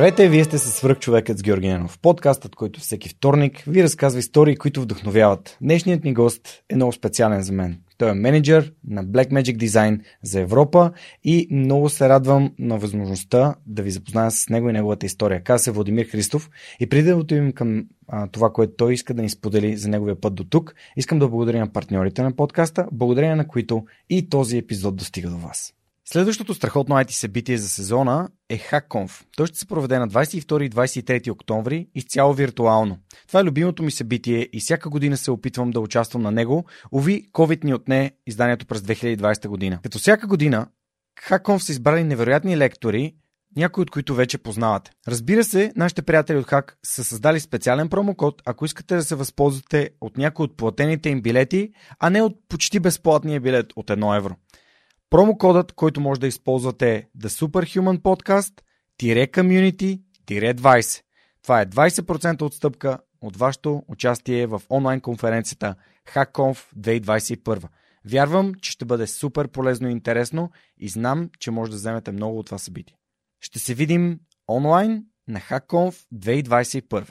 Здравейте, вие сте с свръхчовекът с Георги Ненов. Подкастът, който всеки вторник ви разказва истории, които вдъхновяват. Днешният ни гост е много специален за мен. Той е менеджер на Blackmagic Design за Европа и много се радвам на възможността да ви запозная с него и неговата история. Каза се Владимир Христов и преди да отивим към а, това, което той иска да ни сподели за неговия път до тук, искам да благодаря на партньорите на подкаста, благодарение на които и този епизод достига до вас. Следващото страхотно IT събитие за сезона е HackConf. Той ще се проведе на 22 и 23 октомври изцяло виртуално. Това е любимото ми събитие и всяка година се опитвам да участвам на него. Ови, COVID ни отне изданието през 2020 година. Като всяка година, HackConf са избрали невероятни лектори, някои от които вече познавате. Разбира се, нашите приятели от Hack са създали специален промокод, ако искате да се възползвате от някои от платените им билети, а не от почти безплатния билет от 1 евро. Промокодът, който може да използвате е The Superhuman Podcast Community 20. Това е 20% отстъпка от вашето участие в онлайн конференцията HackConf 2021. Вярвам, че ще бъде супер полезно и интересно и знам, че може да вземете много от това събитие. Ще се видим онлайн на HackConf 2021.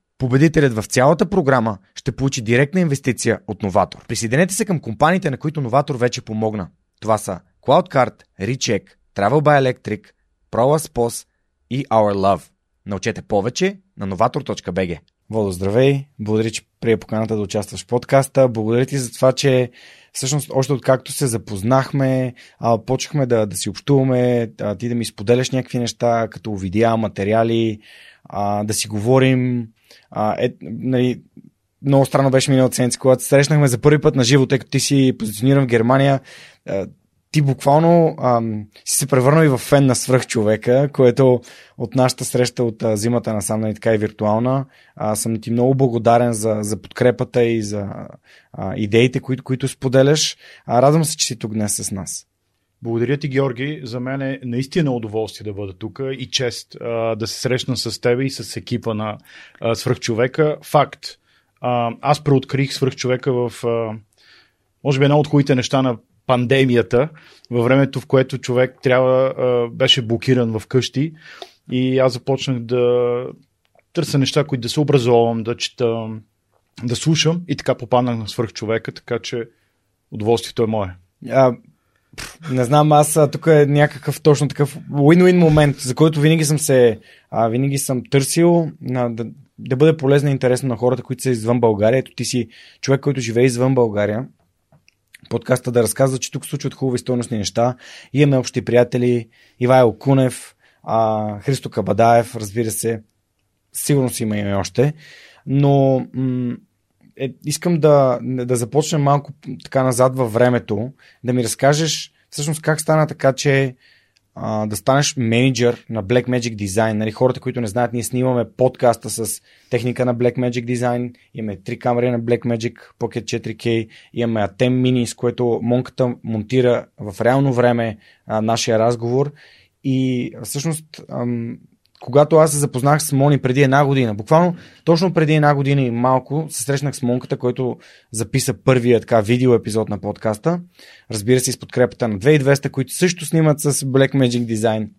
Победителят в цялата програма ще получи директна инвестиция от Новатор. Присъединете се към компаниите, на които Новатор вече помогна. Това са CloudCard, Recheck, Travel by Electric, ProLaspos и Our Love. Научете повече на novator.bg. Воло, здравей! Благодаря, че прие поканата да участваш в подкаста. Благодаря ти за това, че всъщност още откакто се запознахме, а, почнахме да, да си общуваме, а, ти да ми споделяш някакви неща, като видеа, материали, а, да си говорим. А, е, нали, много странно беше миналата седмица, когато срещнахме за първи път на живо, тъй като ти си позициониран в Германия. Ти буквално ам, си се превърнал и в фен на свръхчовека, което от нашата среща от а, зимата насам, нали, така и виртуална. А, съм ти много благодарен за, за подкрепата и за а, идеите, които, които споделяш. А, радвам се, че си тук днес с нас. Благодаря ти, Георги. За мен е наистина удоволствие да бъда тук и чест а, да се срещна с теб и с екипа на а, Свръхчовека. Факт. А, аз преоткрих Свръхчовека в, а, може би, една от хубавите неща на пандемията, във времето, в което човек трябва, а, беше блокиран в къщи и аз започнах да търся неща, които да се образовам, да чета, да слушам и така попаднах на свръхчовека, така че удоволствието е мое. А, не знам, аз тук е някакъв точно такъв win-win момент, за който винаги съм се, а, винаги съм търсил на, да, да бъде полезно и интересно на хората, които са извън България. Ето ти си човек, който живее извън България. Подкаста да разказва, че тук случват хубави стойностни неща. Имаме общи приятели, Ивайло Кунев, а, Христо Кабадаев, разбира се. Сигурно си има и още. Но м- е, искам да, да започнем малко така назад във времето, да ми разкажеш всъщност как стана така, че а, да станеш менеджер на Blackmagic Design. Нали, хората, които не знаят, ние снимаме подкаста с техника на Blackmagic Design, имаме три камери на Blackmagic Pocket 4K, имаме ATEM Mini, с което Монката монтира в реално време а, нашия разговор и всъщност ам, когато аз се запознах с Мони преди една година, буквално точно преди една година и малко се срещнах с Монката, който записа първия така видео епизод на подкаста. Разбира се, с подкрепата на 2200, които също снимат с Black Magic Design.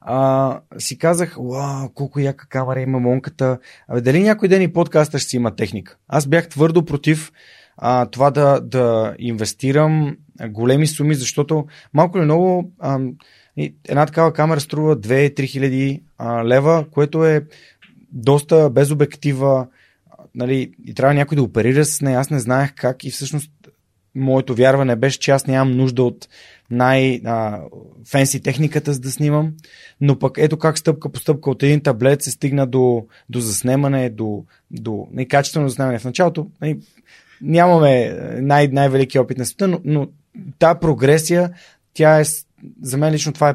а, си казах, вау, колко яка камера има монката. Абе, дали някой ден и подкаста ще си има техника? Аз бях твърдо против а, това да, да инвестирам големи суми, защото малко ли много а, една такава камера струва 2-3 хиляди лева, което е доста без обектива, нали, и трябва някой да оперира с нея. Аз не знаех как и всъщност моето вярване беше, че аз нямам нужда от най-фенси техниката, за да снимам. Но пък ето как стъпка по стъпка от един таблет се стигна до, до заснемане, до, до некачествено заснемане. В началото нали, нямаме най- най-велики опит на света, но, но тази прогресия, тя е, за мен лично това е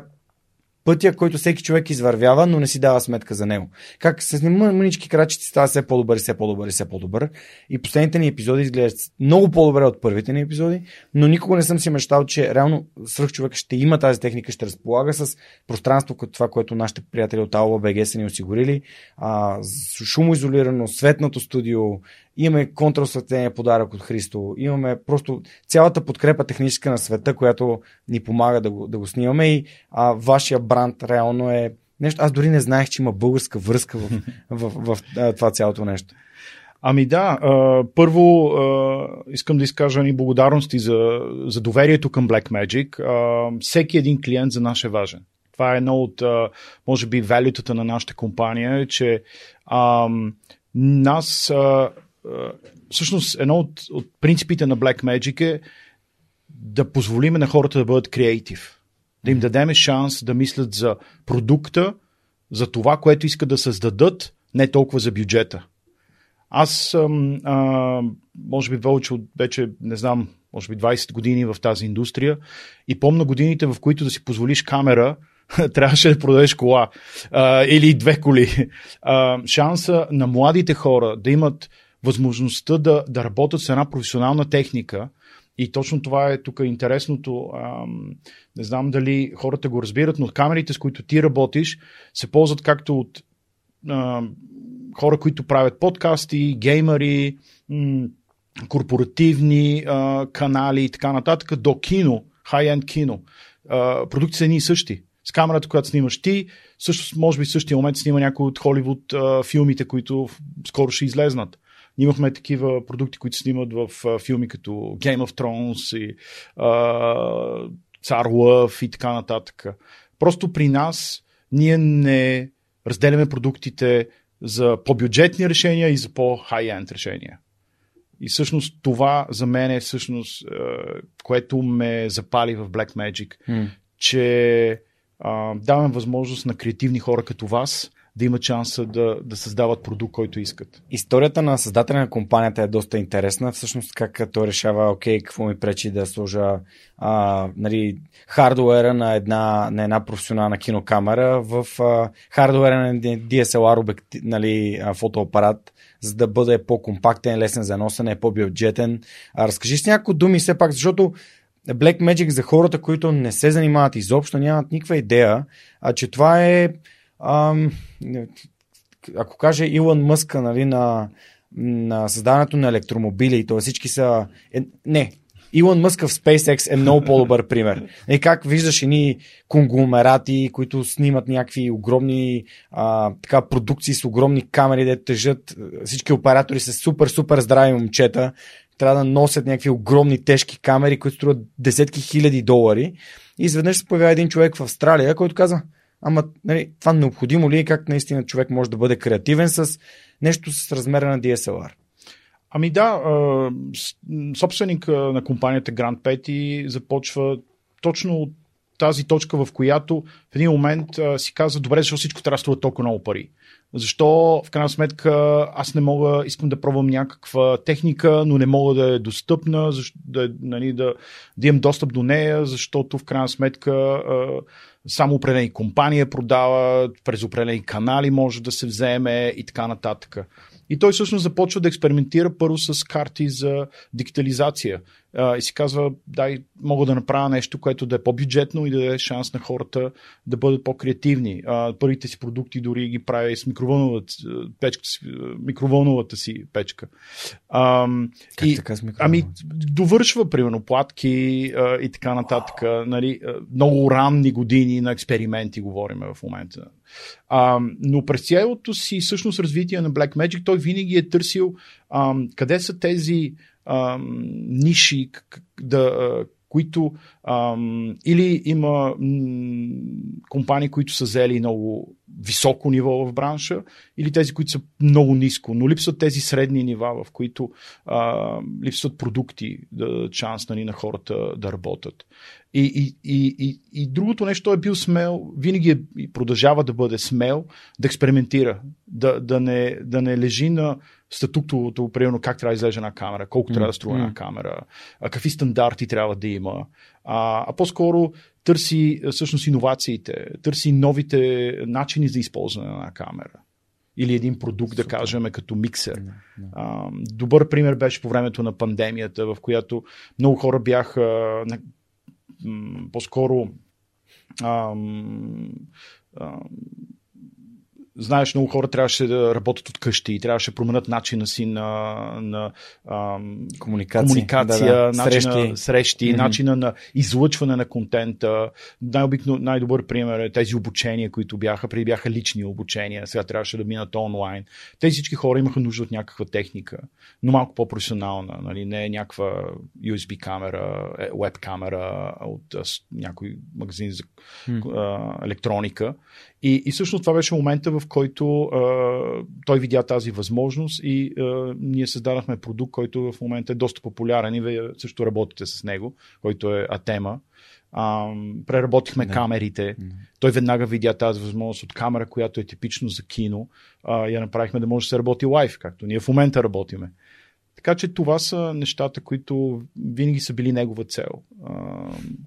пътя, който всеки човек извървява, но не си дава сметка за него. Как с мънички крачици става все по-добър, все по-добър, все по-добър. И последните ни епизоди изглеждат много по-добре от първите ни епизоди, но никога не съм си мечтал, че реално свръх човек ще има тази техника, ще разполага с пространство, като това, което нашите приятели от Алба са ни осигурили, а, шумоизолирано, светното студио, имаме контрасветление подарък от Христо, имаме просто цялата подкрепа техническа на света, която ни помага да го, да го снимаме и а, вашия бранд реално е нещо. Аз дори не знаех, че има българска връзка в, в, в, в това цялото нещо. Ами да, първо искам да изкажа ни благодарности за, за доверието към Blackmagic. Всеки един клиент за нас е важен. Това е едно от, може би, валютата на нашата компания, че нас всъщност едно от, от принципите на Black Magic е да позволиме на хората да бъдат креатив. Да им дадем шанс да мислят за продукта, за това, което искат да създадат, не толкова за бюджета. Аз съм, а, може би, от вече, не знам, може би 20 години в тази индустрия и помня годините, в които да си позволиш камера, трябваше да продадеш кола а, или две коли. А, шанса на младите хора да имат възможността да, да работят с една професионална техника. И точно това е тук интересното. Ам, не знам дали хората го разбират, но камерите, с които ти работиш, се ползват както от ам, хора, които правят подкасти, геймери, м- корпоративни а, канали и така нататък, до кино, хай-енд кино. А, продукти са и същи. С камерата, която снимаш ти, също може би в същия момент снима някой от Холивуд а, филмите, които скоро ще излезнат. Имахме такива продукти, които снимат в а, филми като Game of Thrones и а, Цар Лъв и така нататък. Просто при нас ние не разделяме продуктите за по-бюджетни решения и за по-хай-енд решения. И всъщност това за мен е всъщност, което ме запали в Black Magic, mm. че а, давам възможност на креативни хора като вас да имат шанса да, да създават продукт, който искат. Историята на създателя на компанията е доста интересна. Всъщност как той решава, окей, какво ми пречи да сложа а, нали, хардуера на една, на една професионална кинокамера в а, хардуера на DSLR обекти, нали, фотоапарат, за да бъде по-компактен, лесен за носене, по-бюджетен. А, разкажи с някои думи все пак, защото Black Magic за хората, които не се занимават изобщо, нямат никаква идея, а че това е ам, ако каже Илон Мъска нали, на, на създаването на електромобили, то всички са... Е, не, Илон Мъск в SpaceX е много по-добър пример. И как виждаш едни конгломерати, които снимат някакви огромни а, така, продукции с огромни камери, де тежат всички оператори са супер, супер здрави момчета, трябва да носят някакви огромни тежки камери, които струват десетки хиляди долари. И изведнъж се появява един човек в Австралия, който каза, ама нали, това необходимо ли е как наистина човек може да бъде креативен с нещо с размера на DSLR? Ами да, собственик на компанията Grand Petty започва точно от тази точка, в която в един момент си казва, добре, защо всичко трябва да толкова много пари? Защо в крайна сметка аз не мога, искам да пробвам някаква техника, но не мога да е достъпна, защо, да, нали, да, да имам достъп до нея, защото в крайна сметка само определени компания продава, през определени канали може да се вземе и така нататък. И той всъщност започва да експериментира първо с карти за дигитализация. А, и си казва, дай, мога да направя нещо, което да е по-бюджетно и да даде шанс на хората да бъдат по-креативни. А, първите си продукти дори ги прави с микровълновата, печката си, микровълновата си печка. А, как и, така с ами, довършва, примерно, платки а, и така нататък. Wow. Нали, много ранни години на експерименти говорим в момента. А, но през цялото си всъщност развитие на Black Magic той винаги е търсил а, къде са тези а, ниши, да, които а, или има м, компании, които са взели много високо ниво в бранша, или тези, които са много ниско, но липсват тези средни нива, в които а, липсват продукти, да шанс нали, на хората да работят. И, и, и, и, и другото нещо е бил смел, винаги е, продължава да бъде смел, да експериментира, да, да, не, да не лежи на статуктовото, примерно как трябва да излезе една камера, колко mm. трябва да струва една камера, а, какви стандарти трябва да има, а, а по-скоро търси всъщност иновациите, търси новите начини за използване на една камера или един продукт, Супер. да кажем, като миксер. Не, не. А, добър пример беше по времето на пандемията, в която много хора бяха по-скоро ам, ам, знаеш, много хора трябваше да работят от къщи и трябваше да променят начина си на, на ам, комуникация, комуникация да, да. начина, срещи, срещи mm-hmm. начина на излъчване на контента. Най-обикно, най-добър пример е тези обучения, които бяха, преди бяха лични обучения, сега трябваше да минат онлайн. Тези всички хора имаха нужда от някаква техника, но малко по-професионална, нали? не е някаква USB камера, веб камера от а, някой магазин за mm. а, електроника. И, и всъщност това беше момента, в който а, той видя тази възможност и а, ние създадахме продукт, който в момента е доста популярен и вие също работите с него, който е Атема. А, преработихме да. камерите. Да. Той веднага видя тази възможност от камера, която е типично за кино. А, я направихме да може да се работи лайв, както ние в момента работиме. Така че това са нещата, които винаги са били негова цел.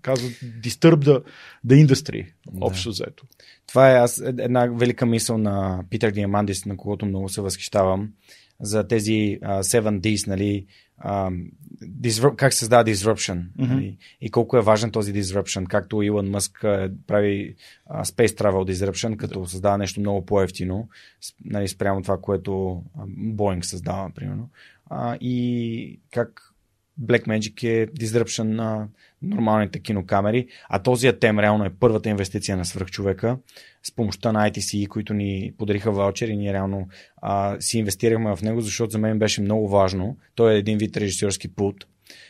Казват Disturb the, the industry, да. общо взето. Това е аз, една велика мисъл на Питър Диамандис, на когото много се възхищавам, за тези uh, 7Ds, нали, uh, disrupt, как се създава disruption mm-hmm. нали, и колко е важен този disruption, както Илон Мъск прави uh, Space Travel disruption, като да. създава нещо много по-ефтино, нали, спрямо това, което Boeing създава, примерно а, и как Blackmagic е disruption на нормалните кинокамери, а този атем реално е първата инвестиция на свръхчовека с помощта на ITC, които ни подариха ваучер и ние реално а, си инвестирахме в него, защото за мен беше много важно. Той е един вид режисьорски пулт,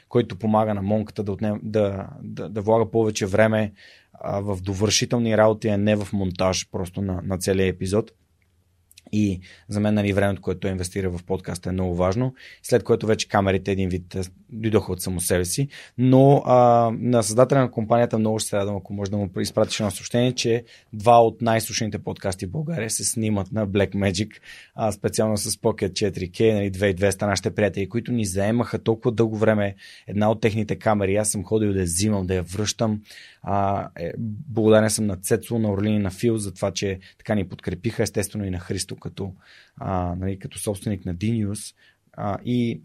който помага на монката да, отнем, да, да, да влага повече време а, в довършителни работи, а не в монтаж просто на, на целия епизод. И за мен нали, времето, което той инвестира в подкаста е много важно, след което вече камерите един вид е, дойдоха от само себе си. Но а, на създателя на компанията много ще се радвам, ако може да му изпратиш едно съобщение, че два от най-слушаните подкасти в България се снимат на Black Magic, а, специално с Pocket 4K, нали, 2200 нашите приятели, които ни заемаха толкова дълго време една от техните камери. Аз съм ходил да я взимам, да я връщам. А, е, благодарен съм на Цецо, на Орлини, на Фил за това, че така ни подкрепиха, естествено и на Христо като, а, нали, като собственик на Dinius. А, и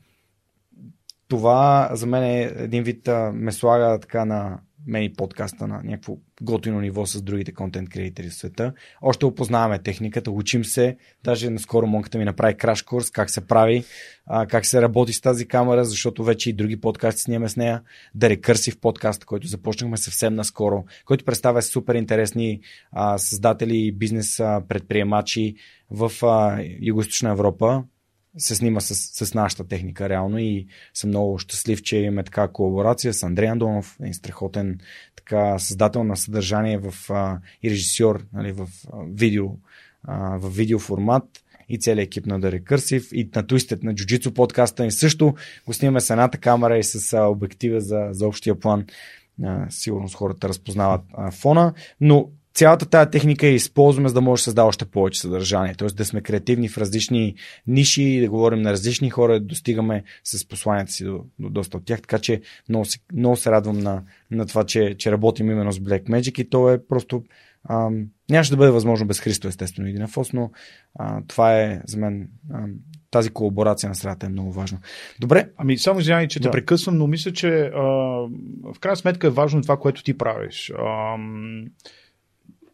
това за мен е един вид а, ме слага така на мен и подкаста на някакво готино ниво с другите контент креатори в света. Още опознаваме техниката, учим се. Даже наскоро монката ми направи краш курс, как се прави, а, как се работи с тази камера, защото вече и други подкасти снимаме с нея. Да рекърсив подкаст, който започнахме съвсем наскоро, който представя супер интересни а, създатели и бизнес а, предприемачи в а, Юго-Источна Европа се снима с, с нашата техника реално и съм много щастлив, че имаме така колаборация с Андрей Андонов, един страхотен така, създател на съдържание в, а, и режисьор нали, в, а, видео, а, в видео формат и целият екип на The Recursive и на Twisted, на Jiu-Jitsu подкаста и също го снимаме с едната камера и с а, обектива за, за общия план. А, сигурно хората разпознават а, фона, но цялата тази техника я използваме, за да може да създава още повече съдържание. Тоест да сме креативни в различни ниши, да говорим на различни хора, да достигаме с посланията си до, до доста от тях. Така че много се, много се радвам на, на това, че, че работим именно с Black Magic и то е просто ам, Нямаше да бъде възможно без Христо, естествено, и Динефос, но а, това е за мен а, тази колаборация на средата е много важна. Добре. Ами само извинявай, че да. те прекъсвам, но мисля, че а, в крайна сметка е важно това, което ти правиш. А,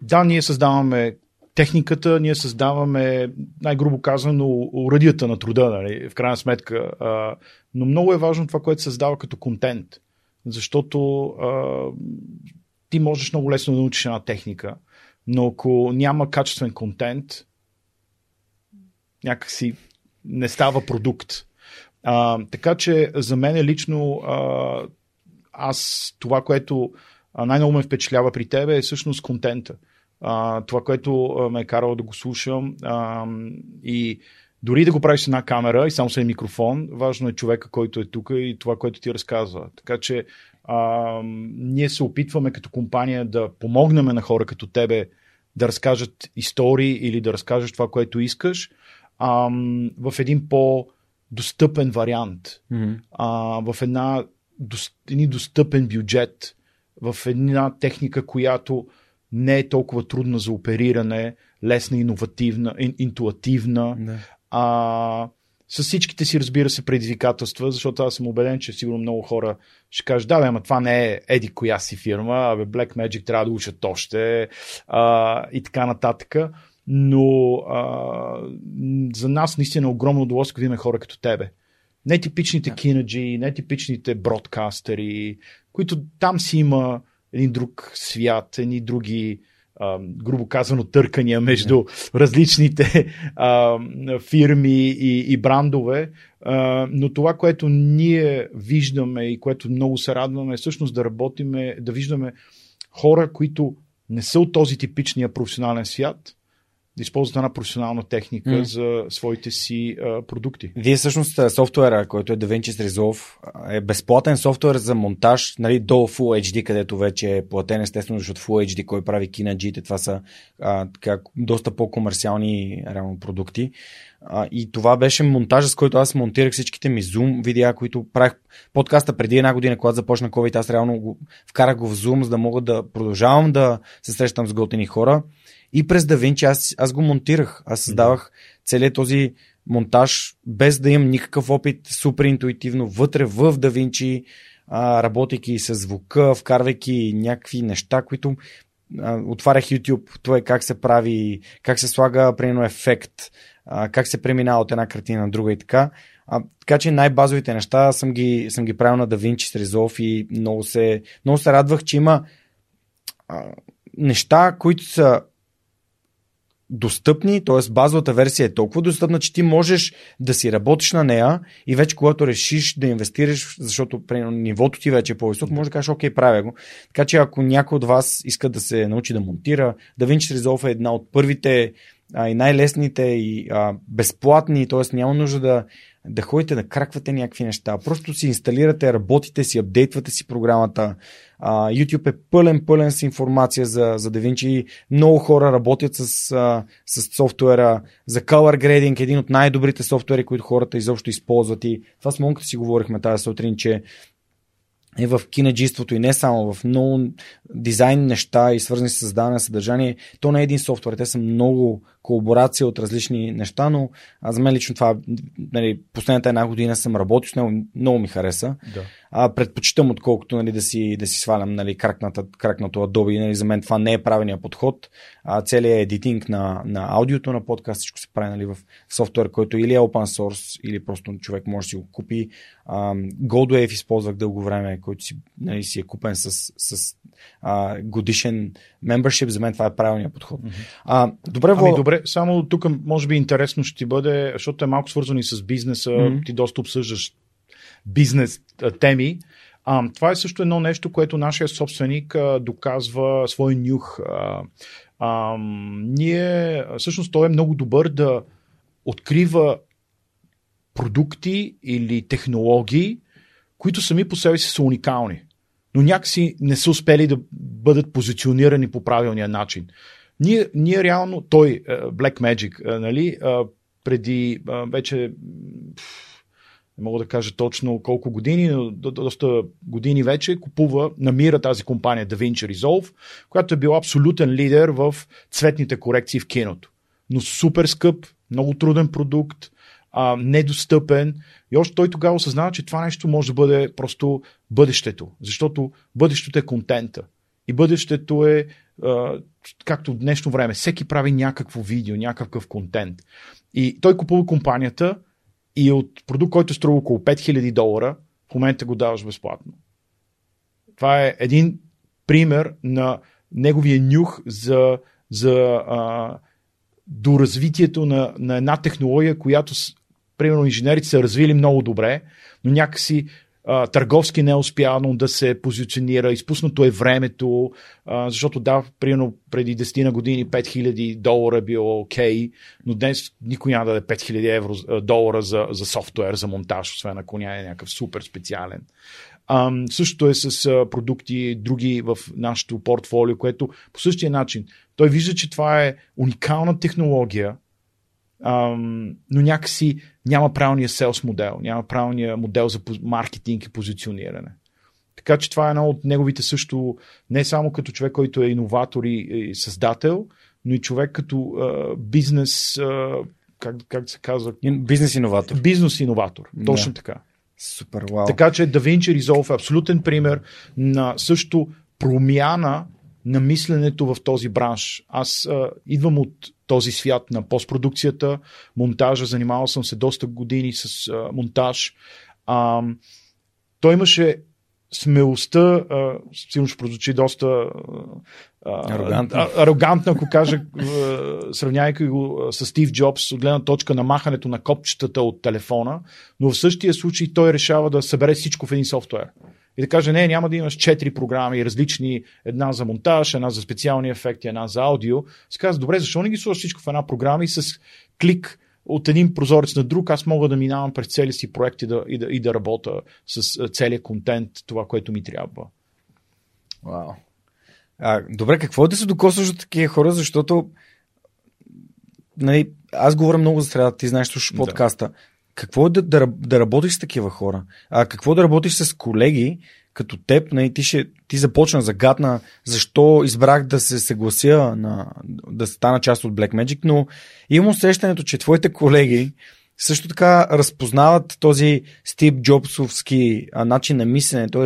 да, ние създаваме техниката, ние създаваме, най-грубо казано, уръдията на труда, нали, в крайна сметка. А, но много е важно това, което създава като контент. Защото а, ти можеш много лесно да научиш една техника, но ако няма качествен контент, някакси не става продукт. А, така че за мен лично а, аз това, което най-много ме впечатлява при тебе е всъщност контента. А, това, което ме е карало да го слушам а, и дори да го правиш с една камера и само с един микрофон, важно е човека, който е тук и това, което ти разказва. Така че а, ние се опитваме като компания да помогнем на хора като тебе да разкажат истории или да разкажеш това, което искаш а, в един по-достъпен вариант, mm-hmm. а, в една, един достъпен бюджет, в една техника, която не е толкова трудна за опериране, лесна, иновативна, ин, интуативна. Не. А, с всичките си, разбира се, предизвикателства, защото аз съм убеден, че сигурно много хора ще кажат, да, бе, ама това не е еди коя си фирма, абе Black Magic трябва да учат още а, и така нататък. Но а, за нас наистина е огромно удоволствие, да имаме хора като тебе. Не типичните yeah. кинаджи, не типичните бродкастери, които там си има един друг свят, едни други, грубо казано, търкания между различните а, фирми и, и брандове. А, но това, което ние виждаме и което много се радваме, е всъщност да работиме, да виждаме хора, които не са от този типичния професионален свят, да използват една професионална техника mm. за своите си а, продукти. Вие всъщност софтуера, който е DaVinci Resolve, е безплатен софтуер за монтаж нали, до Full HD, където вече е платен естествено, защото Full HD, кой прави кинаджите, това са а, така, доста по-комерциални реално продукти. А, и това беше монтажа, с който аз монтирах всичките ми Zoom видеа, които правих подкаста преди една година, когато започна COVID. Аз реално го, вкарах го в Zoom, за да мога да продължавам да се срещам с готини хора и през DaVinci аз, аз го монтирах. Аз създавах целият този монтаж без да имам никакъв опит, супер интуитивно, вътре в DaVinci, а, работейки с звука, вкарвайки някакви неща, които а, отварях YouTube, това е как се прави, как се слага, примерно, ефект, а, как се преминава от една картина на друга и така. А, така че най-базовите неща съм ги, съм ги правил на DaVinci с Resolve и много се, много се радвах, че има а, неща, които са достъпни, т.е. базовата версия е толкова достъпна, че ти можеш да си работиш на нея и вече когато решиш да инвестираш, защото при нивото ти вече е по-високо, може да кажеш, окей, правя го. Така че ако някой от вас иска да се научи да монтира, DaVinci Resolve е една от първите а, и най-лесните и а, безплатни, т.е. няма нужда да, да ходите да краквате някакви неща. Просто си инсталирате, работите си, апдейтвате си програмата. YouTube е пълен, пълен с информация за, за DaVinci. Много хора работят с, с софтуера за color grading, един от най-добрите софтуери, които хората изобщо използват. И това с Монката си говорихме тази сутрин, че е в кинаджиството и не само, в много дизайн неща и свързани с създаване на съдържание. То не е един софтуер, те са много колаборация от различни неща, но аз за мен лично това, нали, последната една година съм работил с него, много ми хареса. Да. А, предпочитам отколкото нали, да, си, да си свалям нали, кракната, кракнато Adobe. Нали, за мен това не е правилният подход. А, целият едитинг на, на аудиото на подкаст, всичко се прави нали, в софтуер, който или е open source, или просто човек може да си го купи. А, Goldwave използвах дълго време, който си, нали, си е купен с, с а, годишен membership. За мен това е правилният подход. Mm-hmm. А, добре, ами, добре, само тук може би интересно ще ти бъде, защото е малко свързано и с бизнеса, mm-hmm. ти доста обсъждаш бизнес теми. А, това е също едно нещо, което нашия собственик а, доказва свой нюх. А, а, ние, всъщност, той е много добър да открива продукти или технологии, които сами по себе си са уникални, но някакси не са успели да бъдат позиционирани по правилния начин. Ние, ние реално, той, Black Magic, нали, преди вече не мога да кажа точно колко години, но до, доста години вече купува, намира тази компания DaVinci Resolve, която е била абсолютен лидер в цветните корекции в киното. Но супер скъп, много труден продукт, а, недостъпен. И още той тогава осъзнава, че това нещо може да бъде просто бъдещето. Защото бъдещето е контента. И бъдещето е, а, както днешно време, всеки прави някакво видео, някакъв контент. И той купува компанията и от продукт, който струва около 5000 долара, в момента го даваш безплатно. Това е един пример на неговия нюх за, за а, до развитието на, на една технология, която, примерно, инженерите са развили много добре, но някакси търговски не е успяно да се позиционира, изпуснато е времето, защото да, примерно преди 10 на години 5000 долара е било окей, okay, но днес никой няма да даде 5000 евро, долара за, за софтуер, за монтаж, освен ако няма е някакъв супер специален. А, същото е с продукти, други в нашото портфолио, което по същия начин. Той вижда, че това е уникална технология, ам, но някакси няма правилния селс модел, няма правилния модел за маркетинг и позициониране. Така че това е едно от неговите също, не само като човек, който е иноватор и, създател, но и човек като а, бизнес, а, как, как се казва? Бизнес иноватор. Бизнес иноватор, точно да. така. Супер, вау. Така че DaVinci Resolve е абсолютен пример на също промяна на мисленето в този бранш. Аз а, идвам от този свят на постпродукцията, монтажа, занимавал съм се доста години с а, монтаж. А, той имаше смелостта, а, сигурно ще прозвучи доста а, арогантно. А, арогантно, ако кажа, сравнявайки го с Стив Джобс от гледна точка на махането на копчетата от телефона, но в същия случай той решава да събере всичко в един софтуер и да каже, не, няма да имаш четири програми, различни, една за монтаж, една за специални ефекти, една за аудио. Се казва, добре, защо не ги сложиш всичко в една програма и с клик от един прозорец на друг, аз мога да минавам през цели си проекти и да, и да, и да работя с целият контент, това, което ми трябва. Вау. А, добре, какво е да се докосваш от такива хора, защото нали, аз говоря много за средата, ти знаеш, слушаш подкаста. Да какво е да, да, да работиш с такива хора? А какво да работиш с колеги, като теб, не, ти, ще, ти започна загадна защо избрах да се съглася на, да стана част от Black Magic, но имам усещането, че твоите колеги също така разпознават този Стив Джобсовски начин на мислене, т.е.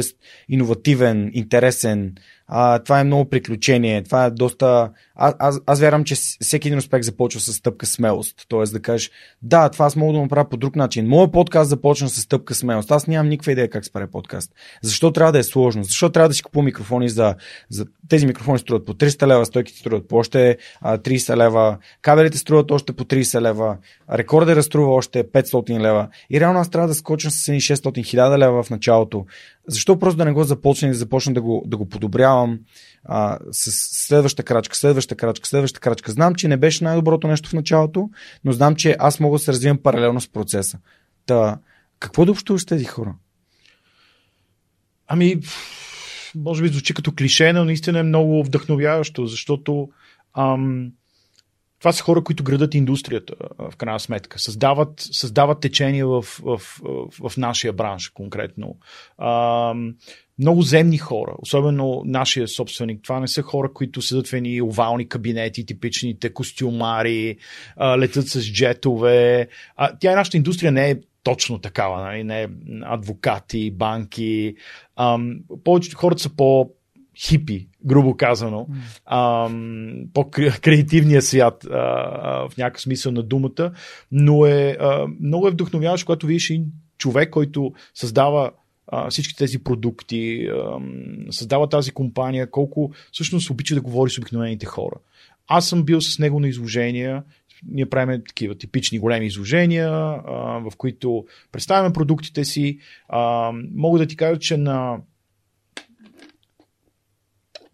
иновативен, интересен, а, това е много приключение. Това е доста. А, аз, аз вярвам, че всеки един успех започва с стъпка смелост. Тоест да кажеш, да, това аз мога да направя по друг начин. Моят подкаст започна с стъпка смелост. Аз нямам никаква идея как прави подкаст. Защо трябва да е сложно? Защо трябва да си купувам микрофони за, за. Тези микрофони струват по 300 лева, стойките струват по още 30 лева, кабелите струват още по 30 лева, рекордера струва още 500 лева. И реално аз трябва да скоча с 600 хиляда лева в началото. Защо просто да не го започна и да започна да го, да го подобрявам а, с следваща крачка, следваща крачка, следваща крачка. Знам, че не беше най-доброто нещо в началото, но знам, че аз мога да се развивам паралелно с процеса. Та, какво да общуваш тези хора? Ами, може би звучи като клише, но наистина е много вдъхновяващо, защото ам, това са хора, които градат индустрията, в крайна сметка. Създават, създават течение в, в, в, нашия бранш конкретно. А, много земни хора, особено нашия собственик. Това не са хора, които седат в едни овални кабинети, типичните костюмари, а, летят с джетове. А, тя нашата индустрия не е точно такава, нали? не адвокати, банки. Ам, повечето хората са по хипи, грубо казано, mm. по-креативния свят а, а, в някакъв смисъл на думата, но е а, много е вдъхновяващо, когато видиш един човек, който създава а, всички тези продукти, а, създава тази компания, колко всъщност обича да говори с обикновените хора. Аз съм бил с него на изложения, ние правим такива типични големи изложения, а, в които представяме продуктите си. А, мога да ти кажа, че на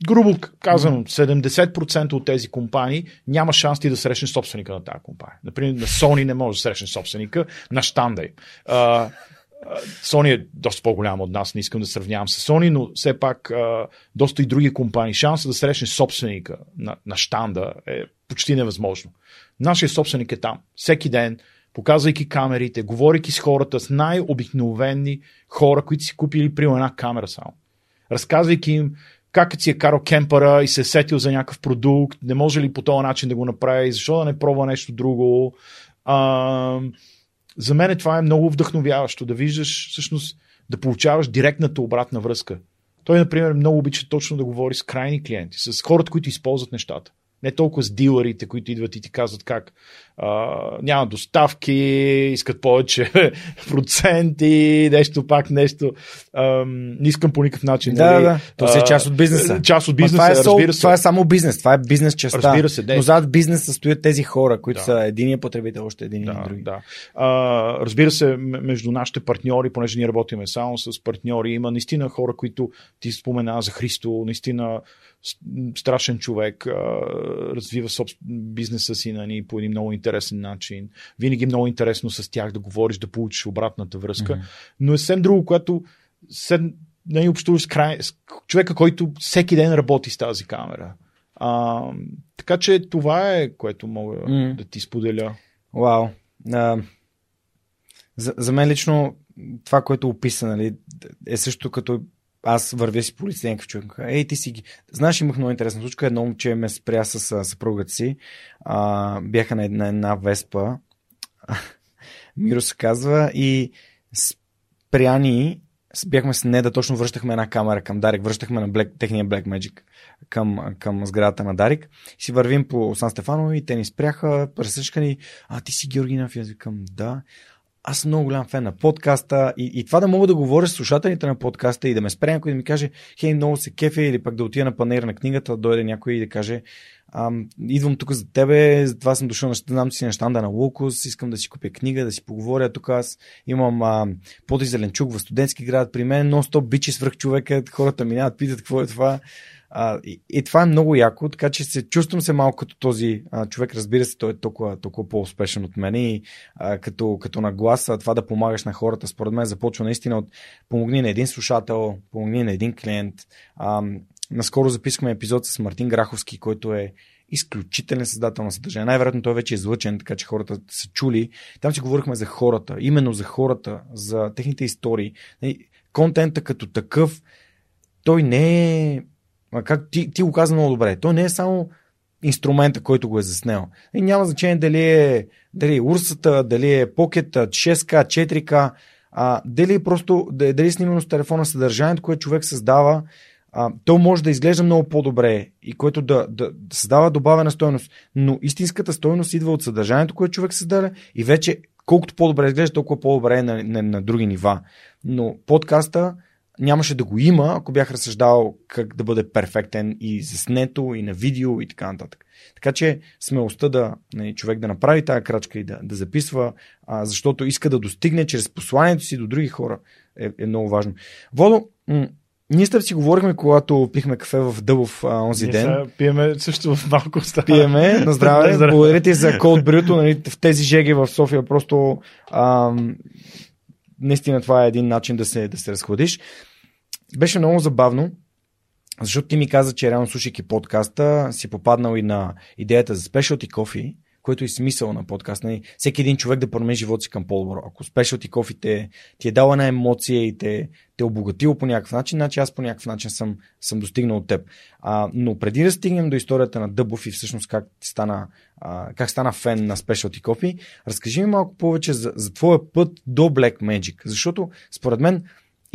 грубо казано, 70% от тези компании няма шанс ти да срещнеш собственика на тази компания. Например, на Sony не може да срещнеш собственика на щанда им. Sony е доста по-голяма от нас, не искам да сравнявам с Sony, но все пак доста и други компании. Шанса да срещнеш собственика на, на щанда е почти невъзможно. Нашия собственик е там. Всеки ден показвайки камерите, говорейки с хората, с най-обикновени хора, които си купили при една камера само. Разказвайки им как си е карал кемпера и се е сетил за някакъв продукт, не може ли по този начин да го направи, защо да не пробва нещо друго. А, за мен това е много вдъхновяващо, да виждаш, всъщност, да получаваш директната обратна връзка. Той, например, много обича точно да говори с крайни клиенти, с хората, които използват нещата. Не толкова с дилърите, които идват и ти казват как а, няма доставки, искат повече проценти, нещо пак, нещо. А, не искам по никакъв начин. Да, нали, да, то си е част от бизнеса. Част от бизнеса, това, е, разбира се. това е само бизнес, това е бизнес частта. Разбира се, Но зад бизнеса стоят тези хора, които Да. са единия потребител, още един Да, и други. да. А, разбира се, между нашите партньори, понеже ние работиме само с партньори, има наистина хора, които ти спомена за Христо, наистина страшен човек, развива бизнеса си нали, по един много интересен начин. Винаги е много интересно с тях да говориш, да получиш обратната връзка. Мгм. Но е съвсем друго, което се, нали, общуваш с, край, с човека, който всеки ден работи с тази камера. А, така че това е, което мога М. да ти споделя. Вау. А, за, за мен лично това, което описа, нали, е също като аз вървя си по улицата и някакъв човек. Ей, ти си ги. Знаеш, имах много интересна случка. Едно момче ме спря с съпругата си. А, бяха на една, една веспа. Миро се казва. И спряни бяхме с Неда, точно връщахме една камера към Дарик, връщахме на Black, техния Black Magic към, към сградата на Дарик. Си вървим по Сан Стефано и те ни спряха, пресъчка ни, а ти си Георги аз викам, да. Аз съм много голям фен на подкаста и, и това да мога да говоря с слушателите на подкаста и да ме спре някой да ми каже, хей, много се кефе или пък да отида на панер на книгата, да дойде някой и да каже, Ам, идвам тук за тебе, затова съм дошъл, на, знам, си на щанда на Лукус, искам да си купя книга, да си поговоря. Тук аз имам а, поди в студентски град при мен, но стоп бичи свръх човека, хората минават, питат какво е това. А, и, и това е много яко, така че се чувствам се малко като този а, човек, разбира се, той е толкова, толкова по-успешен от мен и а, като, като нагласа това да помагаш на хората, според мен започва наистина от помогни на един слушател, помогни на един клиент. А, наскоро записахме епизод с Мартин Граховски, който е изключителен създател на съдържание. Най-вероятно той вече е излъчен, така че хората са чули. Там си говорихме за хората, именно за хората, за техните истории. Нали, Контента като такъв, той не е как ти, ти го каза много добре, той не е само инструмента, който го е заснел. И няма значение дали е, дали е урсата, дали е покета, 6К, 4К, а, дали просто, дали е снимано с телефона съдържанието, което човек създава, а, то може да изглежда много по-добре и което да, да, да създава добавена стойност. Но истинската стойност идва от съдържанието, което човек създаде и вече колкото по-добре изглежда, толкова по-добре е на, на, на други нива. Но подкаста нямаше да го има, ако бях разсъждавал как да бъде перфектен и заснето, и на видео, и така нататък. Така че смелостта да нали, човек да направи тази крачка и да, да записва, а, защото иска да достигне чрез посланието си до други хора, е, е много важно. Водо, м- ние с си говорихме, когато пихме кафе в Дъбов а, онзи Ние ден. пиеме също в малко става. Пиеме, на здраве. Благодаря ти за Cold Brew, нали, в тези жеги в София просто ам, наистина това е един начин да се, да се разходиш. Беше много забавно, защото ти ми каза, че реално слушайки подкаста си попаднал и на идеята за specialty coffee, което е смисъл на подкаста. Нали, Всеки един човек да промени живота си към по-добро. Ако specialty coffee те, ти е дала една емоция и те, те е обогатило по някакъв начин, значи аз по някакъв начин съм, съм достигнал от теб. А, но преди да стигнем до историята на Дъбов и всъщност как стана, а, как стана фен на Specialty Coffee, разкажи ми малко повече за, за твоя път до Black Magic, защото според мен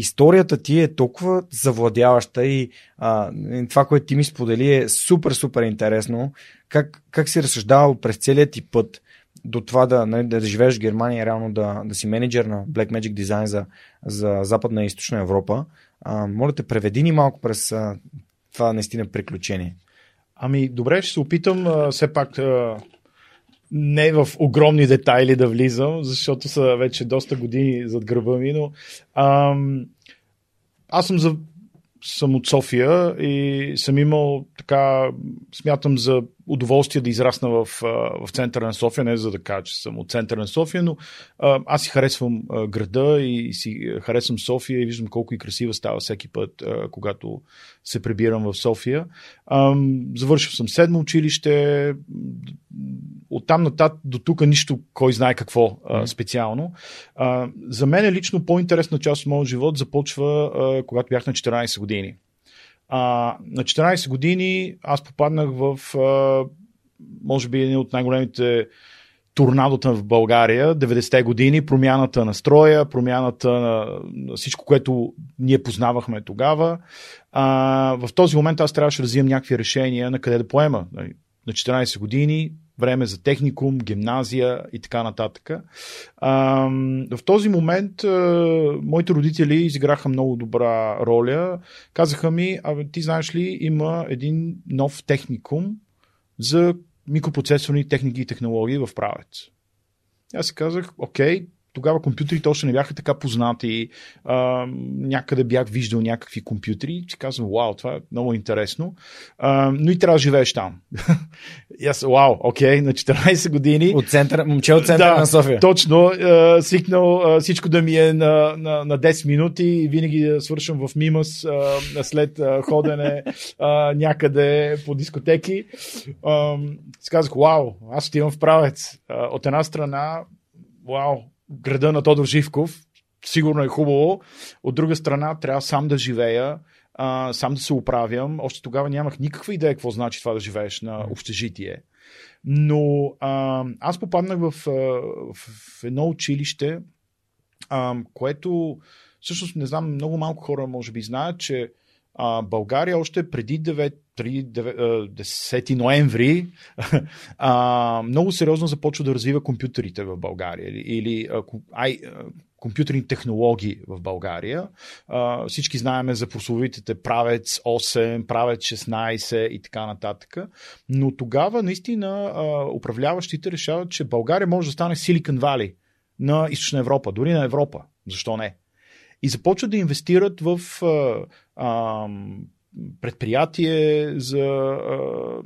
историята ти е толкова завладяваща и а, това, което ти ми сподели е супер, супер интересно. Как, как си разсъждавал през целият ти път до това да, нали, да живееш в Германия, реално да, да си менеджер на Black Magic Design за, за Западна и Източна Европа. А, моля те, преведи ни малко през а, това наистина приключение. Ами, добре, ще се опитам а, все пак а, не в огромни детайли да влизам, защото са вече доста години зад гърба ми, но ам, аз съм, за, съм от София и съм имал така, смятам за удоволствие да израсна в, в центъра на София, не за да кажа, че съм от центъра на София, но а, аз си харесвам а, града и си харесвам София и виждам колко и красива става всеки път, а, когато се прибирам в София. А, завършил съм седмо училище, оттам натат до тук нищо, кой знае какво а, специално. А, за мен лично по-интересна част от моят живот започва, а, когато бях на 14 години. А, на 14 години аз попаднах в, а, може би, един от най-големите торнадота в България, 90-те години, промяната на строя, промяната на, на всичко, което ние познавахме тогава. А, в този момент аз трябваше да взимам някакви решения на къде да поема. Нали, на 14 години време за техникум, гимназия и така нататък. А, в този момент а, моите родители изиграха много добра роля. Казаха ми, а ти знаеш ли, има един нов техникум за микропроцесорни техники и технологии в правец. Аз си казах, окей, тогава компютрите още не бяха така познати. А, някъде бях виждал някакви компютри и казвам, вау, това е много интересно. А, но и трябва да живееш там. и аз, вау, окей, на 14 години. От центъра, момче от центъра да, на София. Точно, а, свикнал а, всичко да ми е на, на, на 10 минути и винаги свършвам в Мимас а, след а, ходене а, някъде по дискотеки. А, си казах, вау, аз отивам в правец. А, от една страна, вау, града на Тодор Живков, сигурно е хубаво. От друга страна, трябва сам да живея, а, сам да се оправям. Още тогава нямах никаква идея какво значи това да живееш на общежитие. Но а, аз попаднах в, в, в едно училище, а, което всъщност не знам, много малко хора може би знаят, че а, България още преди 9, преди 9, 10 ноември а, много сериозно започва да развива компютрите в България или, или ай, компютърни технологии в България. А, всички знаеме за прословитите правец 8, правец 16 и така нататък. Но тогава наистина а, управляващите решават, че България може да стане Silicon Valley на Източна Европа, дори на Европа. Защо не? И започват да инвестират в а, а, предприятие за а,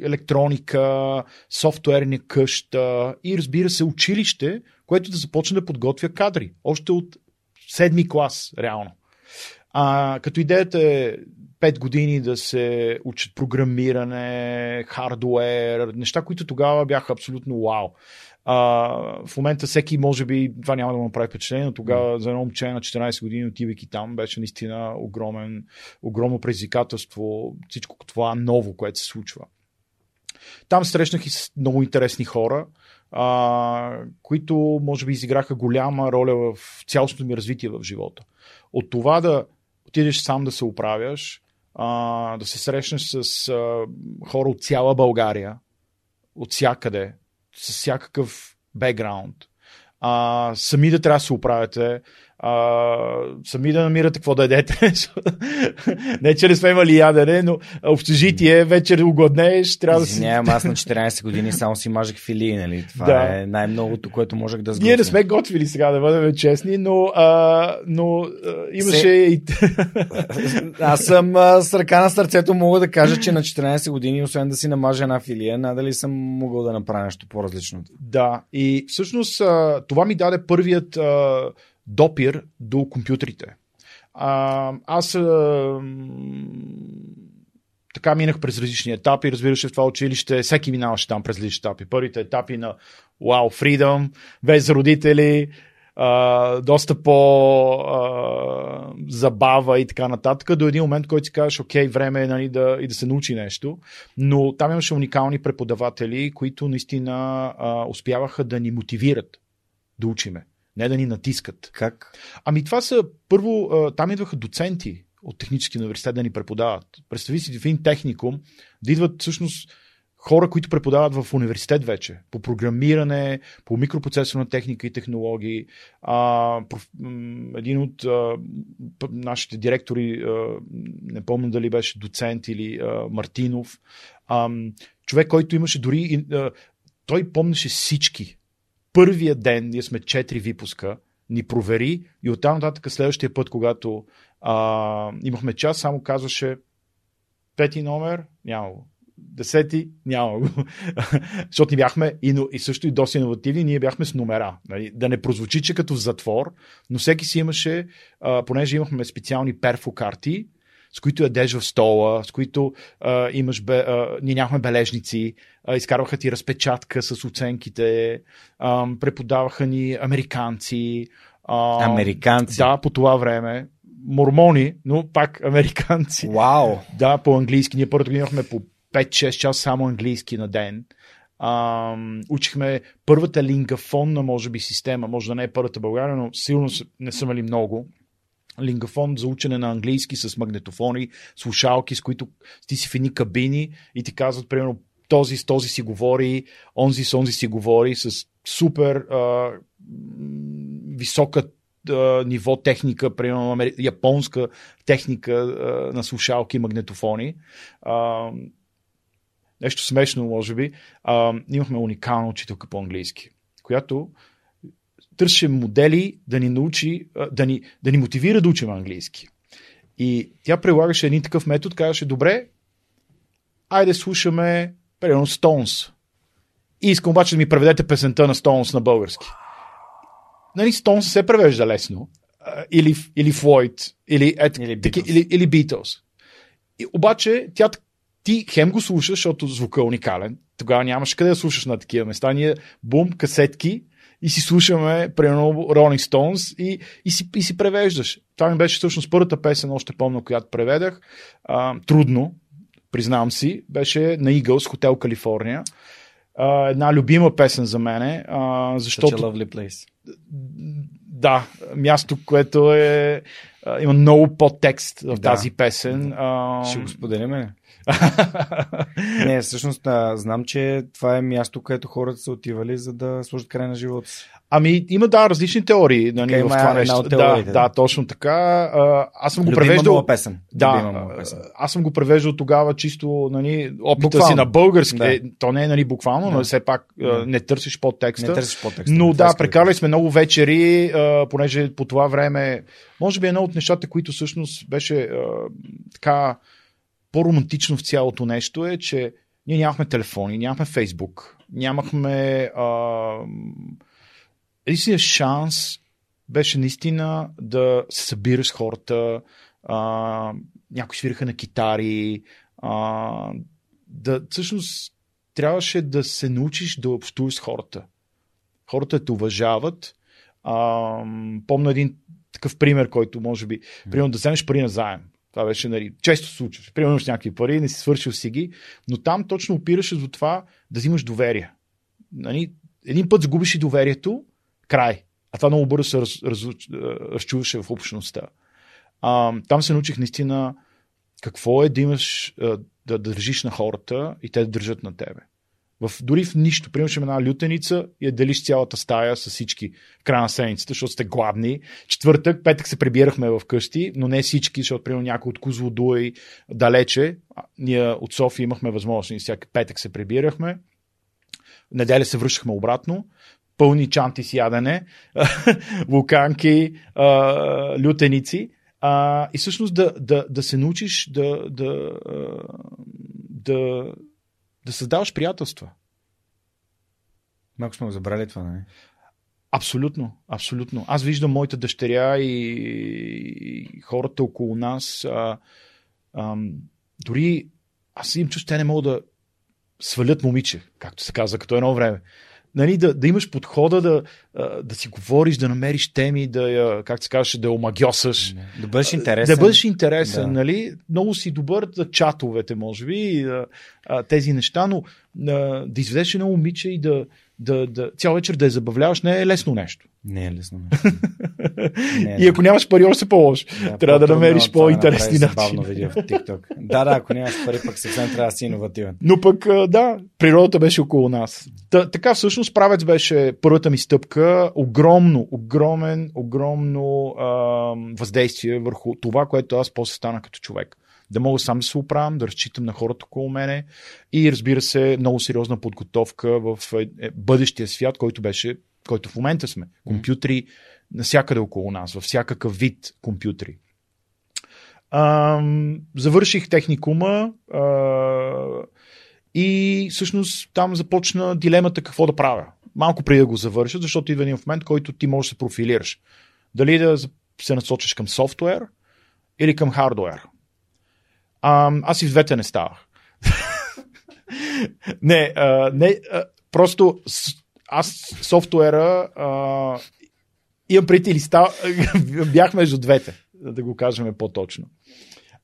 електроника, софтуерни къща и разбира се училище, което да започне да подготвя кадри. Още от седми клас, реално. А, като идеята е 5 години да се учат програмиране, хардуер, неща, които тогава бяха абсолютно вау. А, в момента всеки, може би, това няма да му направи впечатление, но тогава за едно момче на 14 години, отивайки там, беше наистина огромен, огромно предизвикателство, всичко това ново, което се случва. Там срещнах и с много интересни хора, а, които може би изиграха голяма роля в цялостното ми развитие в живота. От това да отидеш сам да се оправяш, а, да се срещнеш с а, хора от цяла България, от всякъде, с всякакъв бекграунд. А, сами да трябва да се оправяте, а, сами да намирате какво да едете. не, че не сме имали ядене, но общежитие, вечер угоднееш, трябва Извинявам, да си... аз на 14 години само си мажех филии, нали? Това да. е най-многото, което можех да сготвя. Ние не сме готвили сега, да бъдем честни, но, а, но а, имаше Се... и... аз съм а, с ръка на сърцето, мога да кажа, че на 14 години, освен да си намажа една филия, надали съм могъл да направя нещо по-различно. Да, и всъщност а, това ми даде първият а, допир до компютрите. А, аз а, така минах през различни етапи. Разбира се, в това училище всеки минаваше там през различни етапи. Първите етапи на Wow, Freedom, без родители, а, доста по а, забава и така нататък, до един момент, който си кажеш, окей, време е нали, да, и да се научи нещо. Но там имаше уникални преподаватели, които наистина а, успяваха да ни мотивират да учиме не да ни натискат. Как? Ами това са, първо, там идваха доценти от технически университет да ни преподават. Представи си в един техникум да идват всъщност хора, които преподават в университет вече, по програмиране, по микропроцесорна техника и технологии. А, един от а, нашите директори, а, не помня дали беше доцент или а, Мартинов, а, човек, който имаше дори. А, той помнеше всички първия ден, ние сме 4 випуска, ни провери и оттам нататък следващия път, когато а, имахме час, само казваше пети номер, няма десети, няма го. Защото ни бяхме и, и също и доста иновативни, ние бяхме с номера. Нали? Да не прозвучи, че като в затвор, но всеки си имаше, а, понеже имахме специални перфокарти, с които ядеш в стола, с които а, имаш, бе, а, ние нямахме бележници, а, изкарваха ти разпечатка с оценките, а, преподаваха ни американци. А, американци? Да, по това време. Мормони, но пак американци. Вау! Да, по-английски. Ние първото имахме по 5-6 часа само английски на ден. А, учихме първата лингафонна, може би, система. Може да не е първата България, но силно не са имали много лингафон за учене на английски с магнетофони, слушалки, с които ти си в едни кабини и ти казват, примерно, този с този си говори, онзи с онзи си говори, с супер а, висока а, ниво техника, примерно японска техника а, на слушалки и магнетофони. А, нещо смешно, може би. А, имахме уникална учителка по английски, която търсеше модели да ни научи, да ни, да ни мотивира да учим английски. И тя прилагаше един такъв метод, казваше, добре, айде слушаме, примерно, Stones. И искам обаче да ми преведете песента на Stones на български. Нали, Stones се превежда лесно. Или, или Floyd, или, ет, или, таки, или, или Beatles. И, обаче, тя, ти хем го слушаш, защото звука е уникален. Тогава нямаш къде да слушаш на такива места. Ние бум, касетки, и си слушаме, примерно, Rolling Stones и, и, си, и си превеждаш. Това ми беше всъщност първата песен, още помня, която преведах. А, трудно, признавам си, беше на Eagles, Хотел Калифорния. А, една любима песен за мене, а, защото... Such a lovely place. Да, място, което е... А, има много подтекст в Да. тази песен. А, Ще го споделим ли? Не, всъщност а, знам, че това е място, където хората са отивали, за да сложат край на живота си. Ами, има да, различни теории нали, Така, в това нещо. Да, да, точно така. Аз съм го Любима превеждал. песен. Да, песен. аз съм го превеждал тогава чисто нали, опита Буквално. си на български. Да. Е, то не е нали, буквално, Да. но все пак Да. не търсиш подтекста. Не търсиш подтекста. Но да, прекарали сме много вечери, понеже по това време, може би едно от нещата, които всъщност беше така по-романтично в цялото нещо е, че ние нямахме телефони, нямахме Фейсбук, нямахме а, единственият шанс беше наистина да се събираш с хората, а, някои свираха на китари, а, да всъщност трябваше да се научиш да общуваш с хората. Хората те уважават. А, помня един такъв пример, който може би, примерно да вземеш пари на заем. Това беше, нали, често се случваше. Примерно имаш някакви пари, не си свършил си ги, но там точно опираше до това да взимаш доверие. Нали, един път загубиш и доверието, край. А това много бързо се раз, раз, разчуваше в общността. А, там се научих наистина какво е да имаш, да държиш на хората и те да държат на тебе. В, дори в нищо. Има една лютеница и я делиш цялата стая с всички в края на седмицата, защото сте гладни. Четвъртък, петък се прибирахме в къщи, но не всички, защото примерно някой от Козлодуй далече. Ние от София имахме възможност и всяка петък се прибирахме. Неделя се връщахме обратно. Пълни чанти с ядене, вулканки, а, лютеници. А, и всъщност да, да, да се научиш да, да, а, да, да създаваш приятелства. Малко сме го забрали това, нали? Абсолютно, абсолютно. Аз виждам моята дъщеря и, и хората около нас. А, ам, дори аз им чувствам, те не могат да свалят момиче, както се казва, като едно време. Нали, да, да имаш подхода да, да си говориш, да намериш теми, да я, как се казваше, да я омагьосаш. Да бъдеш интересен. Да бъдеш интересен, Да. нали? Много си добър за чатовете, може би, тези неща, но да изведеш едно момиче и да, да, да цял вечер да я забавляваш не е лесно нещо. Не е лесно. Не, не. И ако нямаш пари, още по-лошо. Да, Трябва да намериш по-интересни забавно начини. видео в TikTok. Да, да, ако нямаш пари, пък съвсем трябва да си иновативен. Но пък, да, природата беше около нас. Та, така всъщност правец беше първата ми стъпка. Огромно, огромен, огромно а, въздействие върху това, което аз после стана като човек. Да мога сам да се оправям, да разчитам на хората около мене и разбира се, много сериозна подготовка в е, е, бъдещия свят, който беше, който в момента сме. Компютри насякъде около нас, във всякакъв вид компютри. Ам, завърших техникума а, И всъщност там започна дилемата какво да правя. Малко преди да го завърша, защото идва един момент, който ти можеш да се профилираш. Дали да се насочиш към софтуер или към хардуер. А, аз и в двете не ставах. не, а, не а, просто аз софтуера а, имам преди или става, бях между двете, да го кажем по-точно.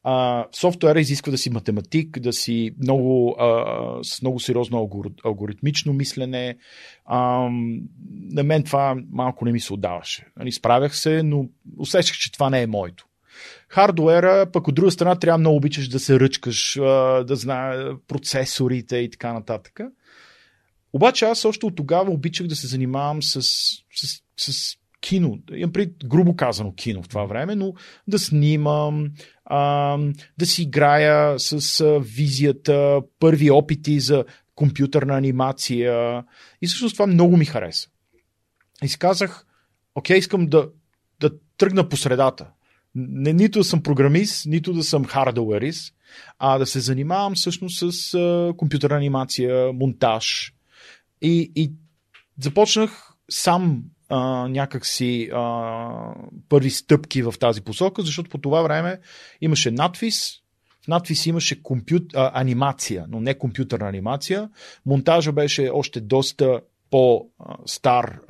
А, софтуера изисква да си математик, да си много, а, с много сериозно алгоритмично мислене. А, на мен това малко не ми се отдаваше. Нали, справях се, но усещах, че това не е моето. Хардуера, пък от друга страна трябва много обичаш да се ръчкаш, да знае процесорите и така нататък. Обаче аз още от тогава обичах да се занимавам с, с, с кино. Имам пред, грубо казано кино в това време, но да снимам, да си играя с визията, първи опити за компютърна анимация. И всъщност това много ми хареса. И си казах, окей, искам да, да тръгна по средата. Не, нито да съм програмист, нито да съм хардуерист, а да се занимавам всъщност с а, компютърна анимация, монтаж. И, и започнах сам а, някакси а, първи стъпки в тази посока, защото по това време имаше надвис, в надвис имаше компют, а, анимация, но не компютърна анимация. Монтажа беше още доста по-стар,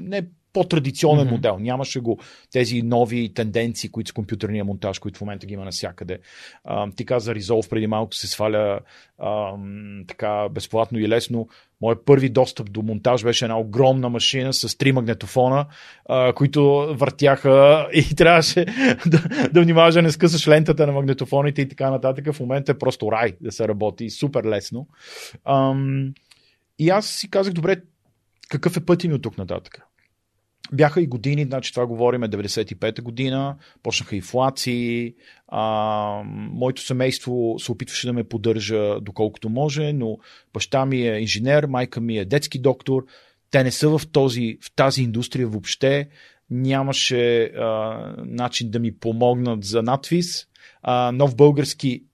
не по-традиционен mm-hmm. модел. Нямаше го тези нови тенденции, които с компютърния монтаж, които в момента ги има навсякъде. А, ти каза Resolve преди малко се сваля а, така безплатно и лесно. Моят първи достъп до монтаж беше една огромна машина с три магнетофона, а, които въртяха и трябваше да, да внимаваш да не скъсаш лентата на магнетофоните и така нататък. В момента е просто рай да се работи, супер лесно. Ам, и аз си казах, добре, какъв е пътя ми от тук нататък? Бяха и години, значи това говориме 95-та година, почнаха инфлации, а, моето семейство се опитваше да ме поддържа доколкото може, но баща ми е инженер, майка ми е детски доктор, те не са в, този, в тази индустрия въобще, нямаше а, начин да ми помогнат за надвис. А, нов български,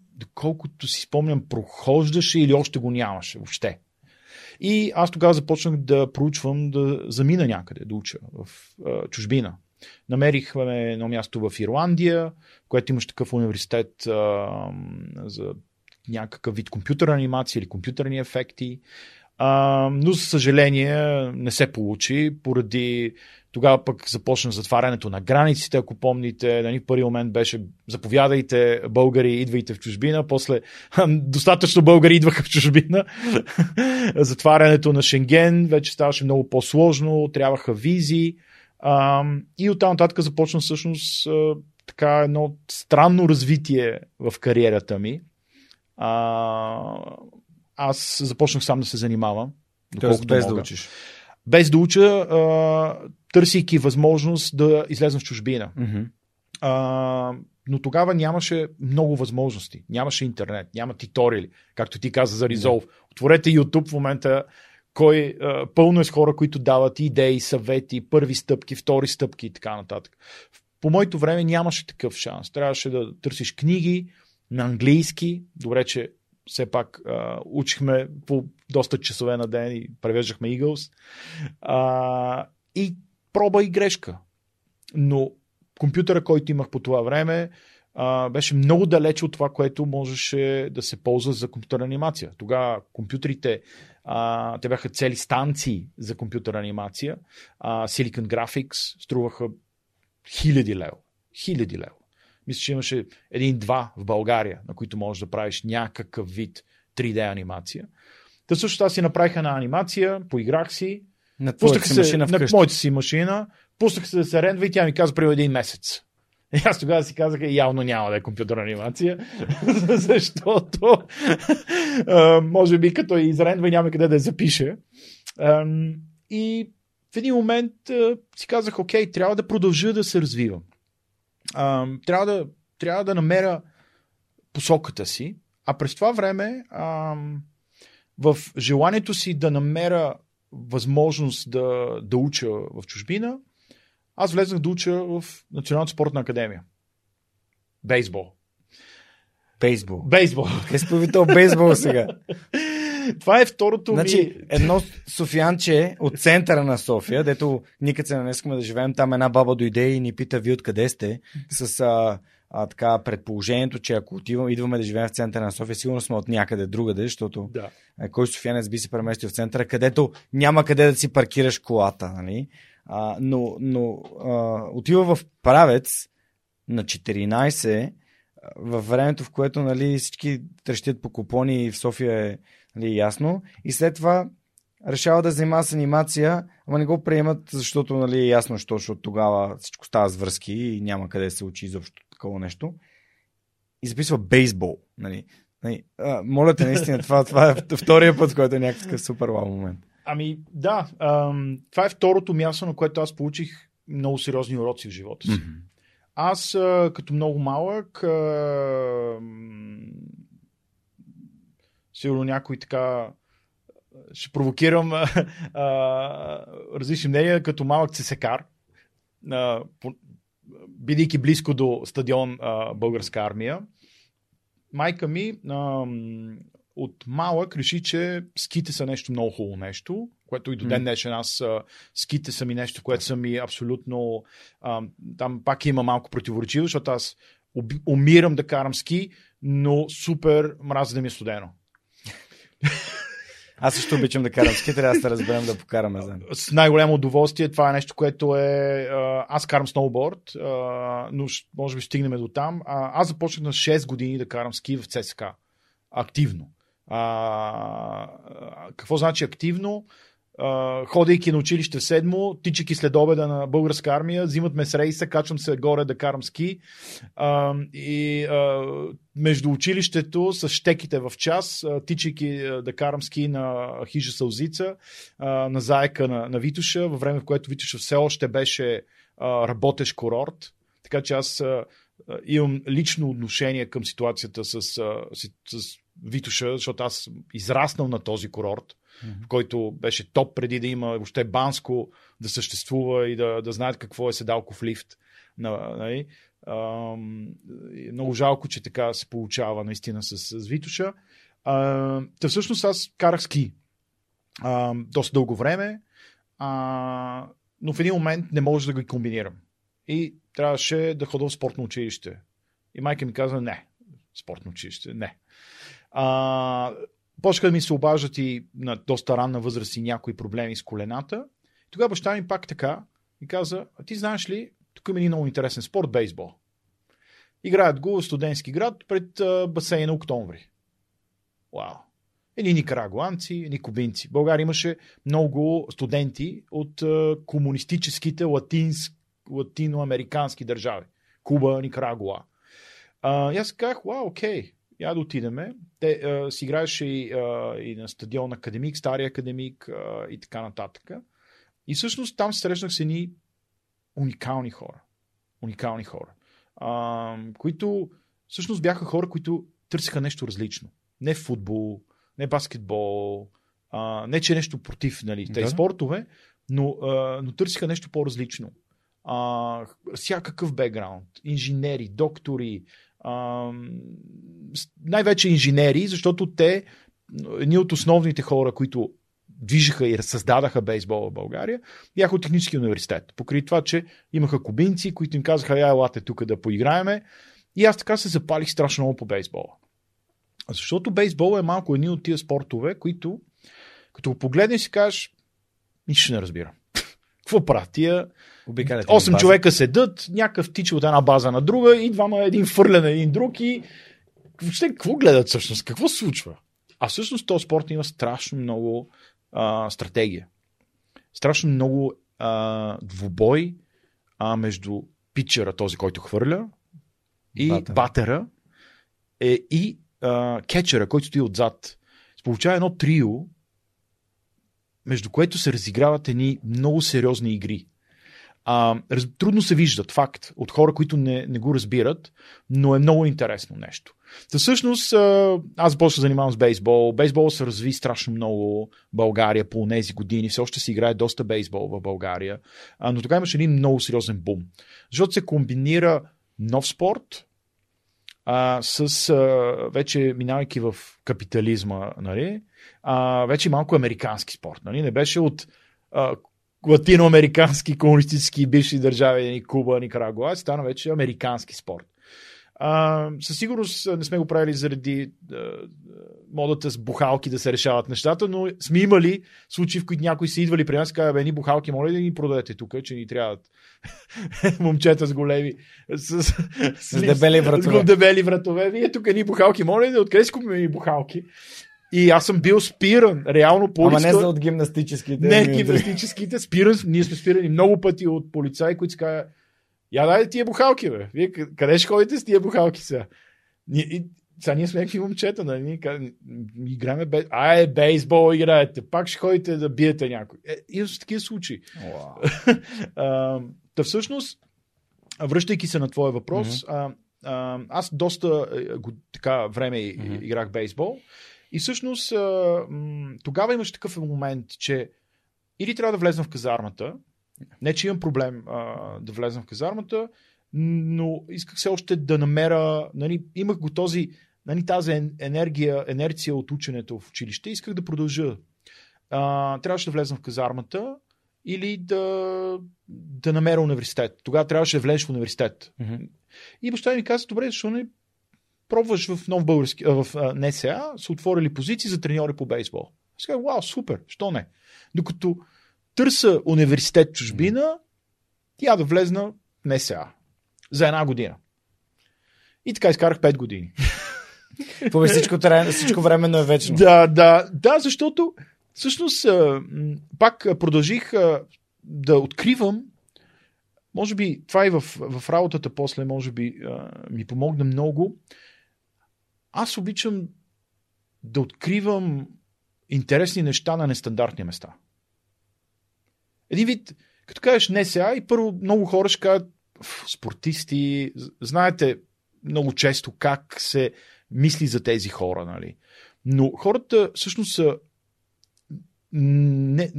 доколкото си спомням, прохождаше или още го нямаше въобще. И аз тогава започнах да проучвам, да замина някъде, да уча в а, чужбина. Намерихме едно място в Ирландия, което имаш такъв университет а, за някакъв вид компютърна анимация или компютърни ефекти. А, но, за съжаление, не се получи, поради тогава пък започна затварянето на границите, ако помните. Нали, първи момент беше заповядайте, българи, идвайте в чужбина. После достатъчно българи идваха в чужбина. Затварянето на Шенген вече ставаше много по-сложно, трябваха визи. А, и оттам нататък започна всъщност така едно странно развитие в кариерата ми. А, аз започнах сам да се занимавам. Тоест без мога. да учиш. Без да уча, а, търсейки възможност да излезна в чужбина. Mm-hmm. А, но тогава нямаше много възможности. Нямаше интернет, няма титорили, както ти каза за Resolve. Отворете YouTube в момента, кой а, пълно е с хора, които дават идеи, съвети, първи стъпки, втори стъпки и така нататък. По моето време нямаше такъв шанс. Трябваше да търсиш книги на английски. Добре, че все пак а, учихме по доста часове на ден и превеждахме Eagles. А, и проба и грешка. Но компютъра, който имах по това време, а, беше много далеч от това, което можеше да се ползва за компютърна анимация. Тогава компютрите, а, те бяха цели станции за компютърна анимация. А, Silicon Graphics струваха хиляди лева. Хиляди лева. Мисля, че имаше един-два в България, на които можеш да правиш някакъв вид 3D анимация. Та също аз си направих една анимация, поиграх си, на твоята си машина На моята си машина, пуснах се да се рендва и тя ми каза преди един месец. И аз тогава си казах, явно няма да е компютърна анимация, защото може би като я изрендва няма къде да я запише. И в един момент си казах, окей, трябва да продължа да се развивам а, трябва, да, трябва да намеря посоката си, а през това време а, в желанието си да намеря възможност да, да уча в чужбина, аз влезнах да уча в Националната спортна академия. Бейсбол. Бейсбол. Бейсбол. Къде си повитал бейсбол сега? Това е второто Значи, ми... едно софиянче от центъра на София, дето никъде се нанескаме да живеем, там една баба дойде и ни пита, вие откъде сте, с а, а, така предположението, че ако отивам, идваме да живеем в центъра на София, сигурно сме от някъде другаде, защото Да. кой софиянец би се преместил в центъра, където няма къде да си паркираш колата, нали? А, но но а, отива в правец на 14, а, във времето, в което нали, всички трещят по купони и в София е нали, ясно. И след това решава да занимава с анимация, ама не го приемат, защото нали, е ясно, що, защото тогава всичко става с връзки и няма къде да се учи изобщо такова нещо. И записва бейсбол. Нали. Нали, а, моля те, наистина, това, това е втория път, който е някакъв супер вау момент. Ами да, ам, това е второто място, на което аз получих много сериозни уроци в живота си. Аз а, като много малък, а, сигурно някой така ще провокирам а, а, различни мнения, като малък цесекар, а, по- бидейки близко до стадион а, Българска армия. Майка ми а, от малък реши, че ските са нещо много хубаво нещо, което и до ден днешен аз а, ските са ми нещо, което са ми абсолютно а, там пак има малко противоречиво, защото аз умирам да карам ски, но супер мразя да ми е студено. Аз също обичам да карам ски, трябва да се разберем да покараме заедно. С най-голямо удоволствие. Това е нещо, което е... Аз карам сноуборд, но може би стигнем до там. Аз започнах на 6 години да карам ски в ЦСК. Активно. А, какво значи активно? Ходейки на училище в седмо, тичайки след обеда на българска армия, взимат ме с рейса, качвам се горе да карам ски. А, и а, между училището с щеките в час, тичайки да карам ски на хижа Сълзица, а, на заека на, на Витуша, във време в което Витуша все още беше а, работещ курорт. Така че аз а, имам лично отношение към ситуацията с, а, с, с Витуша, защото аз израснал на този курорт, в който беше топ преди да има въобще Банско да съществува и да, да знаят какво е седалков лифт. На, нали? Е много жалко, че така се получава наистина с, с Витуша. А, та всъщност аз карах ски а, доста дълго време, а, но в един момент не може да ги комбинирам. И трябваше да ходя в спортно училище. И майка ми каза, не, спортно училище, не. А, почнаха да ми се обаждат и на доста ранна възраст и някои проблеми с колената. Тогава баща ми пак така и каза, а ти знаеш ли, тук има един много интересен спорт, бейсбол. Играят го в студентски град пред басейна Октомври. Вау! Едни никарагуанци, едни кубинци. България имаше много студенти от комунистическите латинс, латиноамерикански държави. Куба, Никарагуа. А, и аз казах, вау, окей, я да отидеме. Те а, си играеше и, а, и на стадион Академик, Стария Академик а, и така нататък. И всъщност там срещнах с едни уникални хора. Уникални хора. А, които всъщност бяха хора, които търсиха нещо различно. Не футбол, не баскетбол, а, не че нещо против нали, тези Да. спортове, но, а, но търсиха нещо по-различно. А, всякакъв бекграунд, инженери, доктори, най-вече инженери, защото те, едни от основните хора, които движиха и създадаха бейсбола в България, бяха от технически университет. Покри това, че имаха кубинци, които им казаха, я елате тук да поиграеме. И аз така се запалих страшно много по бейсбола. Защото бейсбол е малко едни от тия спортове, които като го погледнеш си кажеш, нищо не разбирам. Какво правят тия? Обикалят. 8 човека седат, някакъв тича от една база на друга и двама един фърля на един друг и въобще какво гледат всъщност? Какво се случва? А всъщност този спорт има страшно много а, стратегия. Страшно много а, двубой а, между питчера, този, който хвърля, и Батера. батера, е, и а, кетчера, който стои отзад. Получава едно трио, между което се разиграват едни много сериозни игри. А, раз, трудно се виждат, факт, от хора, които не, не го разбират, но е много интересно нещо. Та всъщност аз да се занимавам с бейсбол. Бейсбол се разви страшно много в България по тези години. Все още се играе доста бейсбол в България. Но тогава имаше един много сериозен бум. Защото се комбинира нов спорт, а, с а, вече минавайки в капитализма, нали, а, вече малко американски спорт. Нали, не беше от а, латиноамерикански комунистически бивши държави, ни Куба, Никарагуа, стана вече американски спорт. А, със сигурност не сме го правили заради а, модата с бухалки да се решават нещата, но сме имали случаи, в които някои са идвали при нас и казва, бе, ни бухалки, моля да ни продадете тук, че ни трябват момчета с големи, с, с, с дебели вратове. С дебели вратове. Вие тук ни бухалки, моля да откъде си купим ни бухалки? И аз съм бил спиран, реално по Ама не за от гимнастическите. Не, гимнастическите. Спиран, ние сме спирани много пъти от полицаи, които казват, я дай тия бухалки, бе. Вие къде ще ходите с тия бухалки сега? И, сега ние сме някакви момчета, нали? Ние играме бе... Ай, бейсбол играете, пак ще ходите да биете някой. Е, и в такива случаи. Wow. та всъщност, връщайки се на твоя въпрос, mm-hmm. а, а, аз доста е, така време mm-hmm. играх бейсбол и всъщност а, м- тогава имаше такъв момент, че или трябва да влезна в казармата, не, че имам проблем а, да влезна в казармата, но исках се още да намеря, нали, имах го този, нали, тази енергия, енерция от ученето в училище, исках да продължа. А, трябваше да влезна в казармата или да, да намеря университет. Тогава трябваше да влезеш в университет. Mm-hmm. И баща ми каза, добре, защо не пробваш в нов български, в НСА, са отворили позиции за треньори по бейсбол. Сега, вау, супер, що не? Докато търса университет чужбина, тя да влезна в НСА за една година. И така изкарах 5 години. По всичко, всичко времено е вечно. Да, да, да, защото всъщност пак продължих да откривам може би това и в, в работата после, може би ми помогна много. Аз обичам да откривам интересни неща на нестандартни места. Един вид, като кажеш не сега, и първо много хора ще кажат спортисти, знаете много често как се мисли за тези хора, нали? Но хората всъщност са не,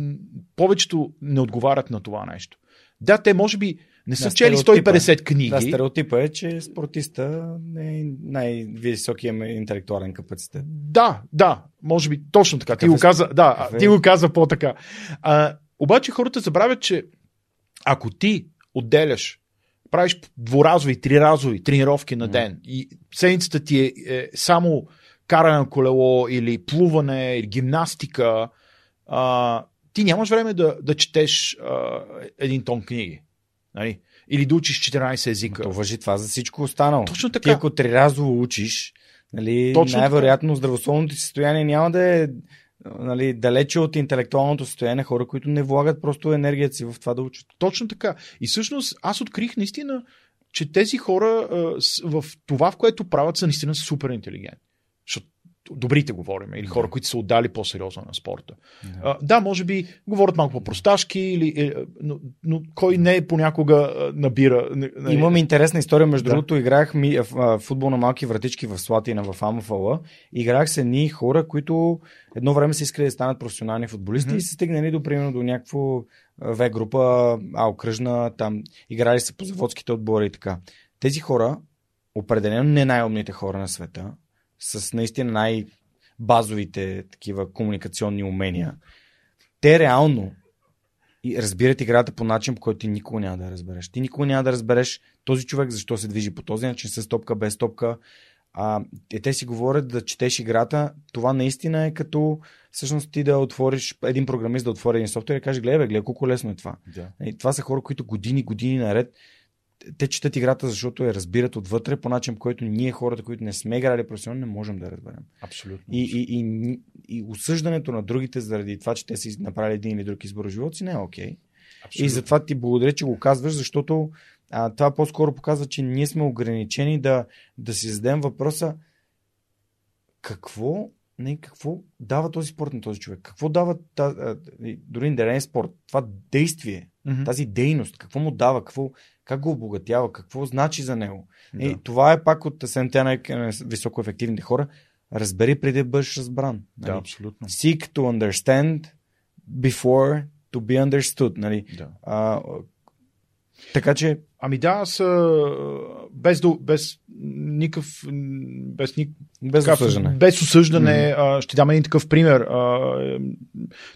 повечето не отговарят на това нещо. Да, те може би не са да, чели 150 книги. Да, стереотипа е, че спортиста не е най-високия интелектуален капацитет. Да, да, може би точно така. Ти го, е каза, да, е? ти го каза по-така. А, обаче хората забравят, че ако ти отделяш, правиш дворазови, триразови тренировки на ден и седмицата ти е, е само каране на колело или плуване, или гимнастика, а, ти нямаш време да, да четеш а, един тон книги. Нали? Или да учиш 14 езика. То въжи това за всичко останало. Точно така. Ти ако триразово учиш, нали, Точно най-вероятно така. здравословното ти състояние няма да е нали, далече от интелектуалното състояние хора, които не влагат просто енергията си в това да учат. Точно така. И всъщност аз открих наистина, че тези хора в това, в което правят, са наистина супер интелигентни. Добрите говорим, или хора, които са отдали по-сериозно на спорта. Да, а, да може би говорят малко по-просташки, или, е, но, но кой не е понякога набира. Не, Имам интересна история. Между да. другото, играх ми, в, футбол на малки вратички в Слатина, в Амфала. Играх се ни хора, които едно време са искали да станат професионални футболисти mm-hmm. и са стигнали до, примерно, до някакво В група, а окръжна, там играли се по заводските отбори и така. Тези хора, определено не най-умните хора на света, с наистина най-базовите такива комуникационни умения, те реално и разбират играта по начин, по който ти никога няма да разбереш. Ти никога няма да разбереш този човек защо се движи по този начин, с топка, без топка. А, те, те си говорят да четеш играта. Това наистина е като всъщност ти да отвориш, един програмист да отвори един софтуер и каже, гледай, гледай, колко лесно е това. Да. И това са хора, които години, години наред те четат играта, защото я разбират отвътре по начин, който ние, хората, които не сме играли професионално, не можем да разберем. Абсолютно. И, и, и, и осъждането на другите заради това, че те са направили един или друг избор в живота си, не е окей. Okay. И затова ти благодаря, че го казваш, защото а, това по-скоро показва, че ние сме ограничени да, да си зададем въпроса какво, не, какво дава този спорт на този човек? Какво дава та, дори да не е спорт? Това действие, mm-hmm. тази дейност, какво му дава, какво, как го обогатява, какво значи за него. Да. И това е пак от седемте най-високо ефективните хора. Разбери преди да бъдеш разбран. Нали? Да, абсолютно. Seek to understand before to be understood. Нали? Да. А, Така че Ами да, аз без, без никакъв. Без, ник, без така, осъждане. Без осъждане. а, ще дам един такъв пример. А,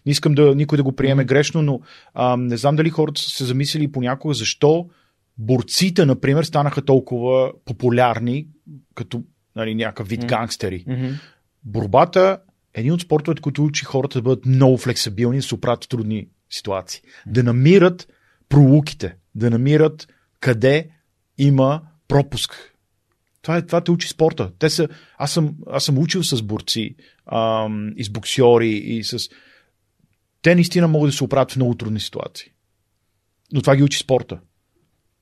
не искам да никой да го приеме грешно, но а, не знам дали хората са се замислили понякога защо борците, например, станаха толкова популярни, като нали, някакъв вид Мгм. гангстери. Мгм. Борбата е един от спортовете, които учи хората да бъдат много флексибилни, да се оправят трудни ситуации. Да намират пролуките, да намират къде има пропуск. Това, е, това те учи спорта. Те са, аз, съм, аз съм учил с борци, ам, и с боксьори, и с... Те наистина могат да се оправят в много трудни ситуации. Но това ги учи спорта.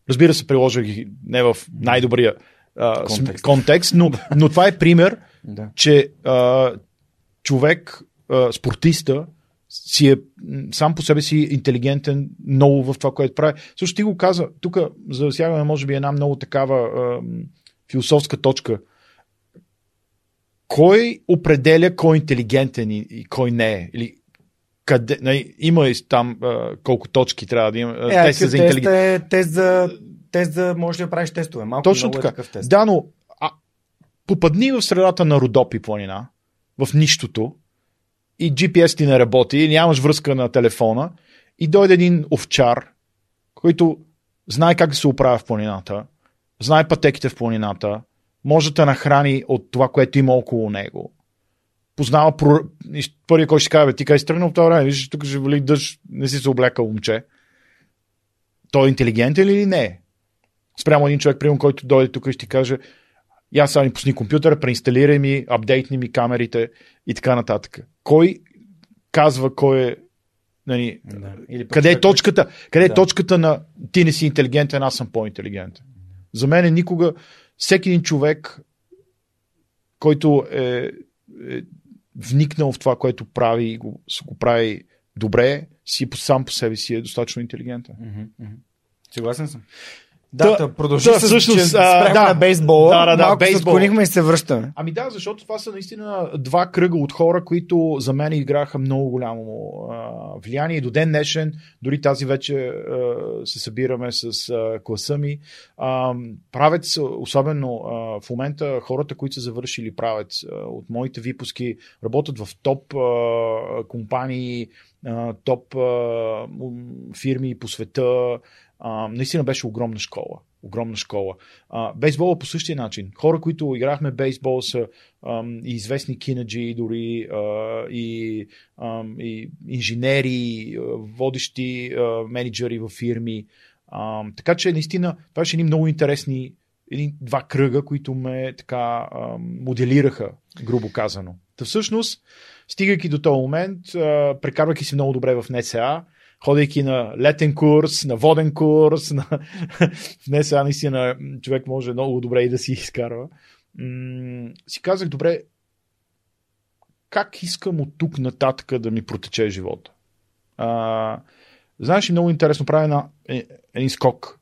Разбира се, приложа ги не в най-добрия а, Контекст. контекст, контекст но, но това е пример, Да. че а, човек, а, спортиста, си е сам по себе си интелигентен много в това, което прави. Също ти го каза, тук засягаме може би една много такава а, философска точка. Кой определя кой е интелигентен и, и кой не е? Или къде, нали, има и там а, колко точки трябва да има. Е, тест за тест интелигент. е тест за, тест за можеш да правиш тестове. Малко Точно много така. Е такъв тест. Да, но а, попадни в средата на Родопи планина, в нищото, и GPS ти не работи, нямаш връзка на телефона, и дойде един овчар, който знае как да се оправя в планината, знае пътеките в планината, може да нахрани от това, което има около него. Познава про... първият, който ще каже, ти къде си тръгнал в това време? Виж, тук ще вали дъжд, не си се облекал, момче. Той е интелигентен или не? Спрямо един човек, примерно, който дойде тук и ще ти каже, я сега ми пусни компютъра, преинсталирай ми, апдейтни ми камерите и така нататък. Кой казва кой е нали, Да. Или къде е точката? Къде е Да. точката на ти не си интелигентен, аз съм по-интелигентен? За мен е никога всеки един човек, който е, е вникнал в това, което прави и го, го прави добре, си сам по себе си е достатъчно интелигентен. Мгм. Съгласен съм. Да, да продължи та, с всъщност, че а, да. на бейсбола. Да, да, да, малко се бейсбол. отклонихме и се връщаме. Ами да, защото това са наистина два кръга от хора, които за мен играха много голямо а, влияние. И до ден днешен, дори тази вече а, се събираме с а, класа ми. А, правец, особено а, в момента хората, които са завършили правец а, от моите випуски, работят в топ а, компании, топ а, фирми по света. А, наистина беше огромна школа. Огромна школа. А, бейсбола по същия начин. Хора, които играхме бейсбол са ам, и известни кинаджи, дори а, и, ам, и инженери, а, водещи а, менеджери във фирми. Ам, така че наистина това беше едни много интересни едни два кръга, които ме така ам, моделираха, грубо казано. Та всъщност, стигайки до този момент, а, прекарвайки си много добре в НСА, ходейки на летен курс, на воден курс, на... в НСА наистина човек може много добре и да си изкарва. М- си казах, добре, как искам от тук нататък да ми протече живота? А, знаеш много интересно, правя на е, един скок.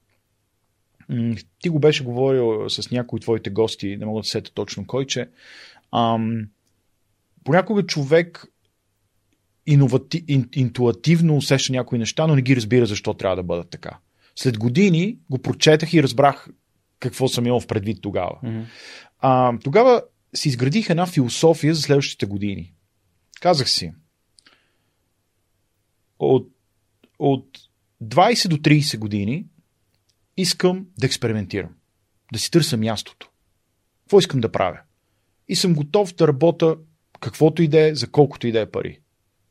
М, Ти го беше говорил с някои от твоите гости, не мога да се сета точно кой, че ам, понякога човек иновати, ин, интуативно усеща някои неща, но не ги разбира защо трябва да бъдат така. След години го прочетах и разбрах какво съм имал в предвид тогава. Мгм. А, тогава си изградих една философия за следващите години. Казах си, от, от 20 до 30 години искам да експериментирам, да си търся мястото. Какво искам да правя? И съм готов да работя каквото и да е, за колкото и да е пари.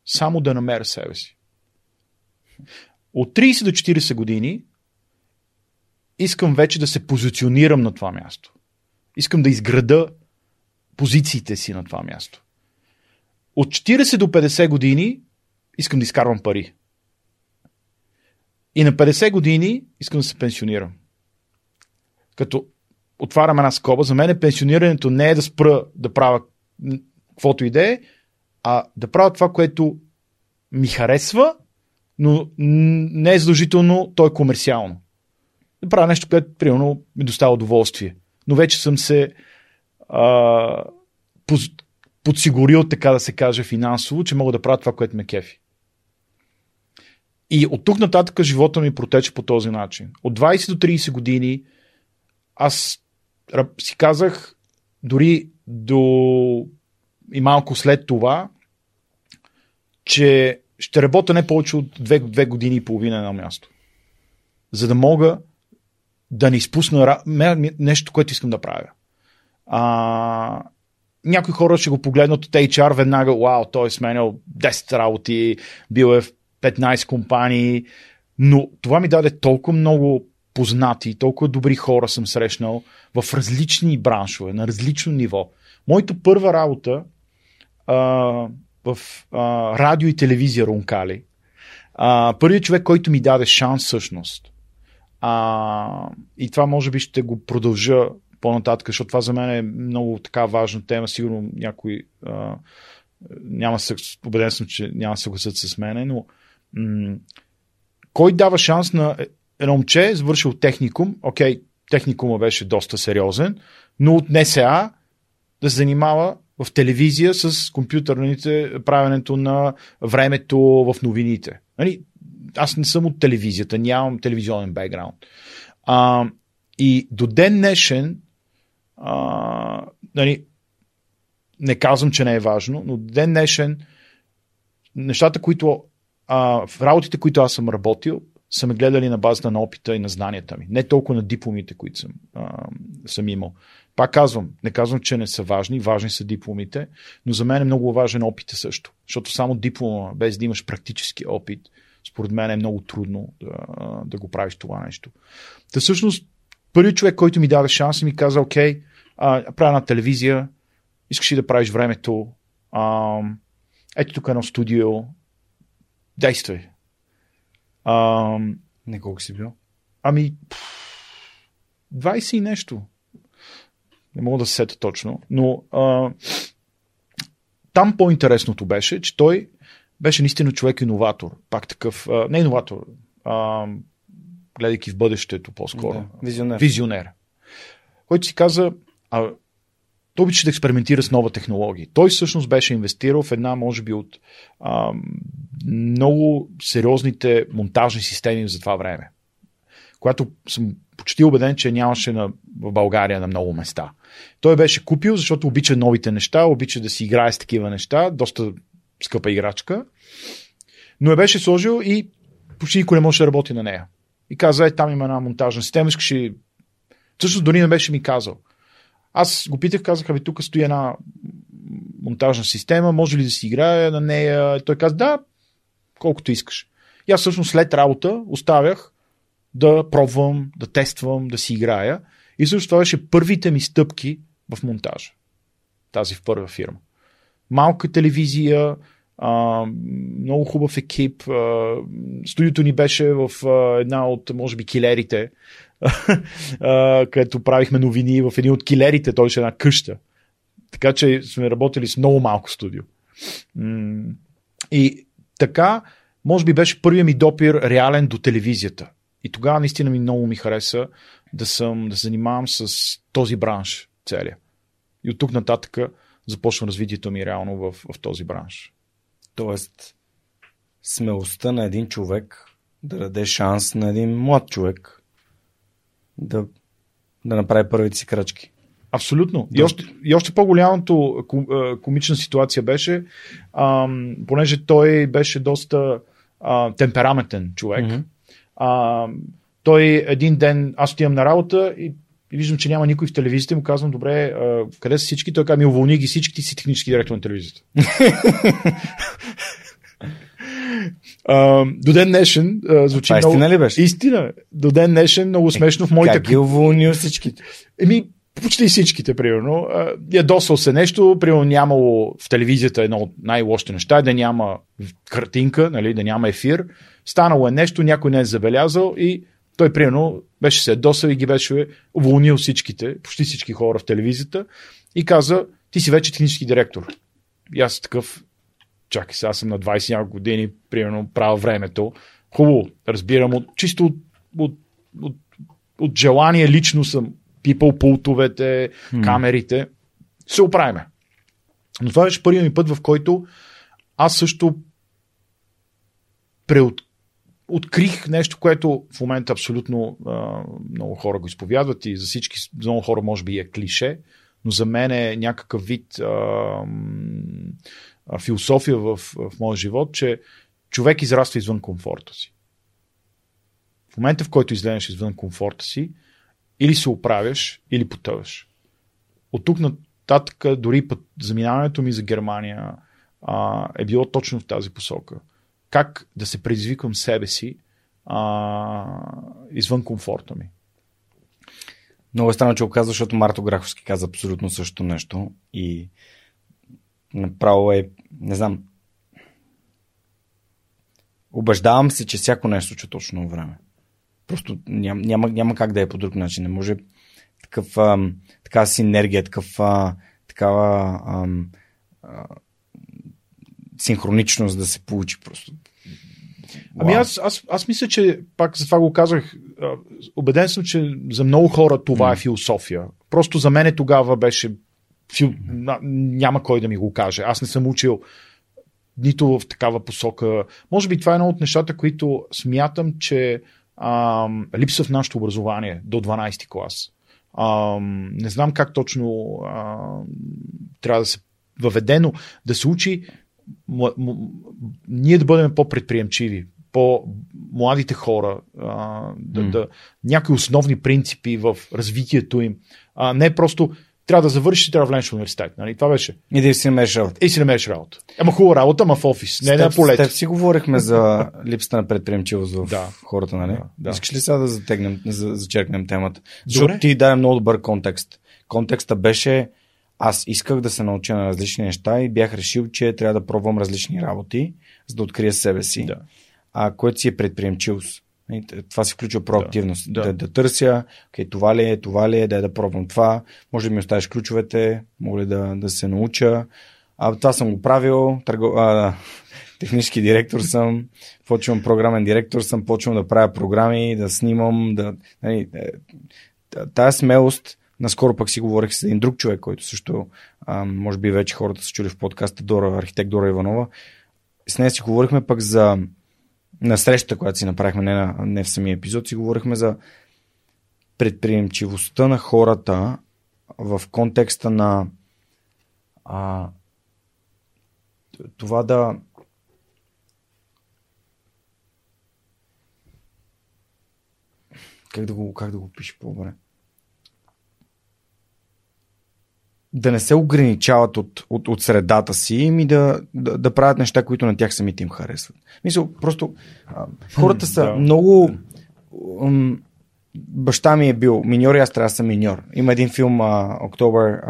Само да намеря себе си. От 30 до 40 години искам вече да се позиционирам на това място. Искам да изграда позициите си на това място. От 40 до 50 години искам да изкарвам пари. И на 50 години искам да се пенсионирам. Като отварям една скоба, за мен пенсионирането не е да спра да правя каквото и да е, а да правя това, което ми харесва, но не е задължително, то е комерциално. Да правя нещо, което, примерно, ми доставя удоволствие. Но вече съм се а, подсигурил, така да се каже, финансово, че мога да правя това, което ме кефи. И от тук нататък живота ми протече по този начин. От 20 до 30 години аз си казах, дори до и малко след това, че ще работя не повече от две, две години и половина на място. За да мога да не изпусна нещо, което искам да правя. А, някои хора ще го погледнат от HR веднага, вау, той е сменял 10 работи, бил е в 15 компании, но това ми даде толкова много познати, толкова добри хора съм срещнал в различни браншове, на различно ниво. Моята първа работа а, в а, радио и телевизия Рункали, а, първият човек, който ми даде шанс всъщност, а, и това може би ще го продължа по-нататък, защото това за мен е много така важна тема. Сигурно някой а, няма се, убеден съм, че няма се съгласят с мене, но м- кой дава шанс на едно момче, завършил техникум, окей, техникума беше доста сериозен, но от НСА да се занимава в телевизия с компютърните, правенето на времето в новините. Нали, аз не съм от телевизията, нямам телевизионен бекграунд. А, и до ден днешен, а, нали, не казвам, че не е важно, но до ден днешен нещата, които а, в работите, които аз съм работил, са ме гледали на базата на опита и на знанията ми. Не толкова на дипломите, които съм, а, съм имал. Пак казвам, не казвам, че не са важни, важни са дипломите, но за мен е много важен опит също. Защото само диплома, без да имаш практически опит, според мен е много трудно да, да го правиш това нещо. Та всъщност, първият човек, който ми даде шанс и ми каза, окей, а, правя на телевизия, искаш ли да правиш времето, а, ето тук едно студио, действай. А, не колко си бил? Ами, 20 и нещо. Не мога да се сета точно. Но а, там по-интересното беше, че той беше наистина човек-иноватор. Пак такъв, а, не иноватор, а, гледайки в бъдещето по-скоро. Да, визионер. Визионер. Който си каза, а, той обича да експериментира с нова технология. Той всъщност беше инвестирал в една, може би, от а, много сериозните монтажни системи за това време, която съм почти убеден, че нямаше на, в България на много места. Той беше купил, защото обича новите неща, обича да си играе с такива неща, доста скъпа играчка, но я беше сложил и почти никой не може да работи на нея. И каза, е, там има една монтажна система, искаш ли... Също дори не беше ми казал. Аз го питах, казах, ви тук стои една монтажна система, може ли да си играе на нея? Той каза, да, колкото искаш. И аз всъщност след работа оставях да пробвам, да тествам, да си играя. И също това беше първите ми стъпки в монтажа. Тази в първа фирма. Малка телевизия, а, много хубав екип. А, студиото ни беше в а, една от, може би, килерите, където правихме новини в един от килерите, той беше една къща. Така че сме работили с много малко студио. И така, може би беше първият ми допир реален до телевизията. И тогава наистина ми много ми хареса да съм, да се занимавам с този бранш целия. И от тук нататък започна развитието ми реално в, в този бранш. Тоест, смелостта на един човек да даде шанс на един млад човек да, да направи първите си крачки. Абсолютно. И още, и още по-голямото комична ситуация беше, ам, понеже той беше доста а, темпераментен човек. Mm-hmm. А, той един ден, аз отивам на работа и, и виждам, че няма никой в телевизията му казвам, добре, а, къде са всички? Той казва, ми уволни ги всички, ти си технически директор на телевизията. Uh, до ден днешен uh, звучи много... Истина ли беше? Истина. До ден днешен много е, смешно в моите... Как ги уволнил всичките? Еми, почти всичките, примерно. Ядосал се нещо, примерно нямало в телевизията едно от най-лошите неща, да няма картинка, нали, да няма ефир. Станало е нещо, някой не е забелязал и той, примерно, беше се ядосал и ги беше уволнил всичките, почти всички хора в телевизията и каза, ти си вече технически директор. И аз такъв, чакай сега съм на 20 няколко години, примерно правя времето. Хубаво, разбирам, от, чисто от, от, от, от желание лично съм пипал пултовете, hmm. камерите. Се оправиме. Но това беше първият ми път, в който аз също преот... открих нещо, което в момента абсолютно а, много хора го изповядват и за всички, за много хора може би е клише, но за мен е някакъв вид а, а, философия в, в моя живот, че човек израства извън комфорта си. В момента, в който излезеш извън комфорта си, или се оправяш, или потъваш. От тук нататък, дори път заминаването ми за Германия а, е било точно в тази посока. Как да се предизвикам себе си а, извън комфорта ми. Много е странно, че го казва, защото Марто Граховски каза абсолютно също нещо и направо е, не знам, убеждавам се, че всяко нещо случва точно време. Просто ням, няма, няма как да е по друг начин. Не може такъв, а, такава синергия, такъв, а, такава а, а, синхроничност да се получи просто. Ами аз, аз, аз мисля, че пак за това го казах, убеден съм, че за много хора това mm. е философия. Просто за мен тогава беше фил... няма кой да ми го каже. Аз не съм учил нито в такава посока. Може би това е едно от нещата, които смятам, че а, липса в нашето образование до 12 клас. А, не знам как точно а, трябва да се въведе, но да се учи м- м- ние да бъдем по-предприемчиви, по-младите хора, а, да, mm. да, някои основни принципи в развитието им. А, не просто трябва да завършиш и трябва да влезеш в университет. Нали? Това беше. И да си намериш работа. И си намериш работа. Ема хубава работа, ама в офис. Не на полет. С си говорихме за липсата на предприемчивост в да. хората, нали? Да, да. Искаш ли сега да затегнем, за, зачеркнем темата? Защото ти даде много добър контекст. Контекста беше аз исках да се науча на различни неща и бях решил, че трябва да пробвам различни работи, за да открия себе си. Да. А което си е предприемчивост. Това се включва проактивност. Да, да. да, да търся, okay, това ли е, това ли е, да, да пробвам това. Може да ми оставиш ключовете, мога ли да, да се науча. А, това съм го правил. Търго... А, технически директор съм, почвам програмен директор съм, почвам да правя програми, да снимам. Да, нали, е, тая смелост, наскоро пък си говорих с един друг човек, който също, а, може би вече хората са чули в подкаста Дора, архитект Дора Иванова. С нея си говорихме пък за на срещата, която си направихме, не, на, не в самия епизод, си говорихме за предприемчивостта на хората в контекста на а, това да как да го, как да го пише по-добре? Да не се ограничават от, от, от средата си, ми да, да, да правят неща, които на тях самите им харесват. Мисля, просто а, хората са да. много... М, баща ми е бил миньор и аз трябва да съм миньор. Има един филм Октобър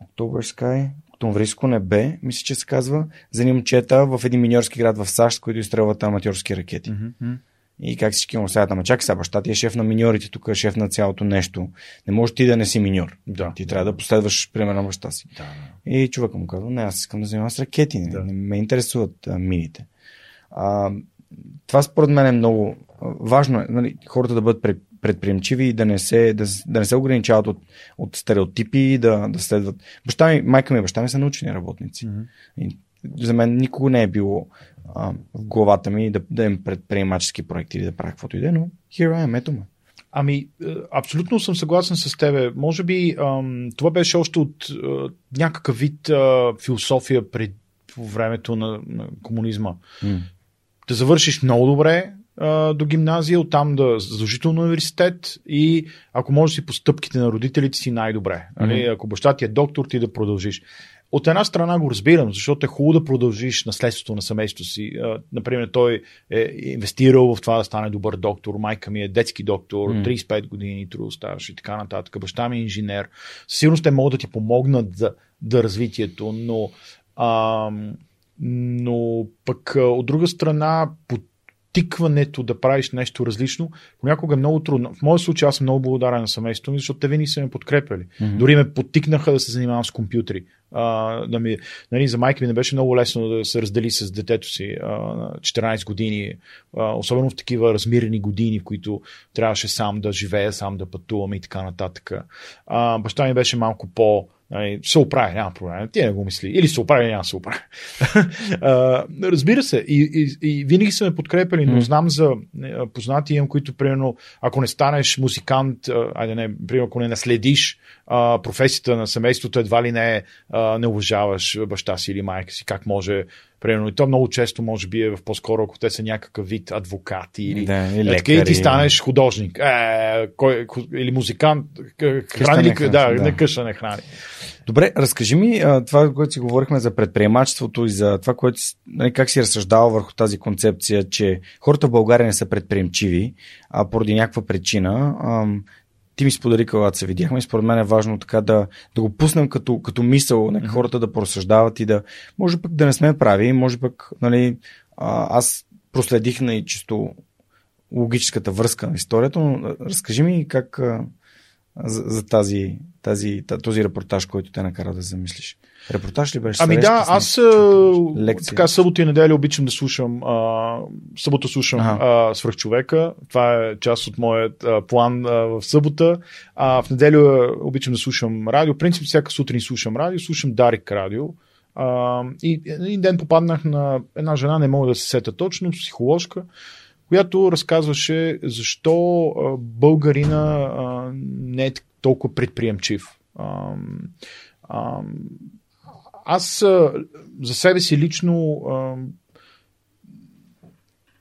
Октобър Sky, Октомвриско небе, мисля, че се казва, за момчета в един миньорски град в САЩ, които изстрелват аматьорски ракети. Mm-hmm. И как всички му седят, ама чакай сега, баща ти е шеф на миньорите, тук е шеф на цялото нещо. Не можеш ти да не си миньор. Да. Ти трябва да последваш примерно баща си. Да. И човек му казва, не, аз искам да занимавам с ракети, не, да. не ме интересуват а, мините. А, това според мен е много важно, нали, хората да бъдат пред, предприемчиви и да не се, да, да не се ограничават от, от стереотипи, да, да следват. Баща ми, майка ми и баща ми са научени работници. Mm-hmm. И за мен никога не е било а, в главата ми да, да им предприемачески проекти или да правя каквото и да е, но here I am, ето ме. Ами, е, абсолютно съм съгласен с тебе. Може би ам, това беше още от а, е, някакъв вид а, философия пред по времето на, на комунизма. Mm. Да завършиш много добре а, до гимназия, оттам да задължително университет и ако можеш си по стъпките на родителите си най-добре. Mm. Ако баща ти е доктор, ти да продължиш. От една страна го разбирам, защото е хубаво да продължиш наследството на семейството си. Например, той е инвестирал в това да стане добър доктор. Майка ми е детски доктор, 35 години трудо ставаш и така нататък. Баща ми е инженер. Със сигурност те могат да ти помогнат за, да развитието, но, а, но пък от друга страна, под тикването да правиш нещо различно, понякога е много трудно. В моя случай аз съм много благодарен на семейството ми, защото те винаги са ме подкрепили. Mm-hmm. Дори ме подтикнаха да се занимавам с компютри. А, да ми, нали, за майка ми не беше много лесно да се раздели с детето си а, на 14 години, а, особено в такива размирени години, в които трябваше сам да живея, сам да пътувам и така нататък. А, баща ми беше малко по- Нали, се оправи, няма проблем. Ти не го мисли. Или се оправи, няма се оправи. а, разбира се, и, и, и винаги са ме подкрепили, но знам за познати имам, които, примерно, ако не станеш музикант, айде не, примерно, ако не наследиш а, професията на семейството, едва ли не, а, не уважаваш баща си или майка си, как може Примерно, и то много често може би е в по-скоро, ако те са някакъв вид адвокати или, да, и, лекари, и ти станеш художник. Е, кой, или музикант, хранник, да, да, не къща не храни. Добре, разкажи ми това, което си говорихме за предприемачеството и за това, което, нали, как си разсъждава върху тази концепция, че хората в България не са предприемчиви, а поради някаква причина ти ми сподели, когато се видяхме и според мен е важно така да, да го пуснем като, като мисъл, нека хората да просъждават и да, може пък да не сме прави, може пък, нали, а, аз проследих на и чисто логическата връзка на историята, но разкажи ми как, за, за тази, тази, този репортаж, който те накара да замислиш. Репортаж ли беше? Ами да, аз лекция. така събота и неделя обичам да слушам, а, събота слушам ага. свръхчовека. Това е част от моят а, план а, в събота. А в неделя обичам да слушам радио. В принцип, всяка сутрин слушам радио, слушам Дарик радио. А, и един ден попаднах на една жена, не мога да се сета точно, психоложка, която разказваше защо българина не е толкова предприемчив. Аз за себе си лично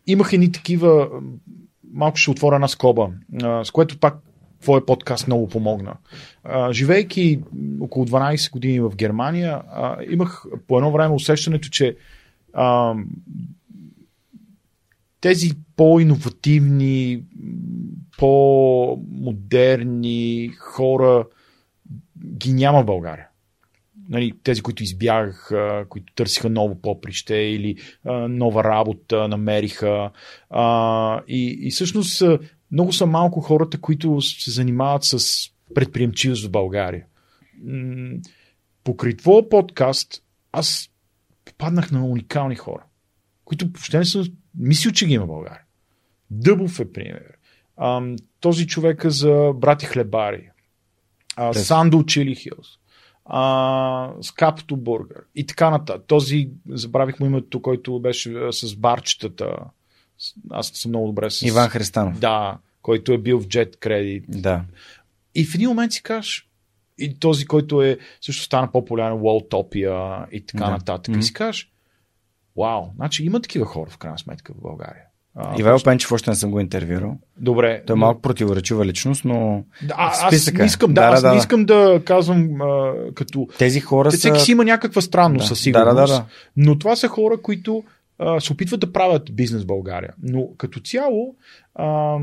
имах едни такива, малко ще отворя една скоба, с което пак твой подкаст много помогна. живейки около 12 години в Германия, имах по едно време усещането, че тези по-инновативни, по-модерни хора ги няма в България. Нали, тези, които избягаха, които търсиха ново поприще или а, нова работа намериха. А, и, и всъщност много са малко хората, които се занимават с предприемчивост в България. Покрай твоя подкаст аз попаднах на уникални хора, които въобще не са мислил, че ги има в България. Дъбов е пример. А, този човек е за брати хлебари. А, Сандо Чили Хилс. Скапто Бургер. И така нататък. Този, забравих му името, който беше с барчетата. Аз съм много добре с... Иван Христанов. Да, който е бил в Jet Credit. Да. И в един момент си кажеш, и този, който е също стана по-популярен, Walltopia и така да. нататък. Mm-hmm. И си кажеш, Вау, значи има такива хора в крайна сметка в България. Ивайло просто... Пенчев още не съм го интервюрал. Добре. Той е малко противоречива личност, но. Да, аз не искам да, да, аз да, не искам да казвам а, като. Тези хора. Те, са... Всеки си има някаква странност, да, със сигурност. Да, да, да. Но това са хора, които а, се опитват да правят бизнес в България. Но като цяло. А,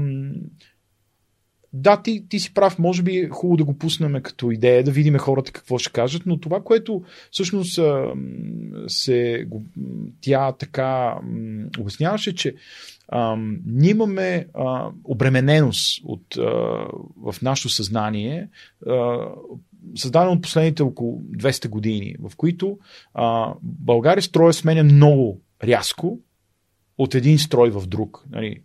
да, ти, ти си прав, може би е хубаво да го пуснем като идея, да видим хората какво ще кажат, но това, което всъщност се, тя така обясняваше, че а, ние имаме а, обремененост от, а, в нашето съзнание, а, създадено от последните около 200 години, в които а, България строя сменя много рязко от един строй в друг. Нали,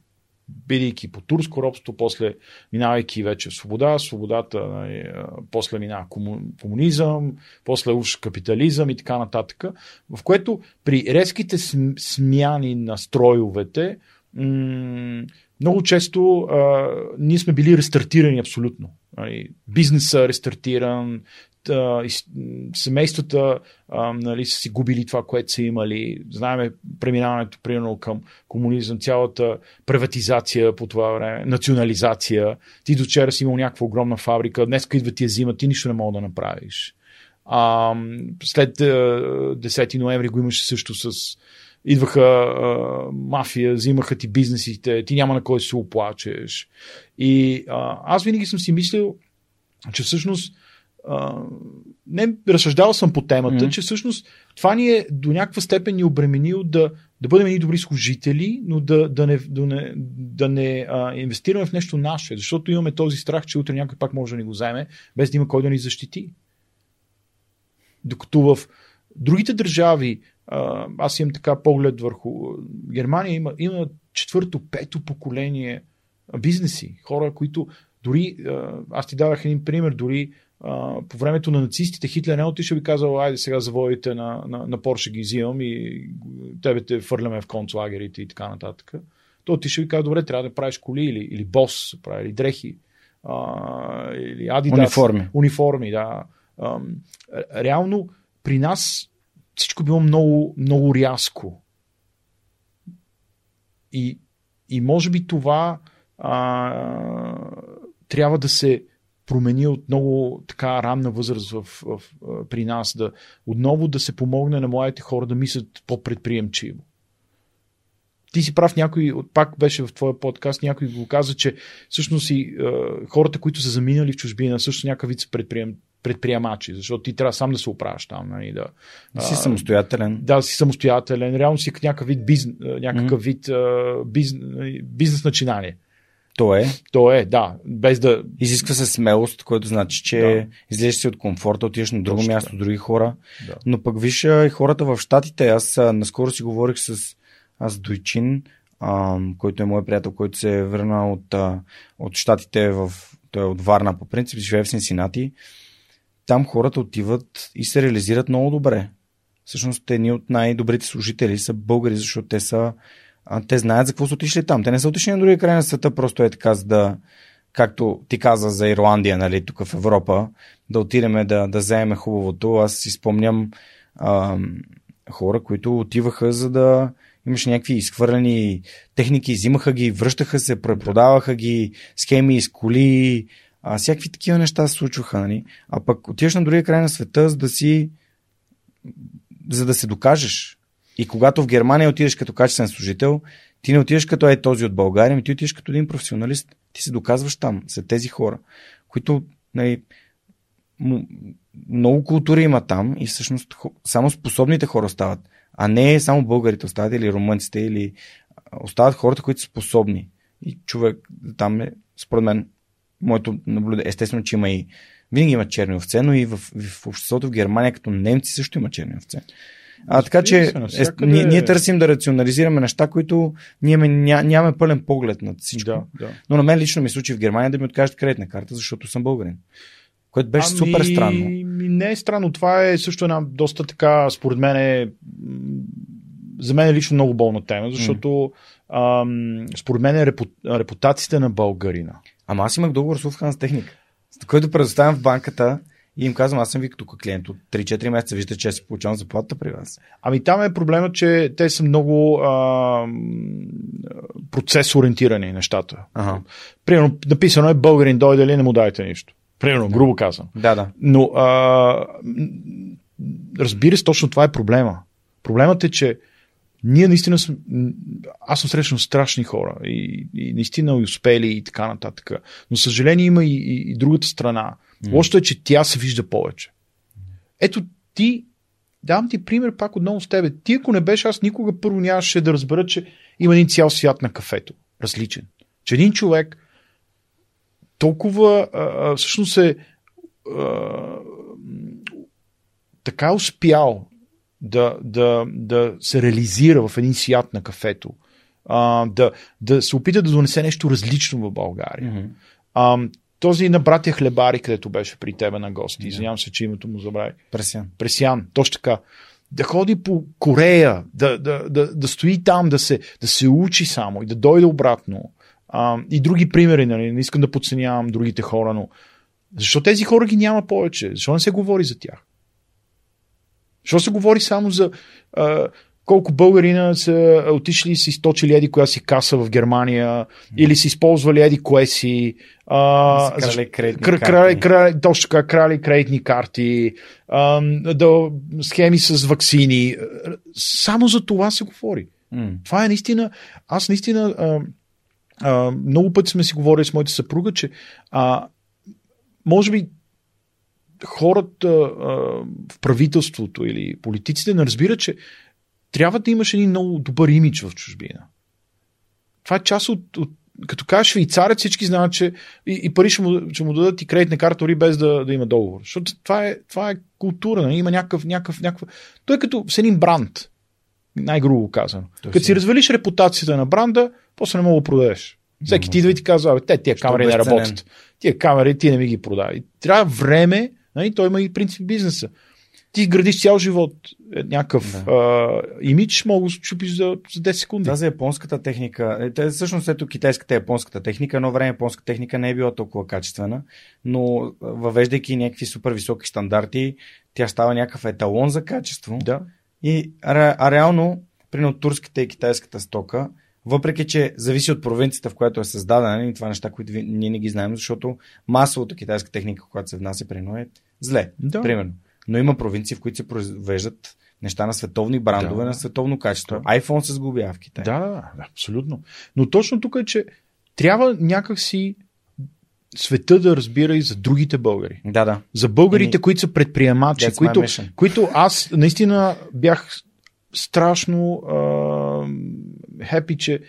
бидейки по турско робство, после минавайки вече в свобода, свободата, нали, после минава комунизъм, после уж капитализъм и така нататък, в което при резките смяни на строевете много често а, ние сме били рестартирани абсолютно. Нали, бизнеса е рестартиран, а, семействата а, нали, са си губили това, което са имали. Знаеме преминаването, примерно, към комунизъм, цялата приватизация по това време, национализация. Ти до вчера си имал някаква огромна фабрика, днес идва ти е зима, ти нищо не мога да направиш. А, след 10 ноември го имаше също с идваха а, мафия, взимаха ти бизнесите, ти няма на кой да се оплачеш. И а, аз винаги съм си мислил, че всъщност а, не разсъждавал съм по темата, mm-hmm. че всъщност това ни е до някаква степен ни обременил да, да бъдем едни добри служители, но да, да не, да не, да не а, инвестираме в нещо наше, защото имаме този страх, че утре някой пак може да ни го вземе, без да има кой да ни защити. Докато в другите държави, аз имам така поглед върху Германия, има, има четвърто, пето поколение бизнеси, хора, които Дори, аз ти дадах един пример, дори по времето на нацистите Хитлер не отишъл и казал, айде сега заводите на, на, на Порше ги взимам и тебе те фърляме в концлагерите и така нататък. Той отишъл и каза, добре, трябва да правиш коли или, или бос, прави, или дрехи, а, или Adidas. Униформи. Униформи, да. А, реално при нас всичко било много, много рязко. И, и може би това а, трябва да се промени от много така ранна възраст в, в, в, при нас, да отново да се помогне на младите хора да мислят по-предприемчиво. Ти си прав, някой, пак беше в твоя подкаст, някой го каза, че всъщност и е, хората, които са заминали в чужбина, също някакъв вид са предприем, предприемачи, защото ти трябва сам да се оправяш там. Нали, да, да си самостоятелен. Да, си самостоятелен. Реално си някакъв вид, бизнес, някакъв вид бизнес, бизнес начинание. То е. То е, да. Без да. Изисква се смелост, което значи, че да. излезеш си от комфорта, отиваш на друго Точно, място, други хора. Да. Но пък виж и хората в Штатите. Аз наскоро си говорих с аз Дойчин, а, който е мой приятел, който се е върнал от, от Штатите в. Той е от Варна по принцип, живее в Синсинати. Там хората отиват и се реализират много добре. Всъщност, едни от най-добрите служители са българи, защото те са те знаят за какво са отишли там. Те не са отишли на другия край на света, просто е така, за да, както ти каза за Ирландия, нали, тук в Европа, да отидеме да, да вземем хубавото. Аз си спомням а, хора, които отиваха за да имаше някакви изхвърлени техники, взимаха ги, връщаха се, препродаваха ги, схеми с коли, а, всякакви такива неща се случваха. Нали? А пък отиваш на другия край на света, за да си за да се докажеш. И когато в Германия отидеш като качествен служител, ти не отидеш като е този от България, ми ти отидеш като един професионалист. Ти се доказваш там, за тези хора, които нали, много култури има там и всъщност само способните хора остават, а не само българите остават или румънците, или остават хората, които са способни. И човек там е, според мен, моето наблюдение, естествено, че има и винаги има черни овце, но и в, в обществото в Германия, като немци, също има черни овце. А, така че е, ние, ние търсим да рационализираме неща, които ние ня, нямаме пълен поглед над всичко. Да, да. Но на мен лично ми случи в Германия да ми откажат кредитна карта, защото съм българин. Което беше ами, супер странно. Не е странно. Това е също една доста така, според мен е за мен е лично много болна тема, защото mm. ам, според мен е репутацията на българина. Ама аз имах договор с Уфхан с техника, който предоставям в банката и им казвам, аз съм ви като клиент от 3-4 месеца, виждате, че си получавам заплата при вас. Ами там е проблема, че те са много а, процес ориентирани нещата. Ага. Примерно, написано е българин дойде ли, не му дайте нищо. Примерно, да. грубо казвам. Да, да. Но а, разбира се, точно това е проблема. Проблемът е, че ние наистина сме, аз съм срещнал страшни хора и, и наистина и успели и така нататък. Но съжаление има и, и, и другата страна. Mm. Лошото е, че тя се вижда повече. Ето ти, давам ти пример пак отново с тебе. Ти ако не беше, аз никога първо нямаше да разбера, че има един цял свят на кафето. Различен. Че един човек толкова а, всъщност е а, така успял да, да, да се реализира в един свят на кафето, а, да, да се опита да донесе нещо различно в България. Mm-hmm. А, този на братя Хлебари, където беше при тебе на гости. Извинявам се, че името му забрави. Пресян. Пресян, точно така. Да ходи по Корея, да, да, да, да стои там, да се, да се учи само и да дойде обратно. А, и други примери, нали? не искам да подценявам другите хора, но защо тези хора ги няма повече? Защо не се говори за тях? Защо се говори само за а, колко българина са отишли и си източили еди коя си каса в Германия mm. или си използвали еди кое си а, крали кредитни кр- крали, крали, точно така, крали кредитни карти а, да, схеми с вакцини само за това се говори mm. това е наистина аз наистина а, а, много пъти сме си говорили с моята съпруга, че а, може би хората а, в правителството или политиците не разбират, че трябва да имаш един много добър имидж в чужбина. Това е част от, от като кажеш швейцарец, всички знаят, че и, и пари ще му, ще му дадат и кредитна карта, дори без да, да има договор. Защото това е, това е култура, нали? има някакъв, някакъв, някакъв... Той е като с един бранд, най-грубо казано. Като си развалиш репутацията на бранда, после не мога да продадеш. Всеки ти идва и ти казва, те, тия камери не работят. Тия камери ти не ми ги продай. Трябва време, нали, той има и принцип бизнеса. Ти градиш цял живот е, някакъв да. а, имидж, мога да чупиш за, за 10 секунди. Тази японската техника, е, те, всъщност ето китайската японската техника, едно време японската техника не е била толкова качествена, но въвеждайки някакви супер високи стандарти, тя става някакъв еталон за качество. Да. И, а, а реално, примерно турската и китайската стока, въпреки, че зависи от провинцията, в която е създадена, и това неща, които ние не ги знаем, защото масовото китайска техника, която се внася при е зле. Да. Примерно. Но има провинции, в които се произвеждат неща на световни брандове, да. на световно качество. Да. iPhone се сгубя в Китай. Да, да, абсолютно. Но точно тук е, че трябва някакси света да разбира и за другите българи. Да, да. За българите, Еми... които са предприемачи, които, които аз наистина бях страшно хепи, че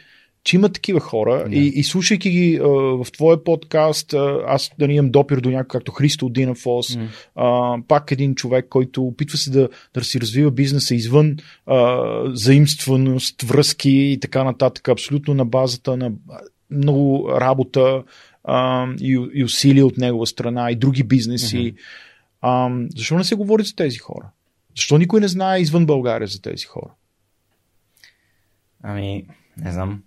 че има такива хора yeah. и, и слушайки ги а, в твоя подкаст, а, аз да не имам допир до някой, както Христо Динафос, mm. а, пак един човек, който опитва се да, да си развива бизнеса извън а, заимственост, връзки и така нататък, абсолютно на базата на много работа а, и, и усилия от негова страна и други бизнеси. Mm-hmm. А, защо не се говори за тези хора? Защо никой не знае извън България за тези хора? Ами, не знам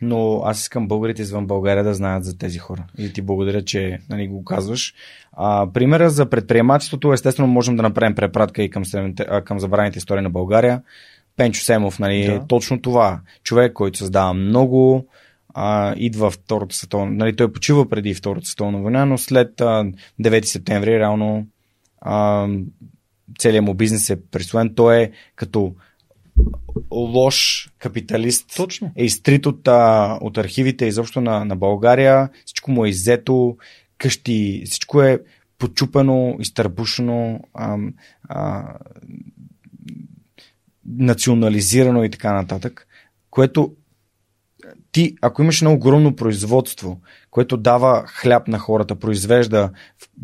но аз искам българите извън България да знаят за тези хора. И ти благодаря, че нали, го казваш. А, примера за предприемачеството, естествено, можем да направим препратка и към, към забраните истории на България. Пенчо Семов, нали, да. точно това. Човек, който създава много, а, идва Втората световна, нали, той почива преди Втората световна война, но след а, 9 септември реално а, целият му бизнес е присвоен. Той е като лош капиталист Точно. е изтрит от, а, от архивите изобщо на, на България. Всичко му е иззето, къщи, всичко е почупено, изтърбушено, а, а, национализирано и така нататък, което ти, ако имаш едно огромно производство, което дава хляб на хората, произвежда,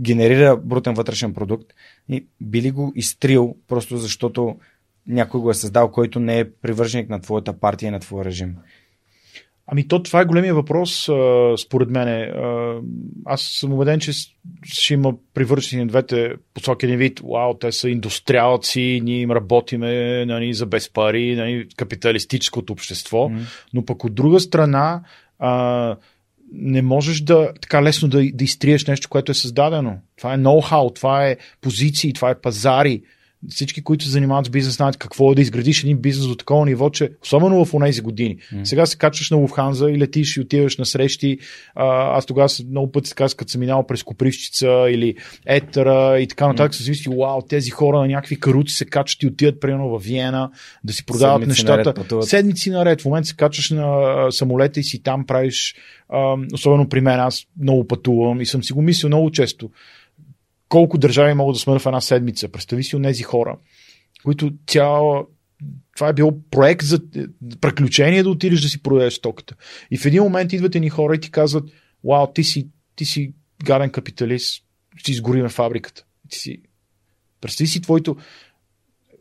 генерира брутен вътрешен продукт, и би ли го изтрил просто защото някой го е създал, който не е привърженик на твоята партия и на твоя режим? Ами то това е големия въпрос, според мен. Аз съм убеден, че ще има привържени на двете посоки един вид. Вау, те са индустриалци, ние им работиме нали, за без пари, нали, капиталистическото общество. Mm. Но пък от друга страна, а, не можеш да така лесно да, да изтриеш нещо, което е създадено. Това е ноу-хау, това е позиции, това е пазари, всички, които се занимават с бизнес, знаят какво е да изградиш един бизнес до такова ниво, че особено в тези години. Mm. Сега се качваш на Луфханза и летиш и отиваш на срещи. А, аз тогава много пъти се казах, като съм минал през Копривщица или Етера и така нататък, mm. се мисли, вау, тези хора на някакви каруци се качват и отиват примерно в Виена да си продават Седмици нещата. Наред Седмици наред. В момента се качваш на самолета и си там правиш, а, особено при мен, аз много пътувам и съм си го мислил много често колко държави могат да сменят в една седмица. Представи си от тези хора, които цяла това е било проект за приключение да отидеш да си продадеш стоката. И в един момент идват ни хора и ти казват, вау, ти си, ти си гаден капиталист, ще изгориме фабриката. Ти си... Представи си твоето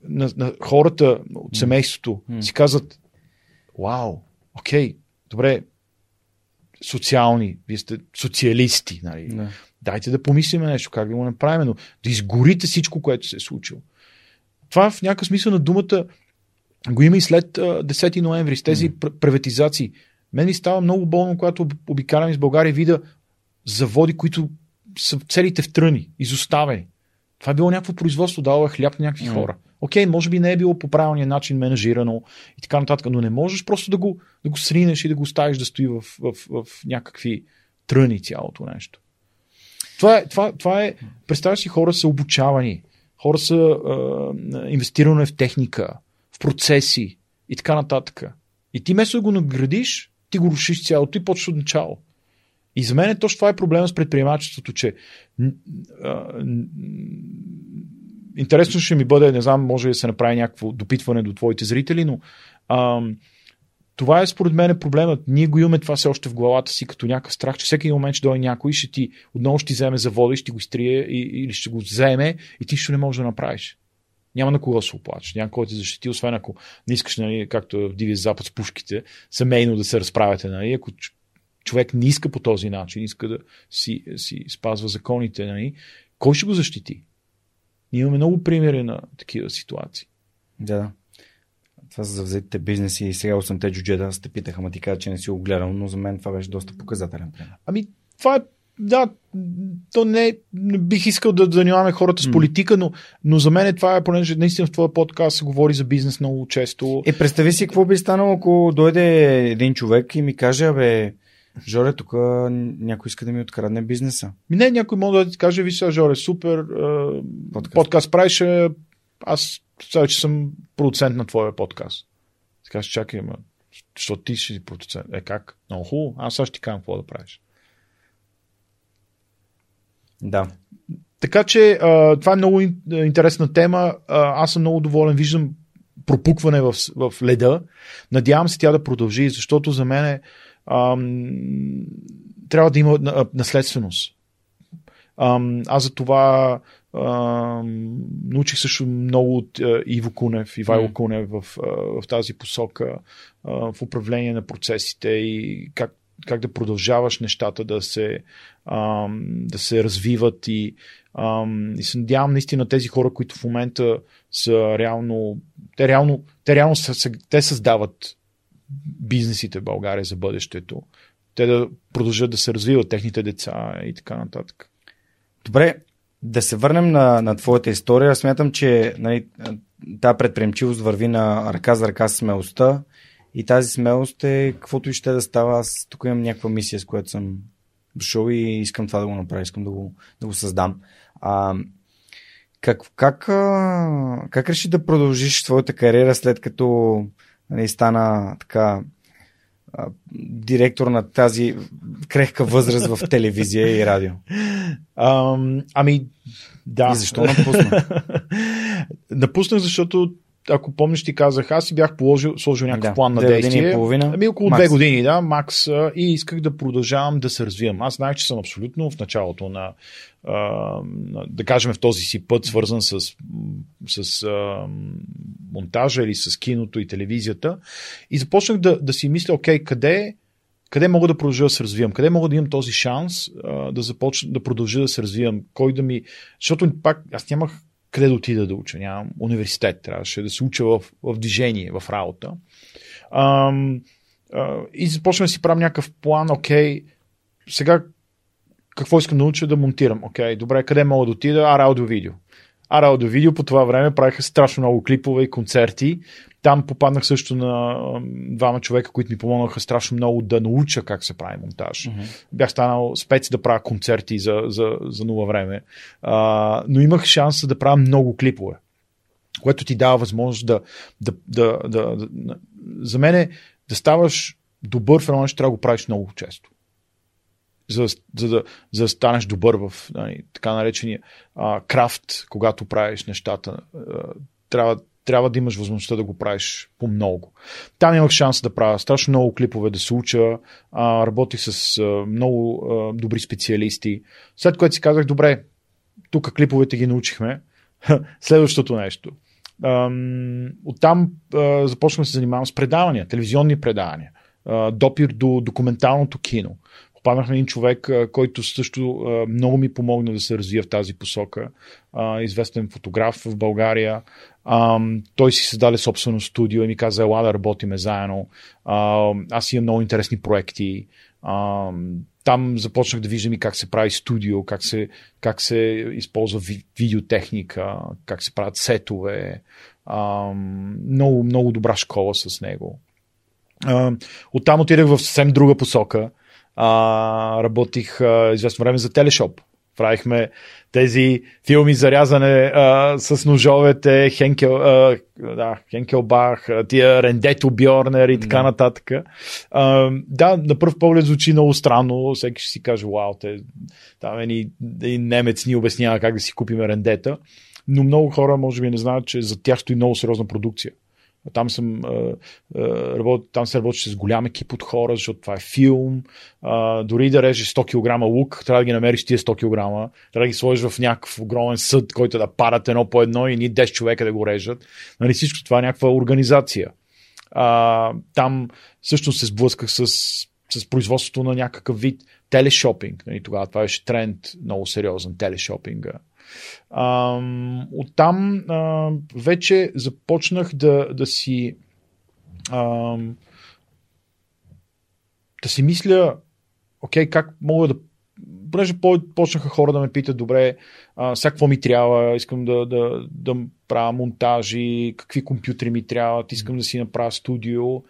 на, на хората от семейството mm. си казват, вау, окей, добре, социални, вие сте социалисти, нали? Yeah дайте да помислим нещо, как да го направим, но да изгорите всичко, което се е случило. Това в някакъв смисъл на думата го има и след 10 ноември с тези mm. приватизации. Мен ми става много болно, когато обикалям из България и видя заводи, които са целите в тръни, изоставени. Това е било някакво производство, е хляб на някакви mm. хора. Окей, може би не е било по правилния начин менажирано и така нататък, но не можеш просто да го, да го сринеш и да го оставиш да стои в, в, в, в някакви тръни цялото нещо. Това е, това, това е представяш си, хора са обучавани, хора са е, инвестирани в техника, в процеси и така нататък. И ти вместо да го наградиш, ти го рушиш цялото и почваш от начало. И за мен е точно това е проблема с предприемачеството, че а, интересно ще ми бъде, не знам, може да се направи някакво допитване до твоите зрители, но а, това е според мен проблемът. Ние го имаме това все още в главата си, като някакъв страх, че всеки момент ще дойде някой, ще ти отново ще ти вземе завода и ще го изтрие или ще го вземе и ти ще не можеш да направиш. Няма на кого да се оплачеш. Няма кой да те защити, освен ако не искаш, нали, както в Дивия Запад с пушките, семейно да се разправяте. Нали, ако човек не иска по този начин, иска да си, си спазва законите, нали? кой ще го защити? Ние имаме много примери на такива ситуации. Да. Това са завзетите бизнеси и сега 8-те джуджета, аз те питах, ама ти каза, че не си го гледал, но за мен това беше доста показателен пример. Ами, това е да, то не, не бих искал да занимаваме хората с политика, но, но за мен това е, понеже наистина в твоя подкаст се говори за бизнес много често. Е, представи си какво би станало, ако дойде един човек и ми каже, абе, Жоре, тук някой иска да ми открадне бизнеса. Ми не, някой може да ти каже, виж сега, Жоре, супер, подкаст, подкаст правиш, аз сега, че съм продуцент на твоя подкаст. Така ще чакай, ма, защото ти ще си продуцент. Е, как? Много хубаво. Аз сега ще ти кажа какво да правиш. Да. Така че а, това е много интересна тема. А, аз съм много доволен. Виждам пропукване в, в леда. Надявам се тя да продължи, защото за мен е, трябва да има наследственост. Аз за това а, научих също много от а, Иво Кунев, Ивайло mm. Кунев в, а, в тази посока, а, в управление на процесите и как как да продължаваш нещата да се, ам, да се развиват и, ам, и се надявам наистина тези хора, които в момента са реално, те реално, те реално са, те създават бизнесите в България за бъдещето. Те да продължат да се развиват техните деца и така нататък. Добре, да се върнем на, на твоята история. Смятам, че нали, тази предприемчивост върви на ръка за ръка смелостта и тази смелост е каквото и ще да става. Аз тук имам някаква мисия, с която съм дошъл и искам това да го направя, искам да го, да го създам. А, как, как, как реши да продължиш твоята кариера след като нали, стана така директор на тази крехка възраст в телевизия и радио? А, ами, да. И защо напусна? Напуснах, защото ако помниш, ти казах, аз си бях положил, сложил някакъв да, план на действие. И половина. Ами около макс. две години, да, макс. И исках да продължавам да се развивам. Аз знаех, че съм абсолютно в началото на, да кажем, в този си път, свързан с, с монтажа или с киното и телевизията. И започнах да, да си мисля, окей, къде къде мога да продължа да се развивам, къде мога да имам този шанс да започна да продължа да се развивам, кой да ми... Защото пак аз нямах къде да отида да уча. Нямам университет, трябваше да се уча в, в движение, в работа. И започвам да си правя някакъв план, окей, сега какво искам да науча да монтирам. Окей, добре, къде мога да отида? А, аудио-видео. А, аудио-видео по това време правиха страшно много клипове и концерти. Там попаднах също на двама човека, които ми помогнаха страшно много да науча как се прави монтаж. Mm-hmm. Бях станал спец да правя концерти за, за, за нула време. А, но имах шанс да правя много клипове, което ти дава възможност да. да, да, да, да за мен е да ставаш добър в едно нещо, трябва да го правиш много често. За, за, да, за да станеш добър в нали, така наречения а, крафт, когато правиш нещата. А, трябва трябва да имаш възможността да го правиш по много. Там имах шанс да правя страшно много клипове, да се уча, а, работих с а, много а, добри специалисти, след което си казах, добре, тук клиповете ги научихме, следващото нещо. Оттам а, започвам да се занимавам с предавания, телевизионни предавания, допир до документалното кино. Попаднах на един човек, който също много ми помогна да се развия в тази посока. Известен фотограф в България. Той си създаде собствено студио и ми каза, ела да работиме заедно. Аз имам много интересни проекти. Там започнах да виждам и как се прави студио, как се, как се използва видеотехника, как се правят сетове. Много, много добра школа с него. Оттам отидах в съвсем друга посока – а, работих а, известно време за Телешоп. Правихме тези филми за рязане а, с ножовете, Хенкел, а, да, Хенкелбах, тия Рендето Бьорнер и така да. нататък. А, да, на първ поглед звучи много странно. Всеки ще си каже, вау, те, там един, един немец ни обяснява как да си купим Рендета. Но много хора може би не знаят, че за тях стои много сериозна продукция. Там, съм, там се работи с голям екип от хора, защото това е филм. Дори да режеш 100 кг лук, трябва да ги намериш тия 100 кг. Трябва да ги сложиш в някакъв огромен съд, който да парат едно по едно и ни 10 човека да го режат. Нали, всичко това е някаква организация. Там също се сблъсках с с производството на някакъв вид телешопинг. Нали, тогава това беше тренд много сериозен, телешопинга. А, оттам а, вече започнах да, да си а, да си мисля, окей, как мога да понеже почнаха хора да ме питат, добре, а, сега какво ми трябва, искам да, да, да правя монтажи, какви компютри ми трябват, искам да си направя студио.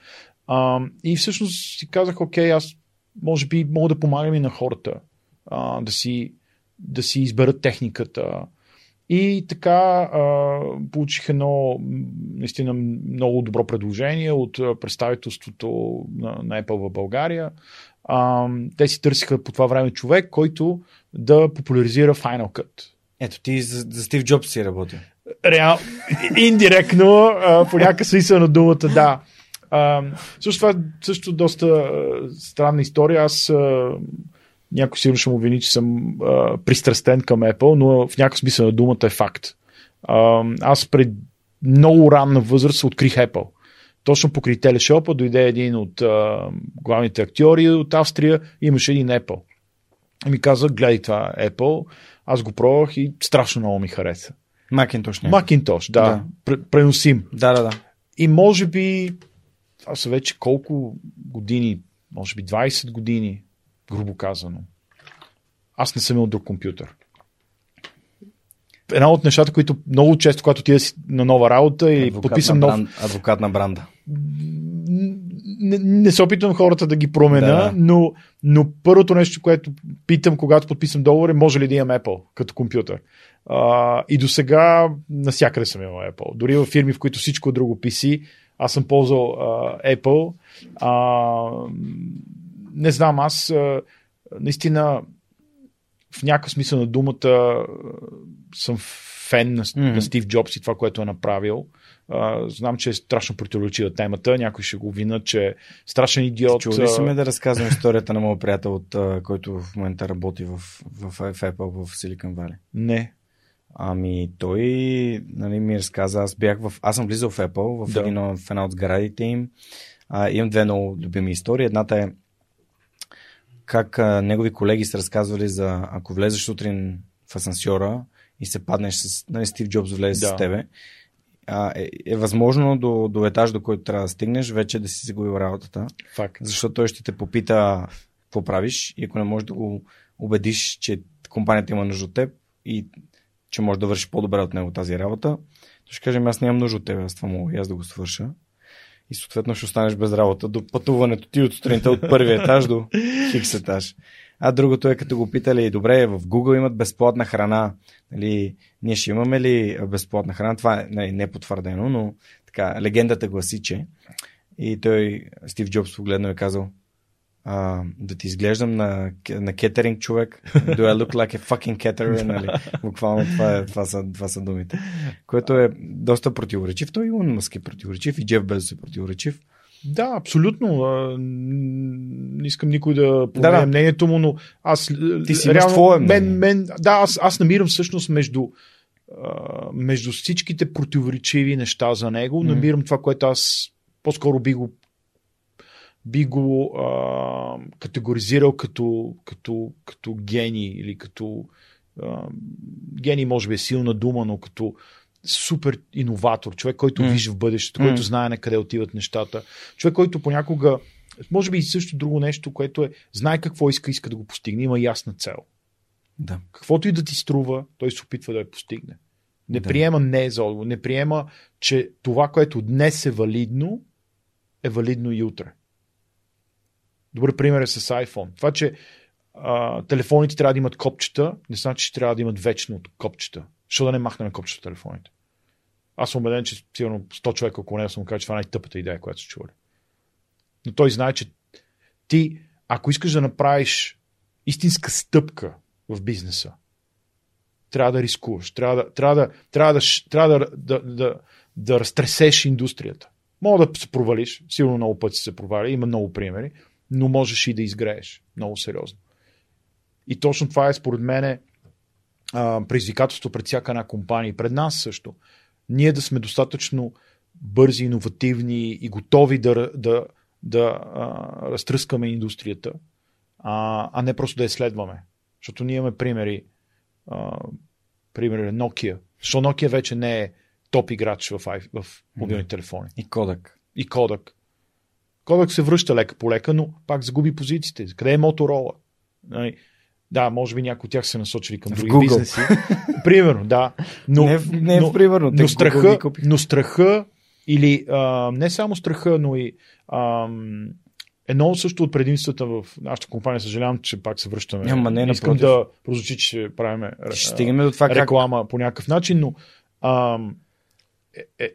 А, и всъщност си казах, окей, аз може би мога да помагам и на хората а, да, си, да си изберат техниката. И така а, получих едно наистина много добро предложение от представителството на, на Apple в България. А, те си търсиха по това време човек, който да популяризира Final Cut. Ето ти за, за Стив Джобс си работил. Реал, индиректно, а, по някакъв смисъл на думата, да. А, също това също доста а, странна история. Аз а, някой сигурно ще му вини, че съм а, пристрастен към Apple, но в някакъв смисъл на думата е факт. А, аз пред много ранна възраст открих Apple. Точно покрай телешопа дойде един от а, главните актьори от Австрия, имаше един Apple. И ми каза, гледай това Apple. Аз го пробвах и страшно много ми хареса. Макинтош не. Макинтош, да. да. Преносим. Да, да, да. И може би, това са вече колко години, може би 20 години, грубо казано. Аз не съм имал друг компютър. Една от нещата, които много често, когато ти си на нова работа и адвокат подписам нов... Бранд, адвокат на бранда. Не, не се опитвам хората да ги промена, да. но, но първото нещо, което питам, когато подписам договор е може ли да имам Apple като компютър. А, и до сега насякъде съм имал Apple. Дори в фирми, в които всичко е друго PC, аз съм ползвал а, Apple. А, не знам, аз наистина в някакъв смисъл на думата съм фен на, mm-hmm. на Стив Джобс и това, което е направил. А, знам, че е страшно противоречива темата. Някой ще го вина, че е страшен идиот. Чули ли си ме да разказвам историята на моят приятел, от, който в момента работи в, в, в Apple в Silicon Valley? Не. Ами той нали, ми разказа, аз бях в... Аз съм влизал в Apple, в, да. един, в една от сградите им. А, имам две много любими истории. Едната е как а, негови колеги са разказвали за ако влезеш сутрин в асансьора и се паднеш с нали, Стив Джобс влезе да. с тебе, а, е, е възможно до, до етаж, до който трябва да стигнеш, вече да си загубил работата. Факт. Защото той ще те попита какво правиш и ако не можеш да го убедиш, че компанията има нужда от теб и че може да върши по-добре от него тази работа, то ще кажем, аз нямам нужда от теб, аз това мога и аз да го свърша и съответно ще останеш без работа до пътуването ти от сутринта от първия етаж до хикс етаж. А другото е като го питали, добре, в Google имат безплатна храна. Нали, ние ще имаме ли безплатна храна? Това е нали, не е но така, легендата гласи, че. И той, Стив Джобс, погледна и е казал, а, да ти изглеждам на, на кетеринг човек. Do I look like a fucking caterer? Нали? Буквално това, е, това, са, това са думите. Което е доста противоречив. Той Илон Мъск е противоречив и Джеф Безос е противоречив. Да, абсолютно. Не искам никой да променя да, да. мнението му, но аз Ти си реално, твое мен, мен, да, аз, аз намирам всъщност между, между всичките противоречиви неща за него, mm. намирам това, което аз по-скоро би го би го а, категоризирал като, като, като гений или като а, гений може би е силна дума, но като супер иноватор, човек, който mm. вижда в бъдещето, mm. който знае на къде отиват нещата, човек, който понякога, може би и също друго нещо, което е, знае какво иска, иска да го постигне, има ясна цел. Да. Каквото и да ти струва, той се опитва да я постигне. Не да. приема не за отговор, не приема, че това, което днес е валидно, е валидно и утре. Добър пример е с iPhone. Това, че а, телефоните трябва да имат копчета, не значи, че трябва да имат вечно копчета. Защо да не махнем копчета в телефоните? Аз съм убеден, че сигурно 100 човека около него съм казал, че това е най-тъпата идея, която са чували. Но той знае, че ти, ако искаш да направиш истинска стъпка в бизнеса, трябва да рискуваш, трябва да, трябва да, трябва да, трябва да, да, да, да разтресеш индустрията. Мога да се провалиш, сигурно много пъти се проваля, има много примери, но можеш и да изгрееш много сериозно. И точно това е според мен предизвикателство пред всяка една компания и пред нас също. Ние да сме достатъчно бързи, иновативни и готови да, да, да а, разтръскаме индустрията, а, а не просто да я следваме. Защото ние имаме примери. А, примери Nokia. Защо Nokia вече не е топ играч в, в мобилни телефони. И Kodak. И Kodak. Kodak се връща лека по лека, но пак загуби позициите. Къде е Motorola? Нали? Да, може би някои от тях се насочили към други Google. бизнеси. Примерно, да. Но, Не, не но, примерно. но, страха, но страха или а, не само страха, но и ам, едно също от предимствата в нашата компания, съжалявам, че пак се връщаме. Няма, не, искам напротив. да прозвучи, че ще правим Ще стигаме до това как... реклама по някакъв начин, но ам, е, е,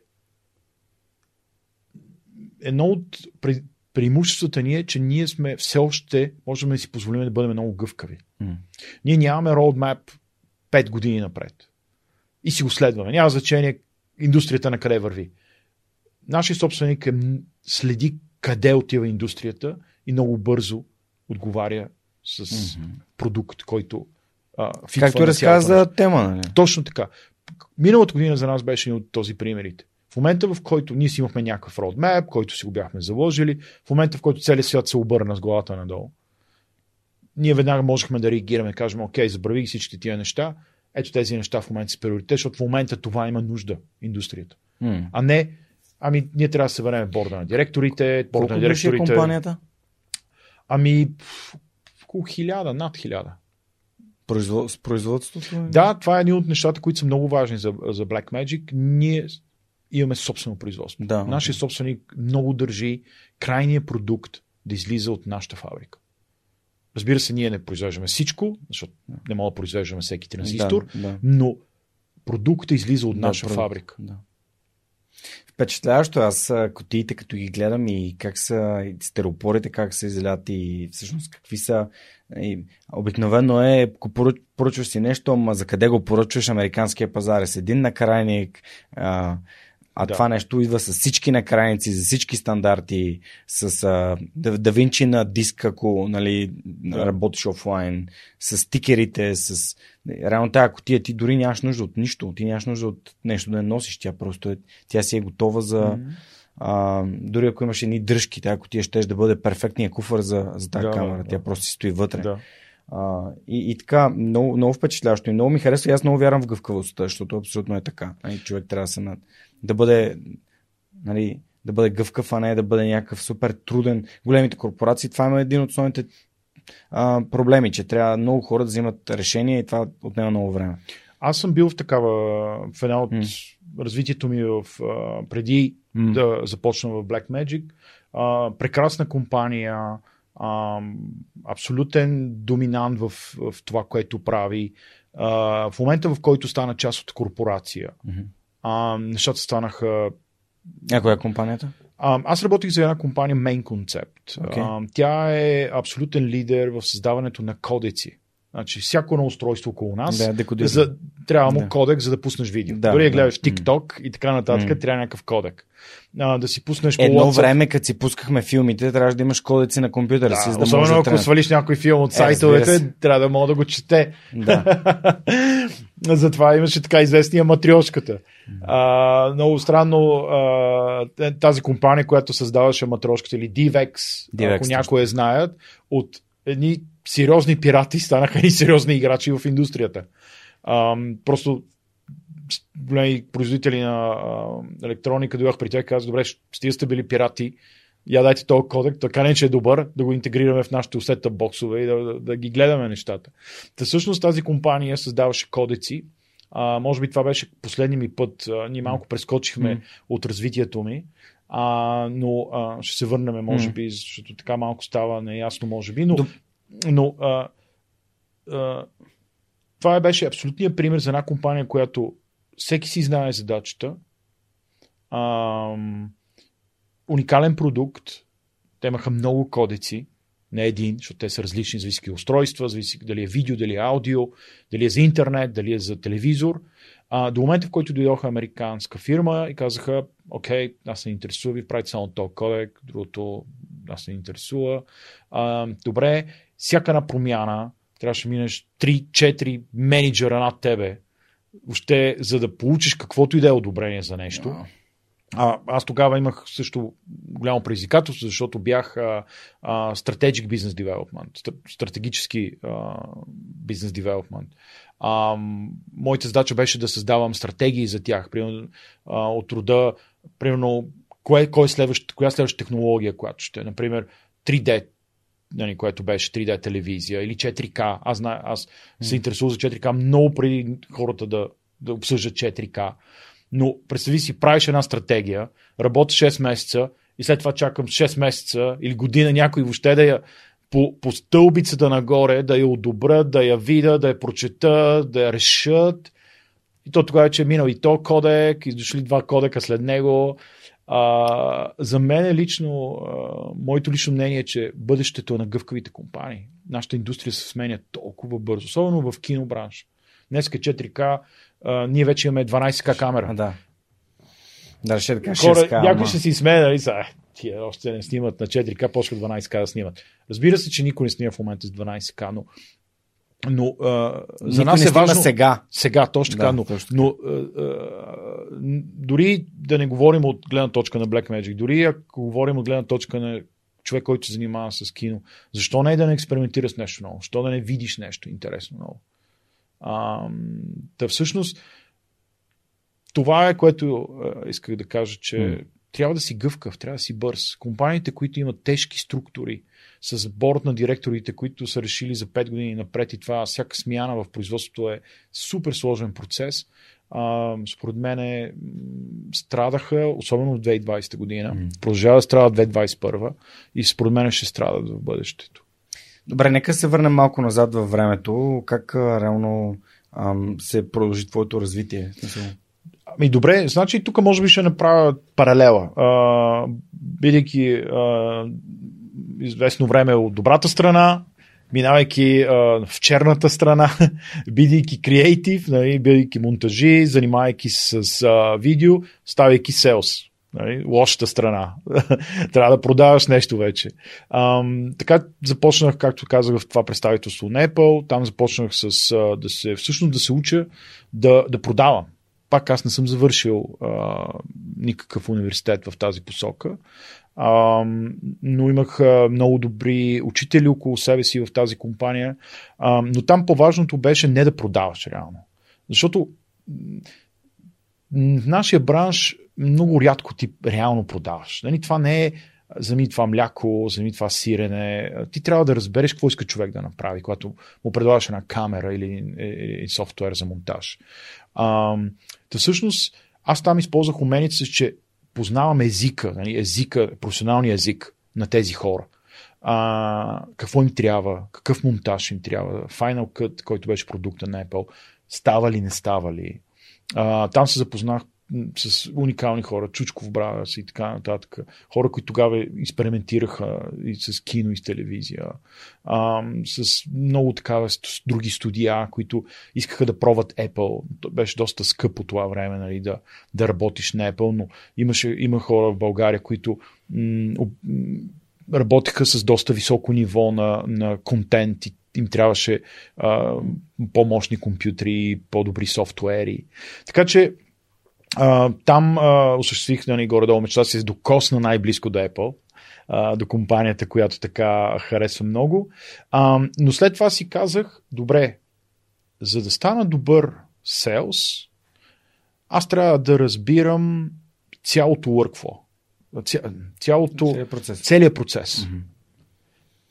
едно от пре- преимуществата ни е, че ние сме все още, можем да си позволим да бъдем много гъвкави. М. Ние нямаме roadmap 5 години напред. И си го следваме. Няма значение индустрията на къде върви. Нашия собственик е, следи къде отива индустрията и много бързо отговаря с Мгм. продукт, който а, Както разказа тема, нали? точно така. Миналата година за нас беше един от този примерите. В момента, в който ние си имахме някакъв родмеп, който си го бяхме заложили, в момента, в който целият свят се обърна с главата надолу, ние веднага можехме да реагираме, кажем, окей, забрави всички тия неща, ето тези неща в момента са приоритет, защото в момента това има нужда индустрията. М. А не, ами ние трябва да се върнем борда на директорите, борда Колко на е директорите. компанията? Ами, около хиляда, над хиляда. Производ... С производството? Да, това е един от нещата, които са много важни за, за Blackmagic. Ние имаме собствено производство. Да. Нашия собственик много държи крайния продукт да излиза от нашата фабрика. Разбира се, ние не произвеждаме всичко, защото не мога да произвеждаме всеки транзистор, Да, да. но продуктът излиза от Да, наша продукт, фабрика. Да. Впечатляващо. Аз а, кутиите, като ги гледам и как са и стеропорите, как се излят и всъщност какви са. И, обикновено е, ако поръч- поръчваш си нещо, ама за къде го поръчваш, американския пазар е с един накрайник, а, а Да. това нещо идва с всички накрайници, за всички стандарти, с а, да, Винчи на диск, ако нали, Да. работиш офлайн, с стикерите, с... Реално тази котия ти дори нямаш нужда от нищо, ти нямаш нужда от нещо да я носиш, тя просто е, тя си е готова за... А, дори ако имаш едни дръжки, тази котия ще да бъде перфектният куфър за, за тази Да, камера, да, тя да. просто си стои вътре. Да. А, и, и така, много, много впечатляващо и много ми харесва. И аз много вярвам в гъвкавостта, защото абсолютно е така. Нали, човек трябва да се на... да бъде нали, да бъде гъвкав, а не да бъде някакъв супер труден. Големите корпорации, това е един от основните а, проблеми, че трябва много хора да взимат решения и това отнема много време. Аз съм бил в такава, в една от М. развитието ми в, а, преди М. да започна в Blackmagic. А, прекрасна компания, а, абсолютен доминант в, в това, което прави. А, в момента, в който стана част от корпорация, Мгм. а, нещата станаха. А коя е компанията? А, аз работих за една компания Main Concept. Окей. А, тя е абсолютен лидер в създаването на кодеци. Значи, всяко едно устройство около нас Да, за, трябва му Да. кодек, за да пуснеш видео. Да, Дори да да. гледаш. TikTok и така нататък, М. трябва някакъв кодек. А, да си пуснеш по Едно WhatsApp. време, като си пускахме филмите, трябваше да имаш кодеци на компютъра си, Да, за да особено да ако тръгнеш. свалиш някой филм от Е, сайтовете, трябва да мога да го чете. Да. Затова имаше така известния матрешката. А, много странно а, тази компания, която създаваше матрешката или DVX, DVX, ако някой я знаят, от едни сериозни пирати станаха едни сериозни играчи в индустрията. А, просто големи производители на а, електроника дойдох при тях и казах, добре, стига сте били пирати, я дайте този кодек, така не че е добър, да го интегрираме в нашите усета боксове и да, да, да ги гледаме нещата. Та всъщност тази компания създаваше кодеци. А, може би това беше последния ми път. А, ние малко прескочихме М. от развитието ми. А, но а, ще се върнем, може би, защото така малко става неясно, може би. Но, Доб- но а, а, това беше абсолютният пример за една компания, която всеки си знае задачата. А, уникален продукт. Те имаха много кодеци. Не един, защото те са различни, зависи устройства, зависи дали е видео, дали е аудио, дали е за интернет, дали е за телевизор. А, до момента, в който дойдоха американска фирма и казаха, окей, аз се интересува, ви правите само този кодек, другото аз се интересува. А, добре, всяка една промяна, трябваше да минеш 3-4 менеджера над тебе, въобще, за да получиш каквото и да е одобрение за нещо. А, аз тогава имах също голямо предизвикателство, защото бях а, а, strategic business development, стратегически бизнес development. А, моята задача беше да създавам стратегии за тях, примерно, а, от рода, примерно, кое, кое е следващ, коя е следваща технология, която ще, например, 3D, нали, което беше 3D телевизия или 4K. Аз, знае, аз се интересувах за 4K много преди хората да, да обсъждат 4K. Но представи си, правиш една стратегия, работиш 6 месеца и след това чакам 6 месеца или година някой въобще да я по, по стълбицата нагоре, да я одобрят, да я видят, да я прочетат, да я решат. И то тогава, че е минал и то кодек, и дошли два кодека след него. А, за мен лично, а, моето лично мнение е, че бъдещето е на гъвкавите компании. Нашата индустрия се сменя толкова бързо, особено в кинобранш. Днеска 4К, а, ние вече имаме 12К камера. Да. Да, ще така Хора, някой ще си смее, нали, са, тия още не снимат на 4К, почва 12К да снимат. Разбира се, че никой не снима в момента с 12К, но но а, за нас е важно. сега. Сега, точно така. Да, но, точно. но а, а, дори да не говорим от гледна точка на Black Magic, дори ако говорим от гледна точка на човек, който се занимава с кино, защо не е да не експериментира с нещо ново? Защо да не видиш нещо интересно ново? А, да всъщност, това е което а, исках да кажа, че mm. трябва да си гъвкав, трябва да си бърз. Компаниите, които имат тежки структури, с борт на директорите, които са решили за 5 години напред и това всяка смяна в производството е супер сложен процес. А, според мен страдаха, особено в 2020 година. Mm. Продължава да страдат 2021 и според мен ще страдат в бъдещето. Добре, нека се върнем малко назад във времето. Как а, реално ам, се продължи твоето развитие? Ами добре, значи тук може би ще направя паралела. бидейки известно време от добрата страна, минавайки а, в черната страна, бидейки креатив, нали, бидейки монтажи, занимавайки се с а, видео, ставайки селс. Нали, лошата страна. Трябва да продаваш нещо вече. Ам, така започнах, както казах, в това представителство на Apple. Там започнах с а, да се, всъщност да се уча да, да продавам. Пак аз не съм завършил а, никакъв университет в тази посока. А, но имах а, много добри учители около себе си в тази компания. А, но там по-важното беше не да продаваш реално. Защото в нашия бранш много рядко ти реално продаваш. Нали, това не е вземи това мляко, вземи това сирене. Ти трябва да разбереш какво иска човек да направи, когато му предлагаш една камера или, или софтуер за монтаж. А, всъщност, аз там използвах умените си, че познавам езика, нали, езика, професионалния език на тези хора. А, какво им трябва, какъв монтаж им трябва, Final Cut, който беше продукта на Apple, става ли, не става ли. А, там се запознах с уникални хора, Чучков Брадърс и така нататък. Хора, които тогава експериментираха и с кино и с телевизия. А, с много такава с други студия, които искаха да пробват Apple. То беше доста скъпо това време нали, да, да работиш на Apple, но имаше, има хора в България, които м- работеха с доста високо ниво на, на контент и им трябваше а, по-мощни компютри, по-добри софтуери. Така че а, там а, осъществих нали, горе-долу мечта си докосна най-близко до Apple, а, до компанията, която така харесва много. А, но след това си казах, добре, за да стана добър селс, аз трябва да разбирам цялото workflow. Цялото, целият процес. Целият процес. Mm-hmm.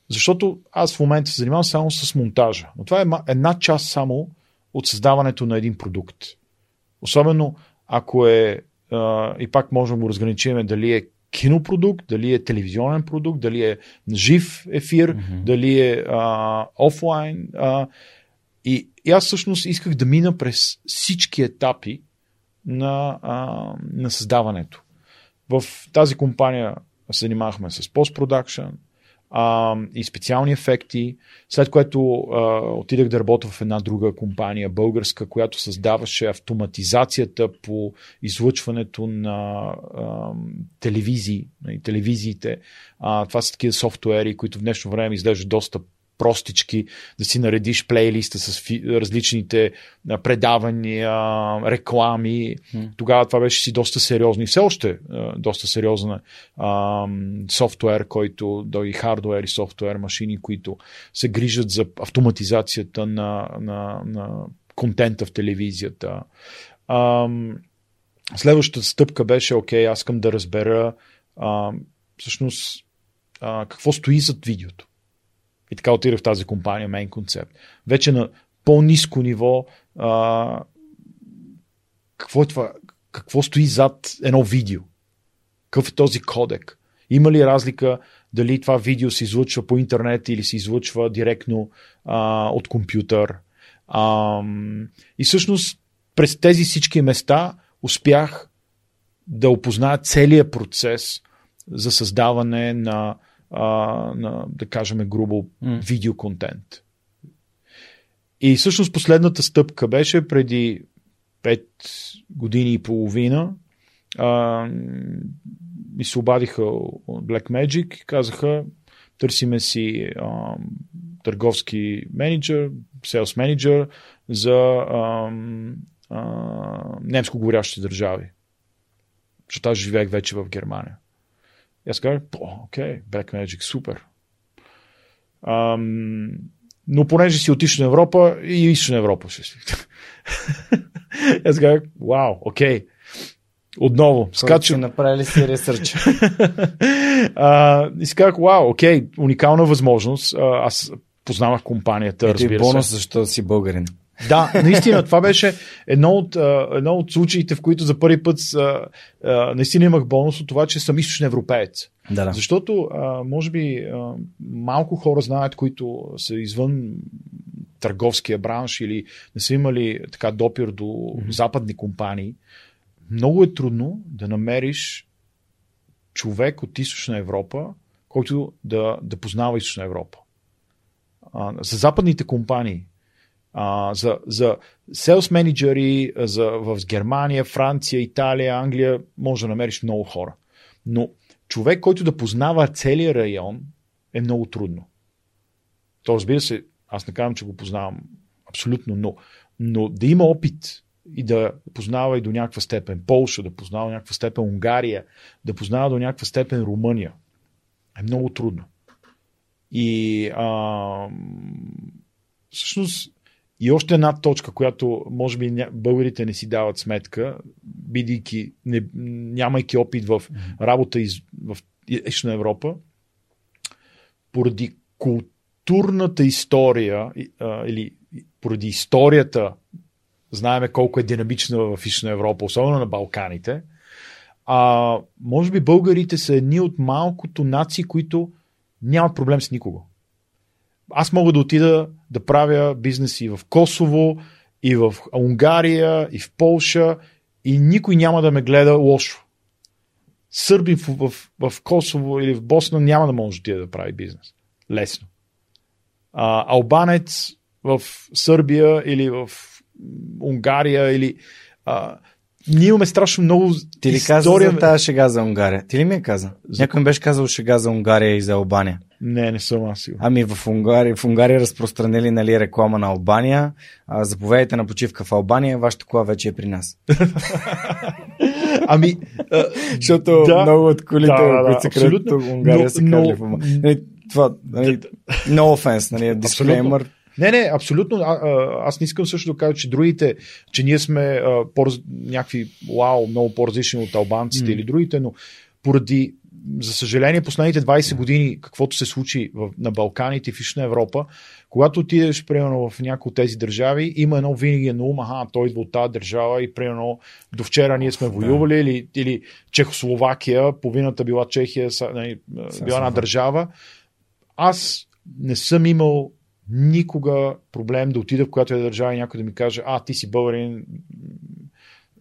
Защото аз в момента се занимавам само с монтажа. Но това е една част само от създаването на един продукт. Особено ако е, а, и пак можем да го разграничим дали е кинопродукт, дали е телевизионен продукт, дали е жив ефир, mm-hmm. дали е а, офлайн. А, и, и аз всъщност исках да мина през всички етапи на, а, на създаването. В тази компания се занимавахме с постпродакшн, а, и специални ефекти, след което а, отидах да работя в една друга компания, българска, която създаваше автоматизацията по излъчването на а, телевизии, на телевизиите. А, това са такива софтуери, които в днешно време изглеждат доста простички, да си наредиш плейлиста с фи, различните предавания, реклами. Mm. Тогава това беше си доста сериозно и все още доста сериозна а, софтуер, който, да и хардуер и софтуер машини, които се грижат за автоматизацията на, на, на контента в телевизията. А, следващата стъпка беше, окей, аз искам да разбера а, всъщност а, какво стои зад видеото. И така отидах в тази компания Main Concept. Вече на по-низко ниво а, какво е това? Какво стои зад едно видео? Какъв е този кодек? Има ли разлика дали това видео се излъчва по интернет или се излъчва директно а, от компютър? А, и всъщност през тези всички места успях да опозная целият процес за създаване на а, на, да кажем грубо, mm. видеоконтент. И всъщност последната стъпка беше преди 5 години и половина. А, ми се обадиха от Blackmagic и казаха, търсиме си а, търговски менеджер, селс менеджер за а, а, немско говорящи държави. Защото аз живеех вече в Германия. И аз казах, окей, Black Magic, супер. Ам, но понеже си от Източна Европа, и Източна Европа ще си. аз казах, вау, окей. Отново, скачам. направили си ресърч. и си казах, вау, окей, уникална възможност. аз познавах компанията, Ето разбира бонус, се. защото си българин. Да, наистина, това беше едно от, едно от случаите, в които за първи път наистина имах бонус от това, че съм източен европеец. Да, да. Защото, може би, малко хора знаят, които са извън търговския бранш или не са имали така допир до mm-hmm. западни компании. Много е трудно да намериш човек от източна Европа, който да, да познава източна Европа. за западните компании а, за, за селс менеджери за, в Германия, Франция, Италия, Англия може да намериш много хора. Но човек, който да познава целият район, е много трудно. То разбира се, аз не казвам, че го познавам абсолютно, но, но да има опит и да познава и до някаква степен Полша, да познава до някаква степен Унгария, да познава до някаква степен Румъния, е много трудно. И а, всъщност и още една точка, която може би българите не си дават сметка, бидейки, не, нямайки опит в работа из, в Източна Европа, поради културната история а, или поради историята, знаеме колко е динамична в Източна Европа, особено на Балканите, а, може би българите са едни от малкото нации, които нямат проблем с никого аз мога да отида да правя бизнес и в Косово, и в Унгария, и в Полша, и никой няма да ме гледа лошо. Сърби в, в, в Косово или в Босна няма да може да отида да прави бизнес. Лесно. А, албанец в Сърбия или в Унгария или а, ние имаме страшно много Ти ли история... каза за тази шега за Унгария? Ти ли ми е каза? За... Някой ми беше казал шега за Унгария и за Албания. Не, не съм аз сигурен. Ами в Унгария, в Унгария разпространили нали, реклама на Албания. А, заповядайте на почивка в Албания, вашата кола вече е при нас. ами, а, защото да, много от колите, да, да, които се крадат в Унгария, но, се но, в нали, това, нали, no offense, нали, дисклеймър. Не, не, абсолютно. А, а, аз не искам също да кажа, че другите, че ние сме а, някакви, вау, много по-различни от албанците mm. или другите, но поради за съжаление, последните 20 години, каквото се случи в, на Балканите в Ищна Европа, когато отидеш, примерно, в някои от тези държави, има едно винаги е на ум, аха, той идва от тази държава и, примерно, до вчера ние сме воювали, да. или, или Чехословакия, половината била Чехия, са, не, била една държава. Аз не съм имал никога проблем да отида в която е държава и някой да ми каже, а, ти си българин,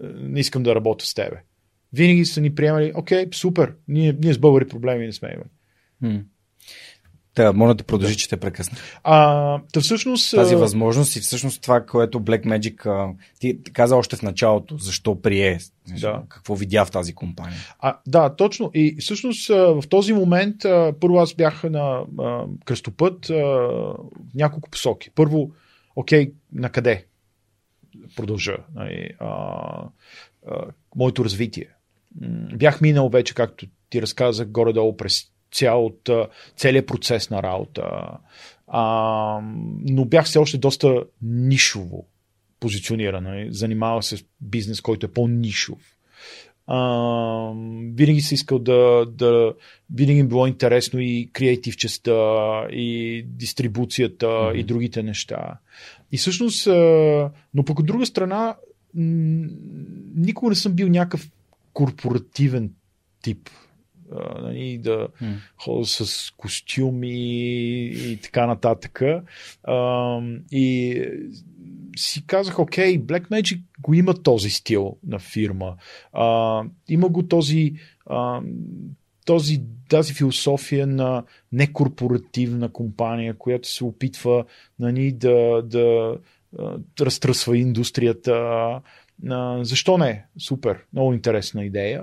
не искам да работя с тебе винаги са ни приемали, окей, супер, ние, ние с българи проблеми не сме имали. Та, моля да продължи, че те прекъсна. А, та всъщност... Тази възможност и всъщност това, което Blackmagic а, ти, каза още в началото, защо прие, Да. какво видя в тази компания. А, да, точно. И всъщност в този момент а, първо аз бях на а, кръстопът а, няколко посоки. Първо, окей, на къде продължа нали, а, а, моето развитие. Бях минал вече, както ти разказах, горе-долу през цялот, а, целият процес на работа. А, но бях все още доста нишово позициониран. нали. Занимавах се с бизнес, който е по-нишов. А, винаги си искал да, да. Винаги ми било интересно и креатив частта, и дистрибуцията, mm-hmm. и другите неща. И всъщност, но пък от друга страна, никога не съм бил някакъв корпоративен тип. А, нали, да М. ходя с костюми и така нататък. А, и си казах, окей, Blackmagic го има този стил на фирма. А, има го този, а, този, тази философия на некорпоративна компания, която се опитва нали, да, да, а, разтръсва индустрията. А, защо не? Супер. Много интересна идея.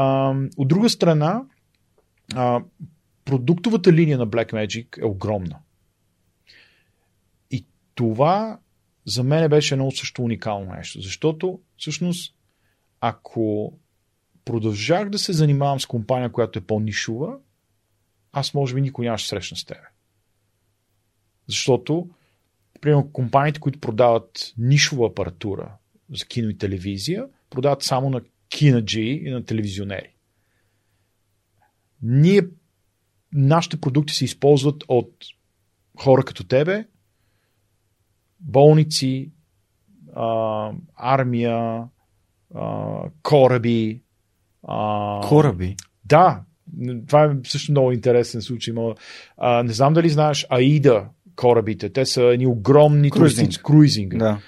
А, от друга страна, а, продуктовата линия на Blackmagic е огромна. И това за мен беше едно също уникално нещо, защото всъщност ако продължах да се занимавам с компания, която е по-нишова, аз може би никой нямаше срещна с тебе. Защото, примерно, компаниите, които продават нишова апаратура за кино и телевизия, продават само на кинаджи и на телевизионери. Ние, нашите продукти се използват от хора като тебе, болници, а, армия, а, кораби. А, Кораби. Да, това е също много интересен случай. Има, а, не знам дали знаеш Аида корабите. Те са едни огромни Круизинг. туристически круизинг. Да.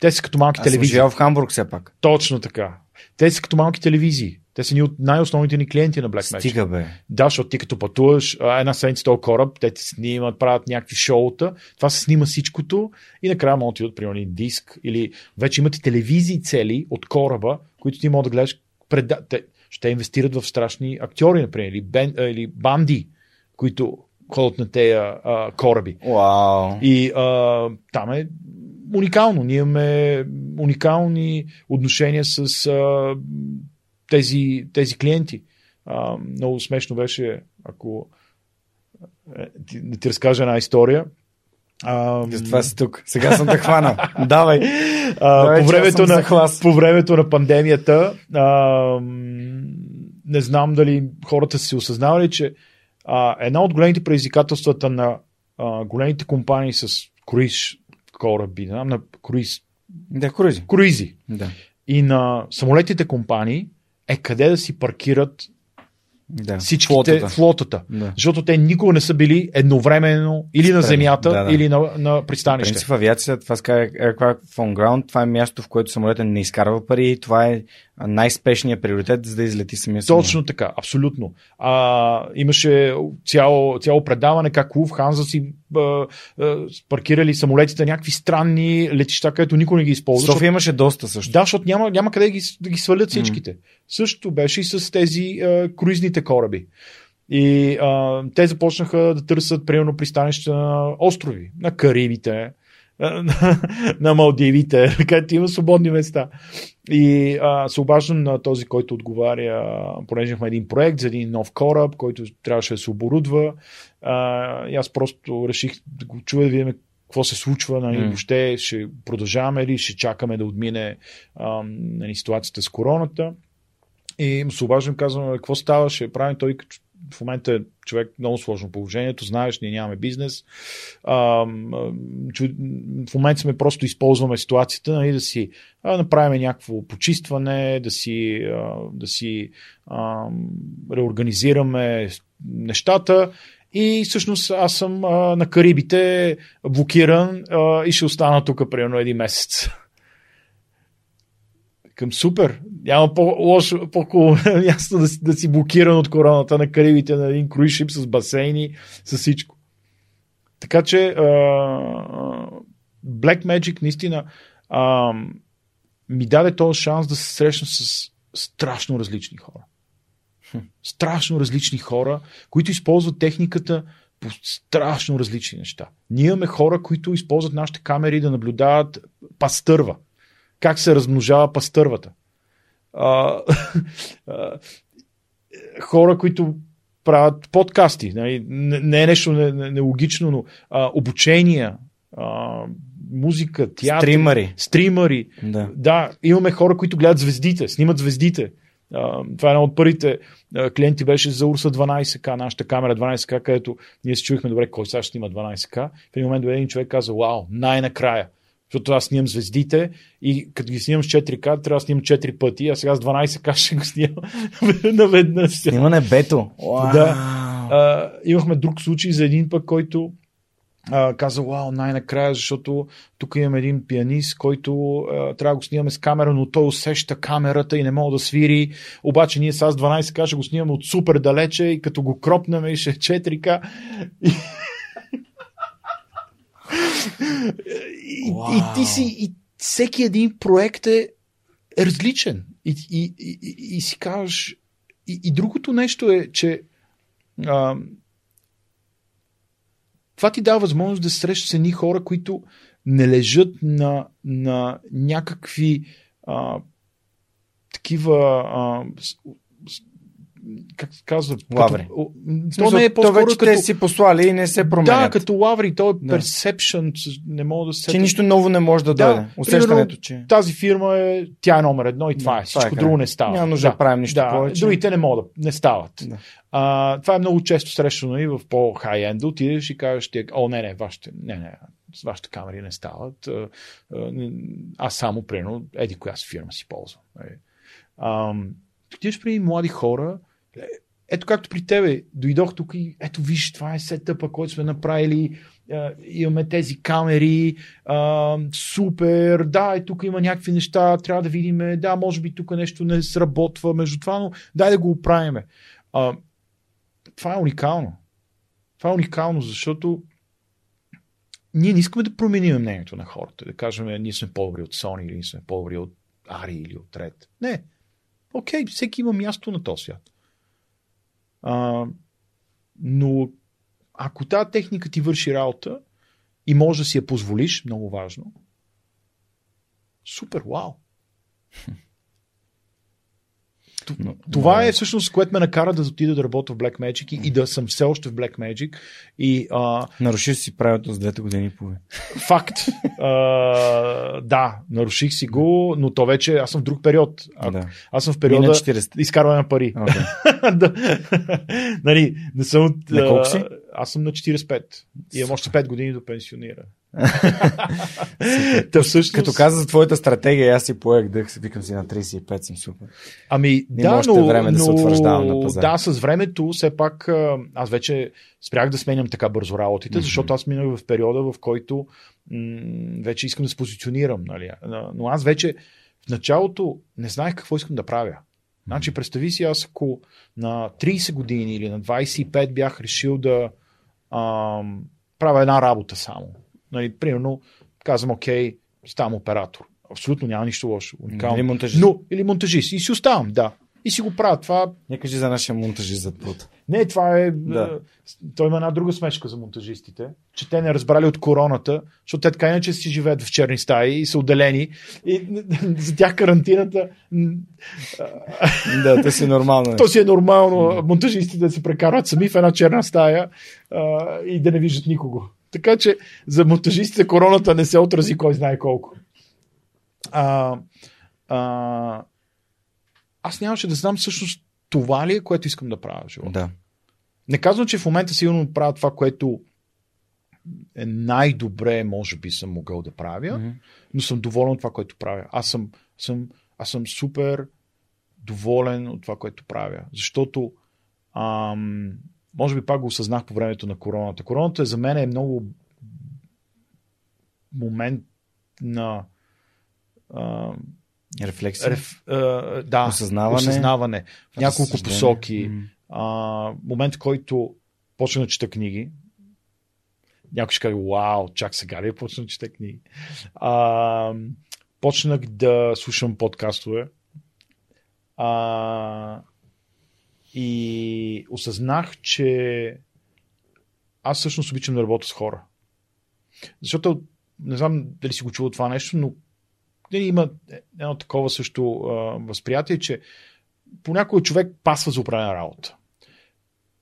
Те са като малки Аз телевизии. живял в Хамбург все пак. Точно така. Те са като малки телевизии. Те са ни от най-основните ни клиенти на Black Magic. Стига бе. Да, защото ти като пътуваш една седмица този кораб, те ти снимат, правят някакви шоута, това се снима всичкото и накрая могат да примерно, диск или вече имате телевизии цели от кораба, които ти можеш да гледаш пред... Те, ще инвестират в страшни актьори, например, или, бен, или банди, които ходят на тези а, кораби. Вау. И а, там е уникално. Ние имаме уникални отношения с а, тези, тези клиенти. А, много смешно беше, ако ти, да ти разкажа една история. А, Затова си тук. Сега съм те хванал. Давай. а, Давай, по, времето на, по времето на пандемията, а, не знам дали хората си осъзнавали, че а, една от големите предизвикателствата на а, големите компании с круиз кораби, знам, на круиз, Да, круизи. круизи Да. и на самолетите компании е къде да си паркират Да. всичките Флотата. флотата. Да. Защото те никога не са били едновременно или на земята, Да, да. или на, на В пристанище. принцип, авиацията, това се казва Aircraft on Ground, това е място, в което самолета не изкарва пари и това е най-спешният приоритет, за да излети самия самолет. Точно така, абсолютно. А, имаше цяло, цяло предаване как Луфханза си а, а, паркирали самолетите някакви странни летища, където никой не ги използва. София имаше доста също. Да, защото няма, няма къде ги, да ги свалят всичките. Същото беше и с тези а, круизните кораби. И а, те започнаха да търсят, примерно, пристанища на острови, на Карибите, на, на Малдивите, където има свободни места. И а, се обаждам на този, който отговаря, понеже имахме един проект за един нов кораб, който трябваше да се оборудва. А, и аз просто реших да го чуя да видим какво се случва, нали, М. въобще ще продължаваме ли, ще чакаме да отмине а, нали, ситуацията с короната. И му се обаждам, казвам, какво става, ще правим той в момента е човек много сложно положението, знаеш, ние нямаме бизнес. А, в момента сме просто използваме ситуацията нали, да си а, направим някакво почистване, да си, а, да си а, реорганизираме нещата. И всъщност аз съм а, на Карибите блокиран а, и ще остана тук примерно един месец. Към супер. Няма по-лошо, по-хубаво място да, си- да си блокиран от короната на Карибите на един круиз шип с басейни, с всичко. Така че а, Black Magic наистина а, ми даде този шанс да се срещна с страшно различни хора. Страшно различни хора, които използват техниката по страшно различни неща. Ние имаме хора, които използват нашите камери да наблюдават пастърва. Как се размножава пастървата. А, хора, които правят подкасти. Нали? Не, е нещо нелогично, но а, обучения, а, музика, театър. Стримари. Стримари. Да. да, имаме хора, които гледат звездите, снимат звездите. А, това е една от първите клиенти беше за Урса 12К, нашата камера 12К, където ние се чуихме добре кой сега ще снима 12К. В един момент един човек каза, вау, най-накрая. Защото аз снимам звездите и като ги снимам с 4К, трябва да снимам 4 пъти, а сега с 12К ще го снимам наведнъж. Снимане бето. Да. А, имахме друг случай за един пък, който а, каза, вау, най-накрая, защото тук имам един пианист, който а, трябва да го снимаме с камера, но той усеща камерата и не мога да свири. Обаче ние с 12К ще го снимаме от супер далече и като го кропнем и ще 4К. И... и, и ти си, и всеки един проект е, различен. И, и, и, и, и си казваш. И, и другото нещо е, че а, това ти дава възможност да срещаш с едни хора, които не лежат на, на някакви а, такива а, как се казва? Лаври. Като, то не е по-скоро то вече като... те си послали и не се променят. Да, като лаври, то е да. perception, не мога да се... Че нищо ново не може да, Да, дойде. Усещането, че... Тази фирма е, тя е номер едно и това Да, е. Всичко това е друго не става. Няма нужда да правим нищо да, повече. Другите не могат да, не стават. Да. А, това е много често срещано и в по-хай-енд. Отидеш и кажеш, ти, о, не, не, вашите, не, не, с вашите камери не стават. Аз само, примерно, еди коя си фирма си ползвам. Нали. Отидеш при млади хора, е, ето както при тебе, дойдох тук и ето виж, това е сетъпа, който сме направили, имаме тези камери, а, супер, да, и тук има някакви неща, трябва да видим, да, може би тук нещо не сработва между това, но дай да го оправиме. А, това е уникално. Това е уникално, защото ние не искаме да променим мнението на хората, да кажем, ние сме по-добри от Sony или ние сме по-добри от Ари или от Red. Не. Окей, всеки има място на този свят. А, но ако тази техника ти върши работа и може да си я позволиш, много важно, супер, вау. Но- Това но- е всъщност, което ме накара да отида да работя в Blackmagic и, и да съм все още в Blackmagic. И а, Нарушиш си правилото с двете години и половина. факт. а, да, наруших си го, но то вече аз съм в друг период. А, Да. Аз съм в периода на 40. изкарване на пари. Okay. да. нали, не съм от... На колко си? Аз съм на 45. И имам още 5 години до пенсионира. Та всъщност, Като каза за твоята стратегия, аз си поех дъх, викам си на 35 съм супер. Ами, Има да, но, време да се но, утвърждавам на пазара. Да, с времето, все пак, аз вече спрях да сменям така бързо работите, Мгм. защото аз минах в периода, в който м- вече искам да се позиционирам. Нали? Но аз вече в началото не знаех какво искам да правя. Значи, представи си, аз ако на 30 години или на 25 бях решил да ам, правя една работа само. Нали, примерно, казвам, окей, ставам оператор. Абсолютно няма нищо лошо. Уникално. Или монтажист. Но, или монтажист. И си оставам, да. И си го правя. Това Не кажи за нашия монтажист зад пулта. не, това е. Да. Да. Той има една друга смешка за монтажистите, че те не разбрали от короната, защото те така иначе си живеят в черни стаи и са отделени. И за тях карантината. Да, те си нормално. То си е нормално монтажистите да се прекарват сами в една черна стая и да не виждат никого. Така че за монтажистите короната не се отрази кой знае колко. А, а, аз нямаше да знам всъщност това ли е, което искам да правя в живота. Да. Не казвам, че в момента сигурно правя това, което е най-добре, може би, съм могъл да правя, Мгм. но съм доволен от това, което правя. Аз съм, съм, аз съм супер доволен от това, което правя. Защото, ам, може би пак го осъзнах по времето на короната. Короната за мен е много момент на ам, Рефлексия. реф, а, да, Осъзнаване. осъзнаване в няколко разсъждение. посоки. М. А, момент, в който почна да чета книги. някой ще каже, вау, чак сега ли е почна да чете книги? А, почнах да слушам подкастове. А, и осъзнах, че аз всъщност обичам да работя с хора. Защото, не знам дали си го чувал това нещо, но нали, има едно такова също а, възприятие, че понякога човек пасва за управлена работа.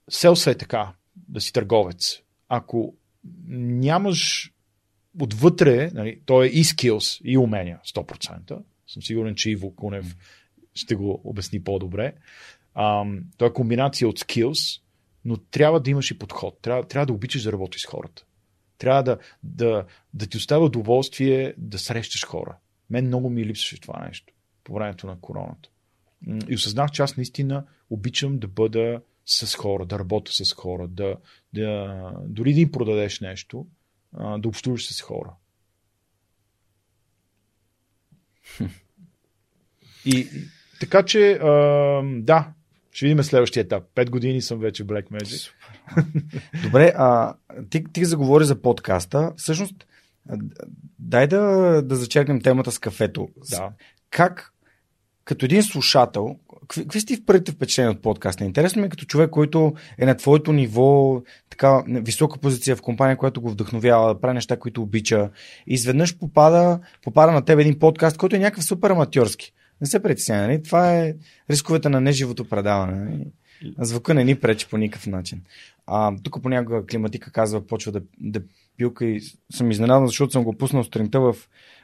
Селса е така, да си търговец. Ако нямаш отвътре, нали, то е и skills, и умения, 100%. Съм сигурен, че Иво Кунев ще го обясни по-добре. Um, то е комбинация от skills, но трябва да имаш и подход. Трябва, трябва да обичаш да работиш с хората. Трябва да, да, да ти оставя удоволствие да срещаш хора. Мен много ми липсваше това нещо по времето на короната. И осъзнах, че аз наистина обичам да бъда с хора, да работя с хора, да, да дори да им продадеш нещо, да общуваш с хора. И, така че, а, да, ще видим следващия етап. Пет години съм вече Black Magic. Добре, а, ти, ти заговори за подкаста. Всъщност, дай да, да зачеркнем темата с кафето. Да. Как, като един слушател, какви, какви сте първите впечатления от подкаста? Интересно ми е като човек, който е на твоето ниво, така висока позиция в компания, която го вдъхновява да прави неща, които обича. И изведнъж попада, попада на теб един подкаст, който е някакъв супер аматьорски. Не се притеснява, нали? Това е рисковете на неживото предаване. Нали? Звука не ни пречи по никакъв начин. А, тук понякога климатика казва, почва да, да пилка и съм изненадан, защото съм го пуснал сутринта в,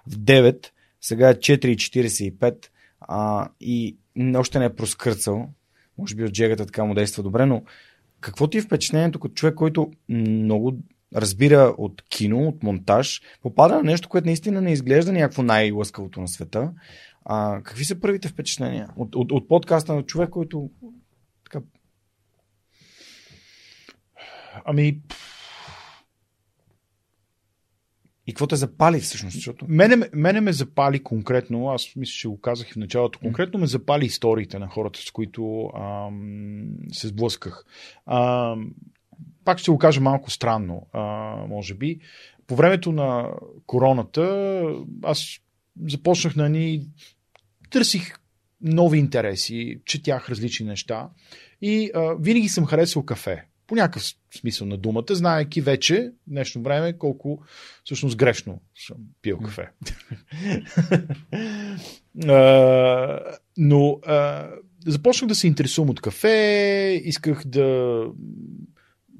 в 9, сега е 4.45 а, и още не е проскърцал. Може би от джегата така му действа добре, но какво ти е впечатлението като човек, който много разбира от кино, от монтаж, попада на нещо, което наистина не изглежда някакво най-лъскавото на света. А, какви са първите впечатления от, от, от подкаста на човек, който така... Ами, и какво те запали всъщност? Защото... Мене, мене ме запали конкретно, аз мисля, че го казах и в началото, конкретно ме запали историите на хората, с които ам, се сблъсках. Ам, пак ще го кажа малко странно, а, може би. По времето на короната аз започнах на ни търсих нови интереси, четях различни неща и а, винаги съм харесвал кафе по някакъв смисъл на думата, знаеки вече в днешно време колко всъщност грешно съм пил кафе. а, но а, започнах да се интересувам от кафе, исках да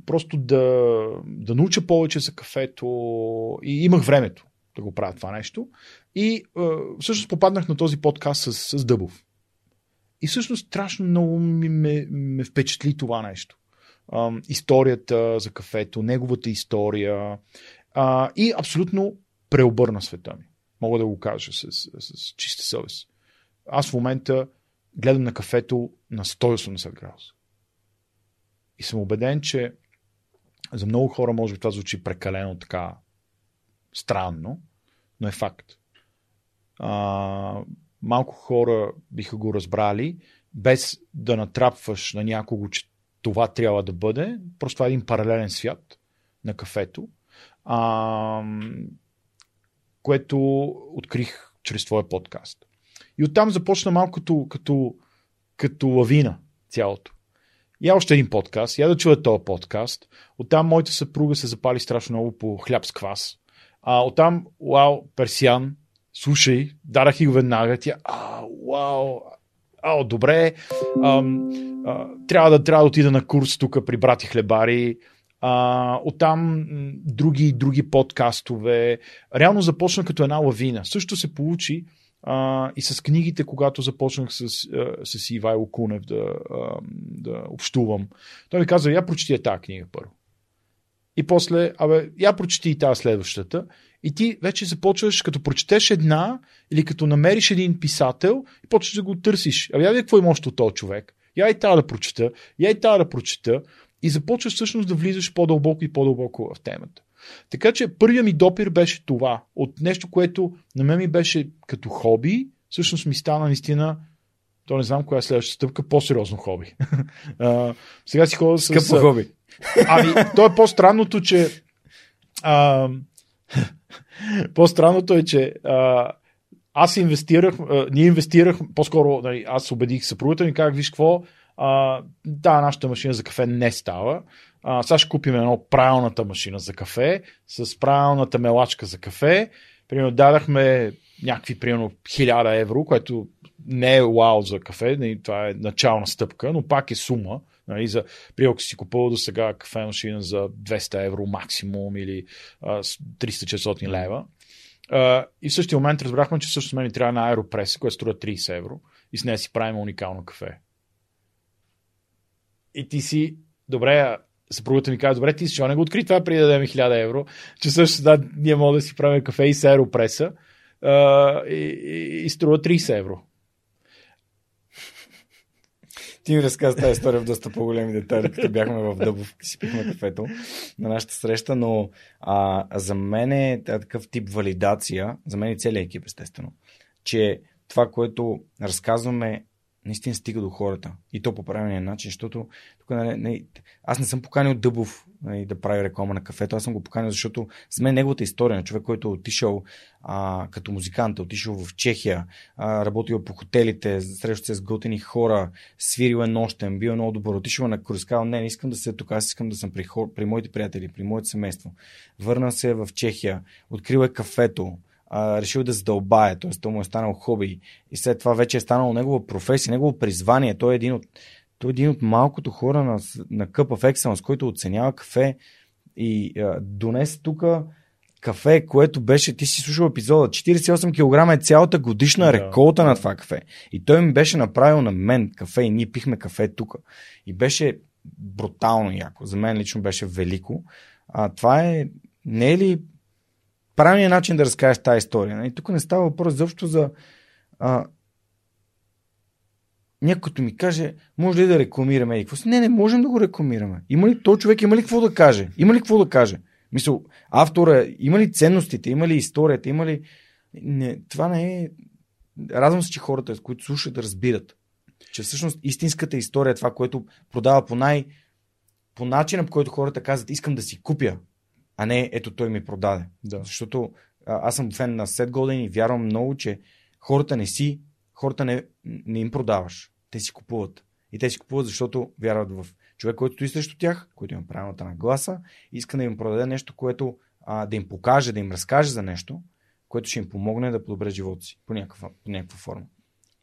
просто да, да науча повече за кафето и имах времето да го правя това нещо. И а, всъщност попаднах на този подкаст с, с Дъбов. И всъщност страшно много ми ме, ме впечатли това нещо историята за кафето, неговата история а, и абсолютно преобърна света ми. Мога да го кажа с, с, с чиста съвест. Аз в момента гледам на кафето на 180 градуса. И съм убеден, че за много хора може би това звучи прекалено така странно, но е факт. А, малко хора биха го разбрали, без да натрапваш на някого, че това трябва да бъде. Просто е един паралелен свят на кафето, а, което открих чрез твоя подкаст. И оттам започна малко като, като, като лавина цялото. Я още един подкаст, я да чуя този подкаст. Оттам моята съпруга се запали страшно много по хляб с квас. А, оттам, вау, персиан, слушай, дарах и го веднага. Тя, а, вау, а, добре, а, а, трябва, да, трябва да отида на курс тук при брати хлебари, а, оттам други, други подкастове. Реално започна като една лавина. Също се получи а, и с книгите, когато започнах с, с Ивайло Кунев да, да общувам. Той ми каза, я прочети тази книга първо. И после, абе, я прочети и тази следващата. И ти вече започваш, като прочетеш една или като намериш един писател и почваш да го търсиш. Абе, я ви какво има още от този човек. Я и тази да прочета, я и тази да прочета. И започваш всъщност да влизаш по-дълбоко и по-дълбоко в темата. Така че първият ми допир беше това. От нещо, което на мен ми беше като хоби, всъщност ми стана наистина то не знам коя е следващата стъпка, по-сериозно хоби. а, сега си ходя с... Скъпо хоби. Ами, то е по-странното, че А, по-странното е, че а, аз инвестирах, а, ние инвестирах, по-скоро нали, аз убедих съпругата ми, как виж какво, а, да, нашата машина за кафе не става. А, сега ще купим едно правилната машина за кафе, с правилната мелачка за кафе. Примерно дадахме някакви, примерно, 1000 евро, което не е вау за кафе, нали, това е начална стъпка, но пак е сума. Нали, за, приемок си купувал до сега кафе машина за 200 евро максимум или 300-400 лева. А, и в същия момент разбрахме, че също мен трябва на аеропрес, която струва 30 евро и с нея си правим уникално кафе. И ти си, добре, съпругата ми казва, добре, ти си, не го откри това преди да дадем 1000 евро, че също да, ние можем да си правим кафе и с аеропреса а, и, и, и струва 30 евро. Ти ми разказа тази история в доста по-големи детайли, като бяхме в Дъбов си пихме кафето на нашата среща, но а, за мен е такъв тип валидация, за мен и целият екип естествено, че това, което разказваме наистина стига до хората. И то по правилния начин, защото тук, не, нали, не, аз не съм поканил Дъбов не, нали, да прави реклама на кафето, аз съм го поканил, защото за мен неговата история на човек, който е отишъл а, като музикант, е отишъл в Чехия, а, работил по хотелите, срещал се с готини хора, свирил е нощен, бил много добър, отишъл на круиз, казал, не, не искам да се тук, аз искам да съм при, хор, при моите приятели, при моето семейство. Върна се в Чехия, открил е кафето, а, решил да задълбае, т.е. то му е станал хоби и след това вече е станало негова професия, негово призвание. Той е един от, той е един от малкото хора на, на Cup of Excellence, който оценява кафе и а, донес тук кафе, което беше, ти си слушал епизода, 48 кг е цялата годишна реколта да. на това кафе. И той ми беше направил на мен кафе и ние пихме кафе тук. И беше брутално яко. За мен лично беше велико. А, това е, не е ли правилният начин да разкажеш тази история. И нали? тук не става въпрос защо за а, някой ми каже, може ли да рекламираме? И Не, не можем да го рекламираме. Има ли то човек, има ли какво да каже? Има ли какво да каже? Мисъл, автора, има ли ценностите, има ли историята, има ли... Не, това не е... Радвам се, че хората, които слушат, да разбират, че всъщност истинската история е това, което продава по най... по начина, по който хората казват, искам да си купя а не ето той ми продаде. Да. Защото а, аз съм фен на Сет Голден и вярвам много, че хората не си, хората не, не им продаваш. Те си купуват. И те си купуват, защото вярват в човек, който стои срещу тях, който има правилната на гласа, иска да им продаде нещо, което а, да им покаже, да им разкаже за нещо, което ще им помогне да подобре живота си по някаква, по някаква форма.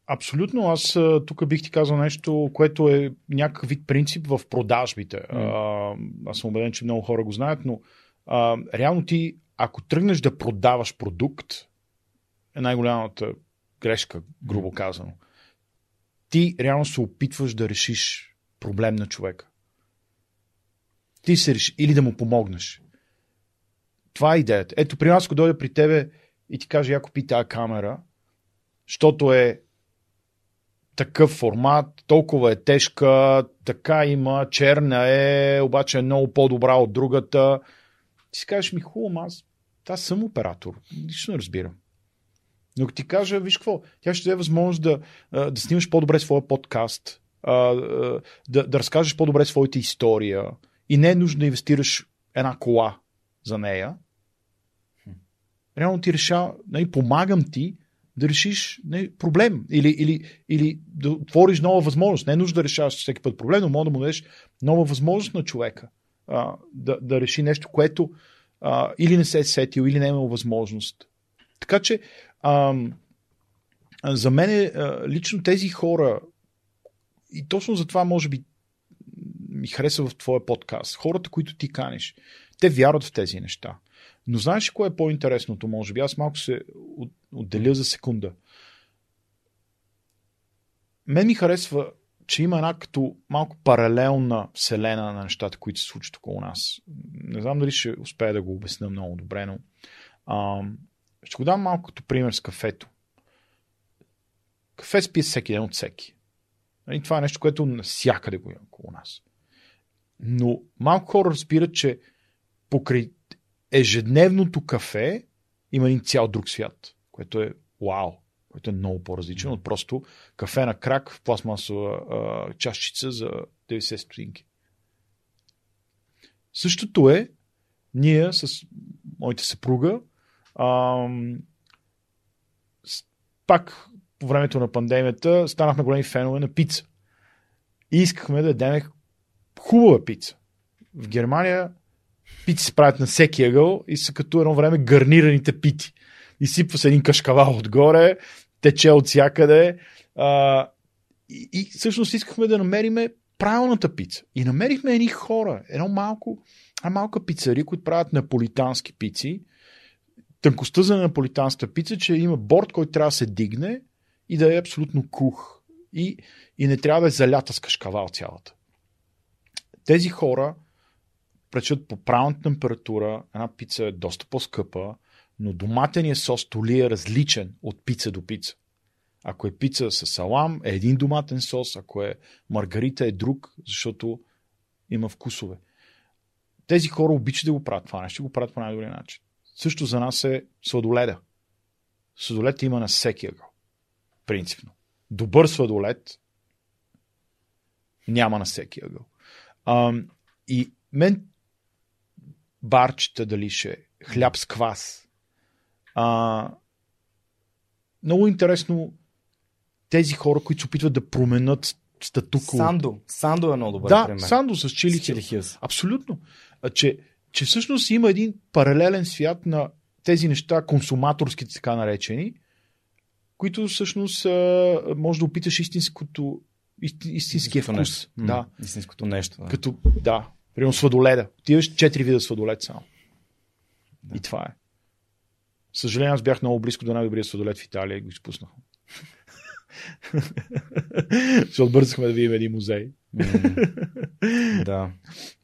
Абсолютно. Аз тук бих ти казал нещо, което е някакъв вид принцип в продажбите. Mm. А, аз съм убеден, че много хора го знаят, но а, реално ти, ако тръгнеш да продаваш продукт, е най-голямата грешка, грубо казано. Ти реално се опитваш да решиш проблем на човека. Ти се реши, или да му помогнеш. Това е идеята. Ето, при нас, ако дойде при тебе и ти каже, я купи тази камера, защото е такъв формат, толкова е тежка, така има, черна е, обаче е много по-добра от другата ти си кажеш ми хубаво, аз аз съм оператор, нищо не разбирам. Но ако ти кажа, виж какво, тя ще даде възможност да, да снимаш по-добре своя подкаст, да, да разкажеш по-добре своята история и не е нужно да инвестираш една кола за нея. Реално ти решава, нали, помагам ти да решиш нали, проблем или, или, или да отвориш нова възможност. Не е нужно да решаваш всеки път проблем, но може да му дадеш нова възможност на човека а, да, да реши нещо, което а, или не се е сетил, или не е имал възможност. Така че за мен е, лично тези хора, и точно за това може би ми хареса в твоя подкаст, хората, които ти каниш, те вярват в тези неща. Но знаеш ли кое е по-интересното, може би? Аз малко се отделя за секунда. Мен ми харесва че има една като малко паралелна вселена на нещата, които се случват около нас. Не знам дали ще успея да го обясня много добре, но а, ще го дам малко като пример с кафето. Кафе спи всеки ден от всеки. И нали, това е нещо, което навсякъде го има около нас. Но малко хора разбират, че покрай ежедневното кафе има един цял друг свят, което е вау който е много по-различен от просто кафе на крак в пластмасова а, чашчица за 90 стотинки. Същото е ние с моите съпруга пак по времето на пандемията станахме големи фенове на пица. И искахме да ядем хубава пица. В Германия пици се правят на всеки ъгъл и са като едно време гарнираните пити. Изсипва се един кашкавал отгоре, тече от всякъде. А, и, и всъщност искахме да намериме правилната пица. И намерихме едни хора, едно малко, една малка пицари, които правят наполитански пици. Тънкостта за наполитанска пица, че има борт, който трябва да се дигне и да е абсолютно кух. И, и не трябва да е залята с кашкавал цялата. Тези хора пречат по правилната температура. Една пица е доста по-скъпа, но доматеният сос толи е различен от пица до пица. Ако е пица с салам, е един доматен сос, ако е маргарита, е друг, защото има вкусове. Тези хора обичат да го правят това нещо, го правят по най-добрия начин. Също за нас е сладоледа. Сладолед има на всеки ъгъл. Принципно. Добър сладолед няма на всеки ъгъл. А, и мен барчета дали ще е, хляб с квас. А, много интересно тези хора, които се опитват да променят статуко. Сандо. Сандо е много добър да, пример. Сандо с чили. С чили хилс. Абсолютно. А, че, че всъщност има един паралелен свят на тези неща, консуматорските така наречени, които всъщност може да опиташ истинското, истинския Истинското вкус. нещо. Да. Истинското нещо. Да. Като, да, примерно сладоледа. Ти имаш четири вида сладолед само. И това е. Съжаление, аз бях много близко до най-добрия сладолед в Италия и го изпуснах. Защото бързахме да видим един музей. Да.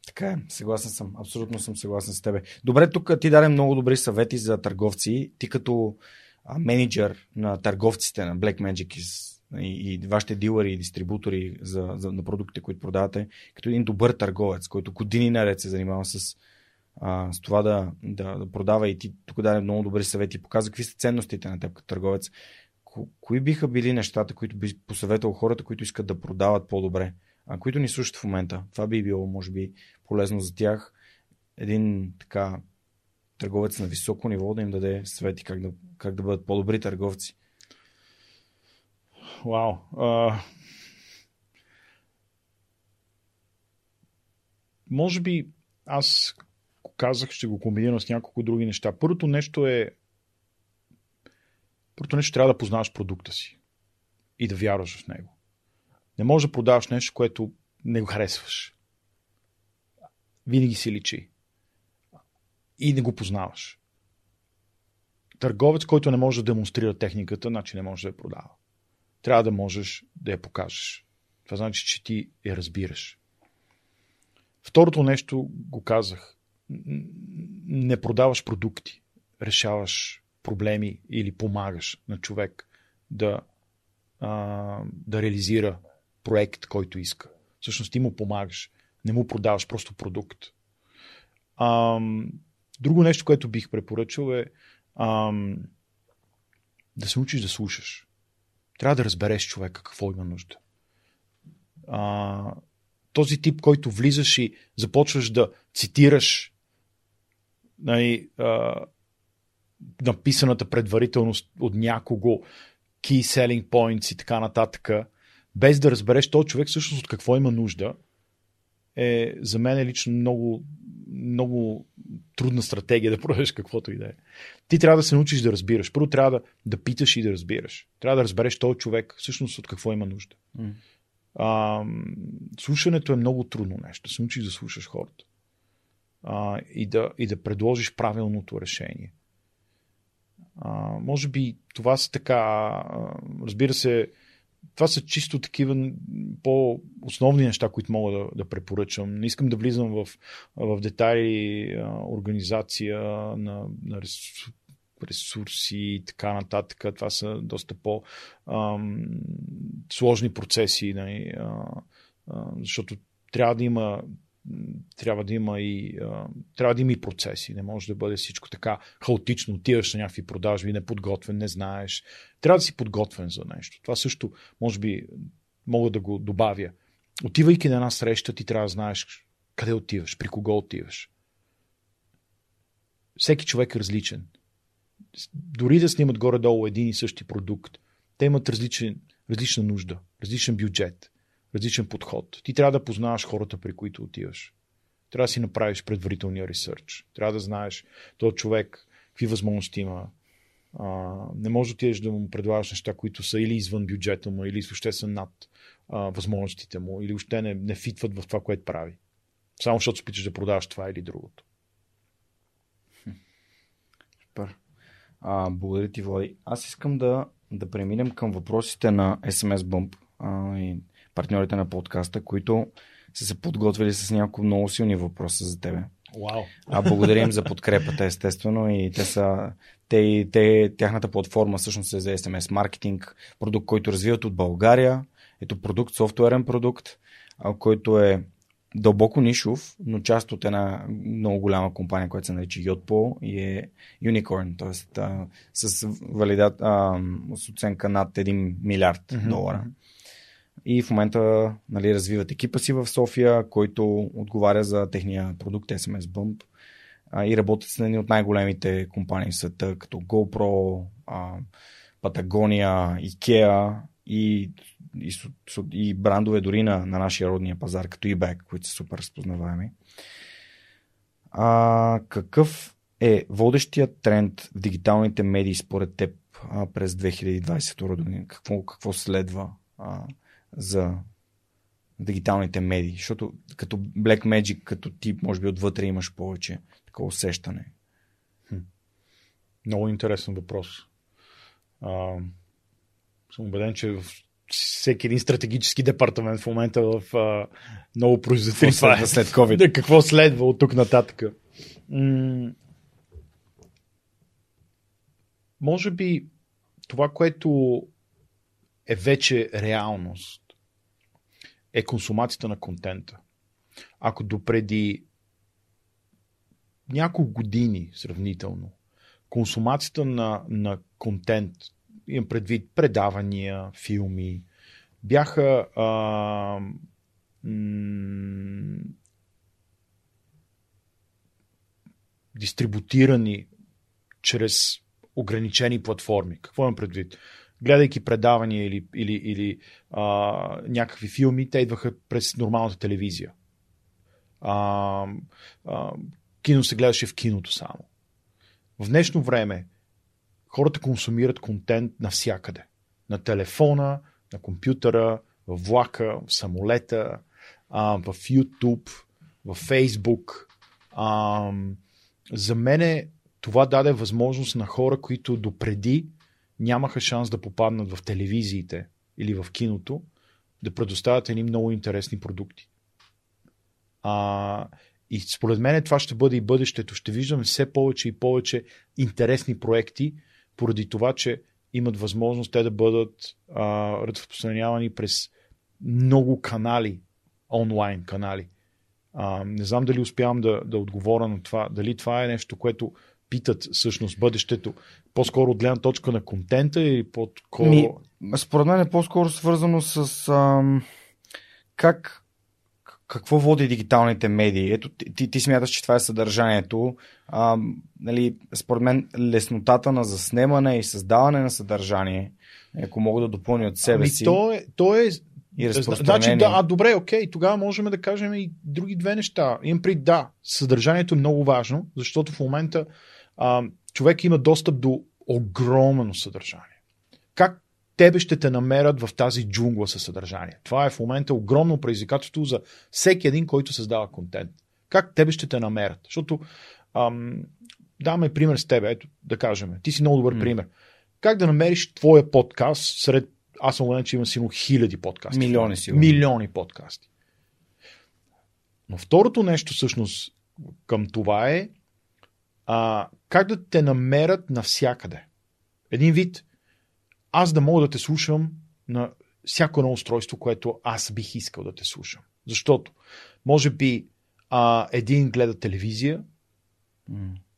Така е, съгласен съм. Абсолютно съм съгласен с тебе. Добре, тук ти даде много добри съвети за търговци. Ти като а, менеджер на търговците на Black Magic и, и вашите дилъри и дистрибутори за, за, на продуктите, които продавате, като един добър търговец, който години наред се занимава с, а, с това да, да, да продава и ти тук даде много добри съвети и показва какви са ценностите на теб като търговец. Ко, кои биха били нещата, които би посъветвал хората, които искат да продават по-добре, а които ни слушат в момента? Това би било, може би, полезно за тях. Един така търговец на високо ниво да им даде съвети как да, как да бъдат по-добри търговци. Вау. Може би аз казах, ще го комбинирам с няколко други неща. Първото нещо е Първото нещо трябва да познаваш продукта си и да вярваш в него. Не можеш да продаваш нещо, което не го харесваш. Винаги си личи. И не го познаваш. Търговец, който не може да демонстрира техниката, значи не може да я продава. Трябва да можеш да я покажеш. Това значи, че ти я разбираш. Второто нещо го казах. Не продаваш продукти. Решаваш проблеми или помагаш на човек да, а, да реализира проект, който иска. Всъщност ти му помагаш. Не му продаваш просто продукт. Ам, друго нещо, което бих препоръчал е ам, да се учиш да слушаш. Трябва да разбереш човека какво има нужда. А, този тип, който влизаш и започваш да цитираш нали, а, написаната предварителност от някого, key selling points и така нататък, без да разбереш този човек всъщност от какво има нужда, е за мен е лично много, много трудна стратегия да продадеш каквото и да е. Ти трябва да се научиш да разбираш. Първо трябва да, да питаш и да разбираш. Трябва да разбереш този човек всъщност от какво има нужда. М. А, слушането е много трудно нещо. Да се научиш да слушаш хората. А, и, да, и да предложиш правилното решение. А, може би това са така. а, Разбира се, това са чисто такива по-основни неща, които мога да, да препоръчам. Не искам да влизам в, в детайли, организация на, на ресурси, и така нататък. Това са доста по-сложни процеси, нали, защото трябва да има трябва да има и а, трябва да има и процеси. Не може да бъде всичко така хаотично. Отиваш на някакви продажби, неподготвен, не знаеш. Трябва да си подготвен за нещо. Това също, може би, мога да го добавя. Отивайки на една среща, ти трябва да знаеш къде отиваш, при кого отиваш. всеки човек е различен. Дори да снимат горе-долу един и същи продукт, те имат различен, различна нужда, различен бюджет, различен подход. Ти трябва да познаваш хората, при които отиваш. Трябва да си направиш предварителния ресърч. Трябва да знаеш този човек какви възможности има. А, не може да отидеш да му предлагаш неща, които са или извън бюджета му, или въобще са над а, възможностите му, или въобще не, не фитват в това, което прави. Само защото спиташ да продаваш това или другото. Супер. А, благодаря ти, Влади. Аз искам да, да преминем към въпросите на SMS Bump а, и партньорите на подкаста, които са се подготвили с няколко много силни въпроса за тебе. Вау. А благодарим за подкрепата, естествено. И те са. Те, те, тяхната платформа всъщност е за SMS маркетинг, продукт, който развиват от България. Ето продукт, софтуерен продукт, който е дълбоко нишов, но част от една много голяма компания, която се нарича Yotpo и е Unicorn, т.е. с, валидат, а, с оценка над 1 милиард mm-hmm. долара. И в момента нали, развиват екипа си в София, който отговаря за техния продукт SMS Bump а, и работят с едни от най-големите компании в света, като GoPro, а, Patagonia, IKEA и и, и брандове дори на, на нашия родния пазар, като eBay, които са супер разпознаваеми. А, какъв е водещият тренд в дигиталните медии според теб а, през 2022 година? Какво, какво следва а, за дигиталните медии? Защото като Black Magic, като тип, може би отвътре имаш повече такова усещане. Хм. Много интересен въпрос. А, съм убеден, че в всеки един стратегически департамент в момента в а, много производители. Какво следва след COVID? Да, какво следва от тук нататък? М- може би това, което е вече реалност, е консумацията на контента. Ако допреди няколко години сравнително, консумацията на, на контент, имам предвид предавания, филми, бяха а, м- дистрибутирани чрез ограничени платформи. Какво имам предвид? Гледайки предавания или, или, или а, някакви филми, те идваха през нормалната телевизия. А, а, кино се гледаше в киното само. В днешно време хората консумират контент навсякъде. На телефона, на компютъра, в влака, в самолета, а, в YouTube, в Facebook. А, за мен това даде възможност на хора, които допреди нямаха шанс да попаднат в телевизиите или в киното, да предоставят едни много интересни продукти. А, и според мен това ще бъде и бъдещето. Ще виждаме все повече и повече интересни проекти, поради това, че имат възможност те да бъдат а, разпространявани през много канали, онлайн канали. А, не знам дали успявам да, да отговоря на това, дали това е нещо, което питат всъщност бъдещето, по-скоро от гледна точка на контента или по-скоро... Ми, според мен е по-скоро свързано с ам, как какво води дигиталните медии? Ето, ти, ти смяташ, че това е съдържанието. А, нали, според мен леснотата на заснемане и създаване на съдържание, ако мога да допълня от себе ами, си. То е, то е и Значи, да, а, добре, окей, тогава можем да кажем и други две неща. Имам при да, съдържанието е много важно, защото в момента а, човек има достъп до огромно съдържание. Как тебе ще те намерят в тази джунгла със съдържание. Това е в момента огромно предизвикателство за всеки един, който създава контент. Как тебе ще те намерят? Защото ам, даваме пример с тебе, ето да кажем. Ти си много добър mm. пример. Как да намериш твоя подкаст сред аз съм уверен, че има сигурно хиляди подкасти. Милиони си. Милиони подкасти. Но второто нещо всъщност към това е а, как да те намерят навсякъде. Един вид аз да мога да те слушам на всяко едно устройство, което аз бих искал да те слушам. Защото, може би, а, един гледа телевизия,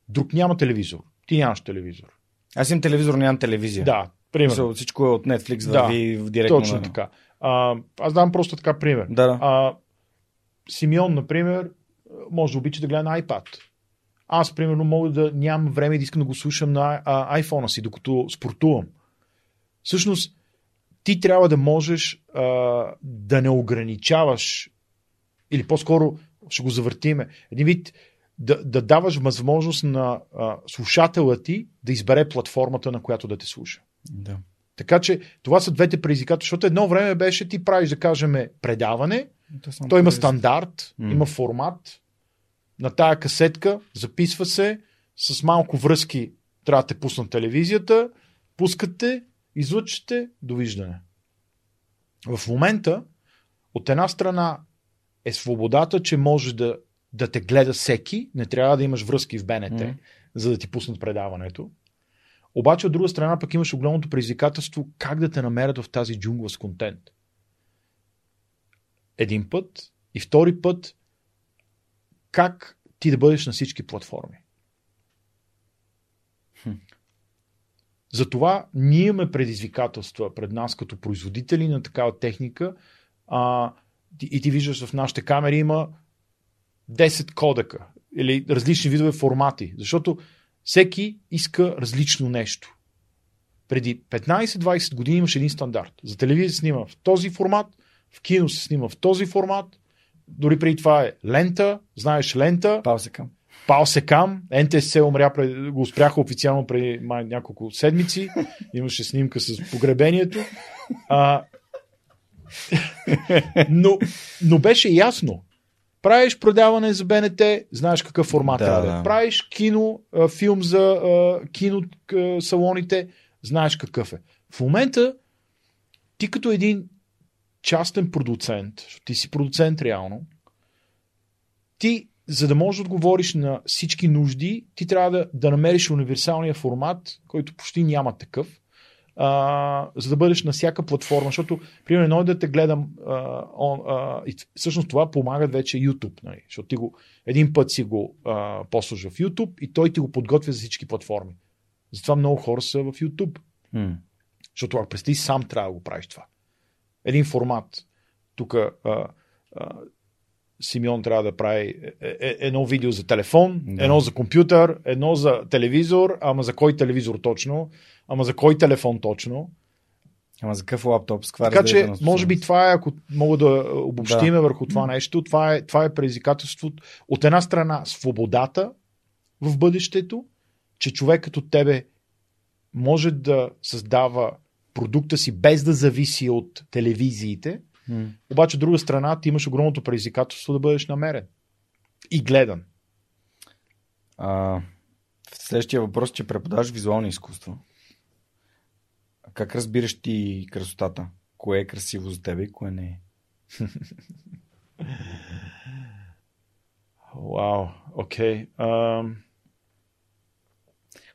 друг няма телевизор. Ти нямаш телевизор. Аз имам телевизор, нямам телевизия. Да, примерно. Всичко е от Netflix, да, ви в директно. Точно на... така. А, аз давам просто така пример. Да, да. А, Симеон, например, може да обича да гледа на iPad. Аз, примерно, мога да нямам време да искам да го слушам на а, iPhone-а си, докато спортувам. Всъщност, ти трябва да можеш а, да не ограничаваш, или по-скоро ще го завъртиме, един вид да, да даваш възможност на а, слушателя ти да избере платформата, на която да те слуша. Да. Така че това са двете предизвикателства, защото едно време беше ти правиш, да кажем, предаване, той има стандарт, mm. има формат, на тая касетка записва се, с малко връзки трябва да те пуснат телевизията, пускате, излъчите, довиждане. В момента, от една страна е свободата, че може да, да те гледа всеки, не трябва да имаш връзки в БНТ, mm. за да ти пуснат предаването. Обаче от друга страна пък имаш огромното предизвикателство как да те намерят в тази джунгла с контент. Един път и втори път как ти да бъдеш на всички платформи. Хм. Затова ние имаме предизвикателства пред нас като производители на такава техника а, и ти виждаш в нашите камери има 10 кодека или различни видове формати, защото всеки иска различно нещо. Преди 15-20 години имаше един стандарт. За телевизия се снима в този формат, в кино се снима в този формат, дори преди това е лента, знаеш лента. Паусекам. Паусекам. НТС умря, пред, го спряха официално преди май, няколко седмици. Имаше снимка с погребението. А, но, но беше ясно. Правиш предаване за БНТ, знаеш какъв формат да, е. Да. Правиш кино, филм за кино салоните, знаеш какъв е. В момента ти като един частен продуцент, ти си продуцент реално, ти, за да можеш да отговориш на всички нужди, ти трябва да, да намериш универсалния формат, който почти няма такъв, а, за да бъдеш на всяка платформа, защото, примерно, да те гледам, а, он, а, и всъщност това помага вече YouTube, нали? защото ти го, един път си го а, послужа в YouTube и той ти го подготвя за всички платформи. Затова много хора са в YouTube. Mm. Защото ако представи сам трябва да го правиш това един формат. Тук Симеон трябва да прави е, е, едно видео за телефон, да. едно за компютър, едно за телевизор, ама за кой телевизор точно, ама за кой телефон точно. Ама за какъв лаптоп? С така че, може би това е, ако мога да обобщиме да. върху това нещо, това е, това е предизвикателство. От една страна, свободата в бъдещето, че човек като тебе може да създава продукта си без да зависи от телевизиите. Mm. Обаче, от друга страна, ти имаш огромното предизвикателство да бъдеш намерен и гледан. А, следващия въпрос, че преподаваш визуално изкуство. Как разбираш ти красотата? Кое е красиво за теб и кое не е? Вау, окей. Okay.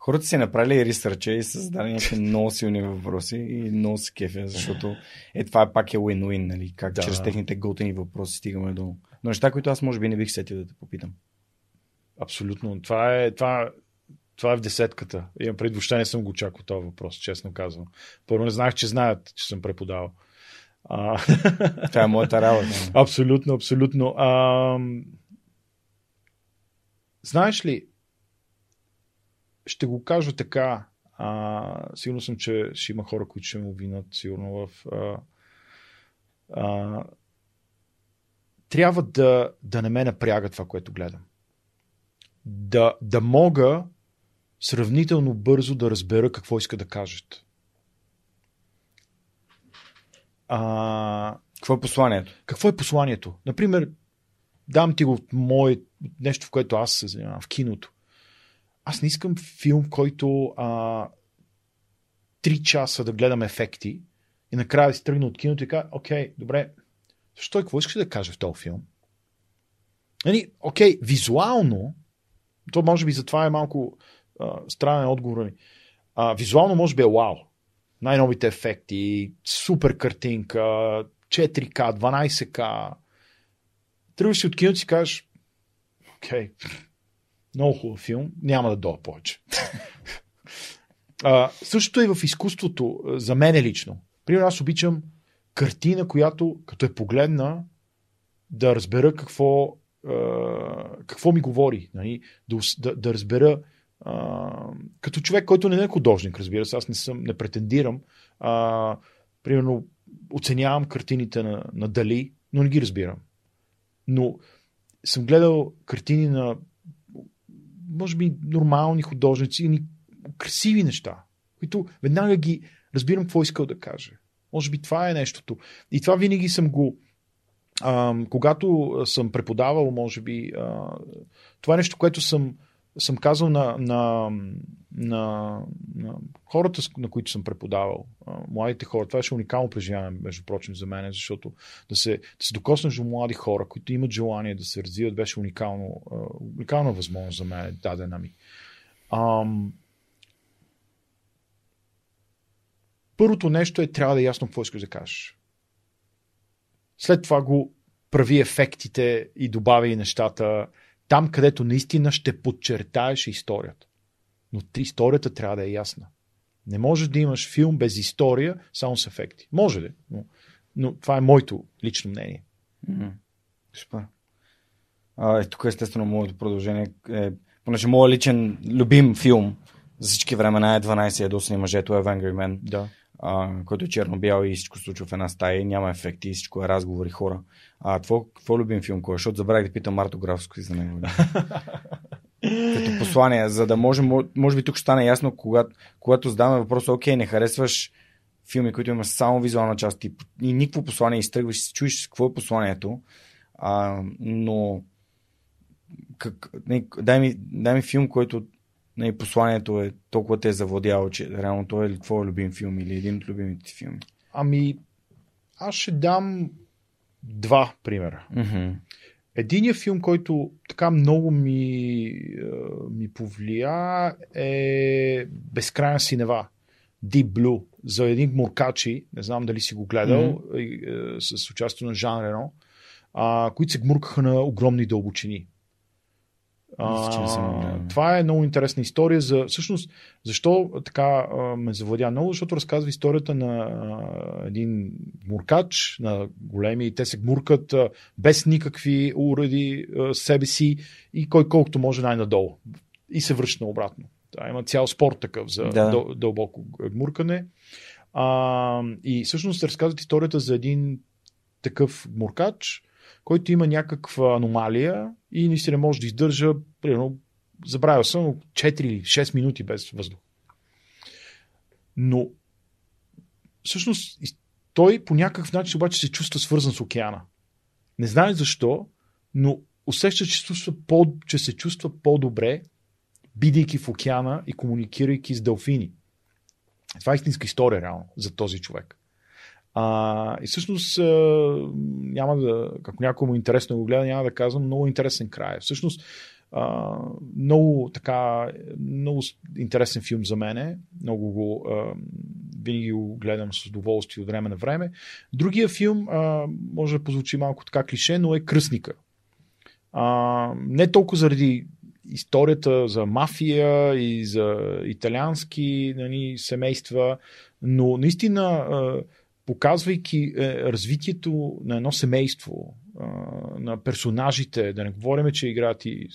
Хората си направили ресърча и създали някакви много силни въпроси и много се кефя, защото е, това е пак е win-win, нали? Как да. чрез техните готини въпроси стигаме до... Но неща, които аз може би не бих сетил да те попитам. Абсолютно. Това е, това, това е в десетката. Имам пред въобще не съм го очаквал този въпрос, честно казвам. Първо не знаех, че знаят, че съм преподавал. А... Това е моята работа. абсолютно, абсолютно. А... Знаеш ли, ще го кажа така. А, сигурно съм, че ще има хора, които ще му винат сигурно в. А, а, трябва да, да не ме напряга това, което гледам. Да, да мога сравнително бързо да разбера какво иска да кажат. А, какво е посланието? Какво е посланието? Например, дам ти го мое нещо, в което аз се занимавам, в киното аз не искам филм, който а, три часа да гледам ефекти и накрая да си тръгна от киното и кажа, окей, добре, защо и какво искаш да кажа в този филм? Нали, окей, визуално, то може би затова е малко а, странен отговор ми. А, визуално може би е вау. Най-новите ефекти, супер картинка, 4К, 12К. Тръгваш си от киното и си кажеш, окей, много хубав филм. Няма да дойда повече. а, същото е в изкуството, за мен лично. Примерно аз обичам картина, която като е погледна, да разбера какво а, какво ми говори, нали? да, да, да разбера а, като човек, който не е художник, разбира се, аз не, съм, не претендирам. А, примерно, оценявам картините на, на Дали, но не ги разбирам. Но съм гледал картини на може би нормални художници, ни красиви неща, които веднага ги разбирам какво искал да каже. Може би това е нещото. И това винаги съм го. А, когато съм преподавал, може би, а, това е нещо, което съм съм казал на, на, на, на хората, на които съм преподавал, младите хора, това беше уникално преживяване, между прочим, за мен, защото да се, да се докоснеш до млади хора, които имат желание да се развиват, беше уникално, уникална възможност за мен, дадена ми. Ам... Първото нещо е, трябва да е ясно какво искаш да кажеш. След това го прави ефектите и добави нещата, там, където наистина ще подчертаеш историята. Но историята трябва да е ясна. Не можеш да имаш филм без история, само с ефекти. Може ли? Но, но това е моето лично мнение. Mm-hmm. Супер. А, е, тук естествено моето продължение е, понеже моят личен любим филм за всички времена е 12 ядосани мъжето е Angry Man. Да а, който е черно-бял и всичко случва в една стая и няма ефекти, и всичко е разговори хора. А твой, твой любим филм кой е? Защото забравих да питам Марто Графско за него. Като послание, за да може, може би тук ще стане ясно, когато, когато задаваме въпроса, окей, не харесваш филми, които имаш само визуална част и, и никакво послание, изтръгваш, се чуеш какво е посланието, а, но как, не, дай, ми, дай ми филм, който не, посланието е толкова те е завладяло, че реално той е твой любим филм или един от любимите филми? Ами, аз ще дам два примера. Mm-hmm. Единият филм, който така много ми, ми повлия е Безкрайна синева. Deep Blue. За един муркачи, не знам дали си го гледал, mm-hmm. с участието на Жан Рено, а, които се гмуркаха на огромни дълбочини. А, това е много интересна история за всъщност защо така а, ме завладя много, защото разказва историята на а, един муркач, на големи, те се гмуркат а, без никакви уреди а, себе си и кой колкото може най-надолу. И се връща обратно. Да, има цял спорт такъв за да. дъл, дълбоко гмуркане. А, и всъщност разказват историята за един такъв муркач, който има някаква аномалия и наистина може да издържа, примерно, забравя съм, 4 или 6 минути без въздух. Но всъщност той по някакъв начин обаче се чувства свързан с океана. Не знае защо, но усеща, че, чувства по, че се чувства по-добре, бидейки в океана и комуникирайки с делфини. Това е истинска история, реално, за този човек. А, и всъщност няма да, ако някой му е интересно да го гледа, няма да казвам, много интересен край. Всъщност, а, много така, много интересен филм за мене. Много го, а, винаги го гледам с удоволствие от време на време. Другия филм, а, може да позвучи малко така клише, но е Кръсника. А, не толкова заради историята за мафия и за италиански нали, семейства, но наистина а, показвайки е, развитието на едно семейство, е, на персонажите, да не говорим, че играят и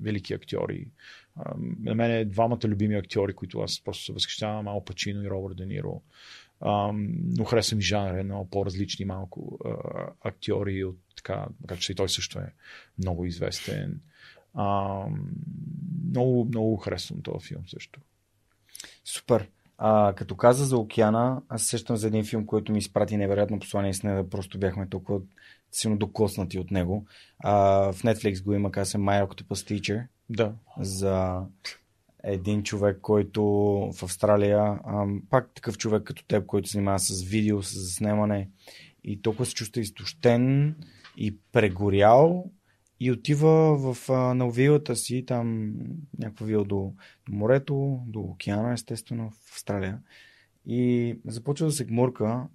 велики актьори. Е, на мен е двамата любими актьори, които аз просто се възхищавам, Ал Пачино и Робърт Де Ниро. но харесвам и жанра, много по-различни малко актьори от така, така че и той също е много известен. Много, много харесвам този филм също. Супер. А, като каза за океана, аз сещам за един филм, който ми изпрати невероятно послание с нея, просто бяхме толкова силно докоснати от него. А, в Netflix го има, каза се My Octopus Teacher. Да. За един човек, който в Австралия, а, пак такъв човек като теб, който се занимава с видео, с заснемане и толкова се чувства изтощен и прегорял и отива в, а, на вилата си, там някаква вила до, до морето, до океана, естествено, в Австралия. И започва да се гмурка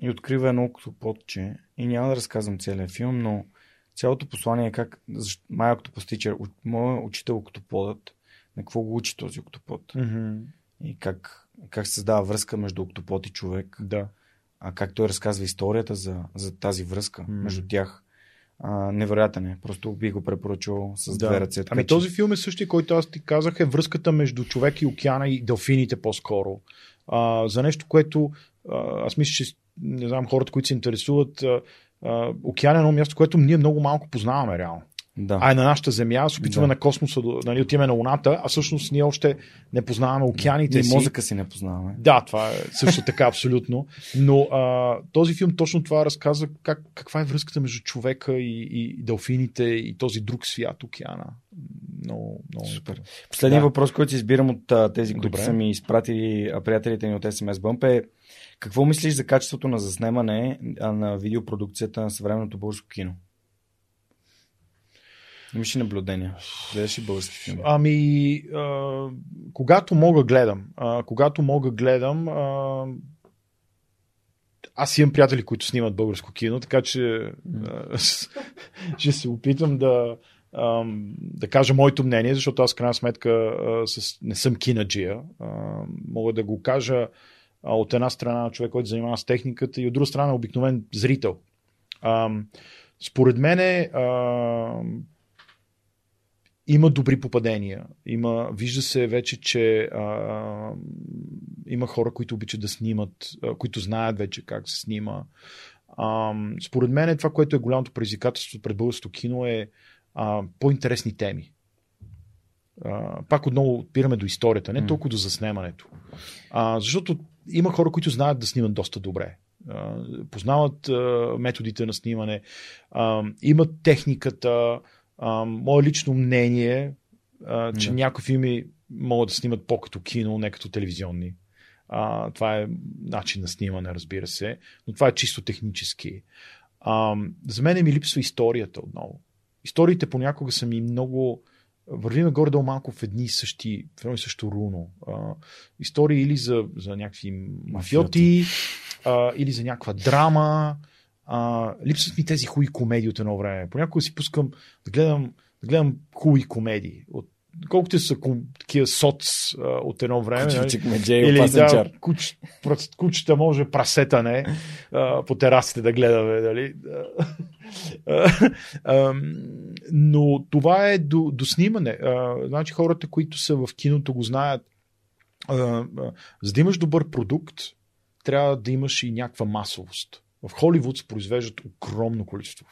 и открива едно октоподче. И няма да разказвам целият филм, но цялото послание е как Майя Октопостичер, моят учител октоподът, на какво го учи този октопод. Mm-hmm. И как, как се създава връзка между октопод и човек. Да. А как той разказва историята за, за тази връзка mm-hmm. между тях а, невероятен е. Просто би го препоръчал с да. две ръце. Ами че... този филм е същия, който аз ти казах, е връзката между човек и океана и делфините по-скоро. А, за нещо, което а, аз мисля, че не знам, хората, които се интересуват, а, а, океан е едно място, което ние много малко познаваме реално. Да. А е на нашата Земя, се опитваме да. на космоса, нали, отиваме на Луната, а всъщност ние още не познаваме океаните ние си. мозъка си не познаваме. Да, това е също така абсолютно. Но а, този филм точно това разказва как, каква е връзката между човека и, и делфините и този друг свят, океана. Много, много Супер. Последният да. въпрос, който избирам от а, тези, които Добре. са ми изпратили а, приятелите ни от SMS Bump е какво мислиш за качеството на заснемане на видеопродукцията на съвременното българско кино? Имаш ли наблюдения? Гледаш ли български филми? Ами, а, когато мога гледам. А, когато мога гледам, а, аз имам приятели, които снимат българско кино, така че ще се опитам да, да кажа моето мнение, защото аз в крайна сметка не съм кинаджия. Мога да го кажа от една страна човек, който занимава с техниката и от друга страна обикновен зрител. Според мен има добри попадения. Има, вижда се вече, че а, има хора, които обичат да снимат, а, които знаят вече как се снима. А, според мен е това, което е голямото предизвикателство пред българското кино е а, по-интересни теми. А, пак отново отпираме до историята, не толкова до заснемането. А, защото има хора, които знаят да снимат доста добре. А, познават а, методите на снимане, а, имат техниката, а, мое лично мнение, а, че yeah. някои филми могат да снимат по-като кино, не като телевизионни. А, това е начин на снимане, разбира се, но това е чисто технически. А, за мен ми липсва историята отново. Историите понякога са ми много. Вървиме горе-долу малко в едни и същи, в едно и също руно. А, истории или за, за някакви мафиоти, а, или за някаква драма, а, липсват ми тези хубави комедии от едно време. Понякога си пускам да гледам, да гледам хубави комедии. От, колкото са такива соц а, от едно време. Кучичек, нали? меджей, или да, куч, кучета може прасета не а, по терасите да гледаме. Дали? но това е до, до снимане. А, значи хората, които са в киното го знаят. А, а, за да имаш добър продукт, трябва да имаш и някаква масовост. В Холивуд се произвеждат огромно количество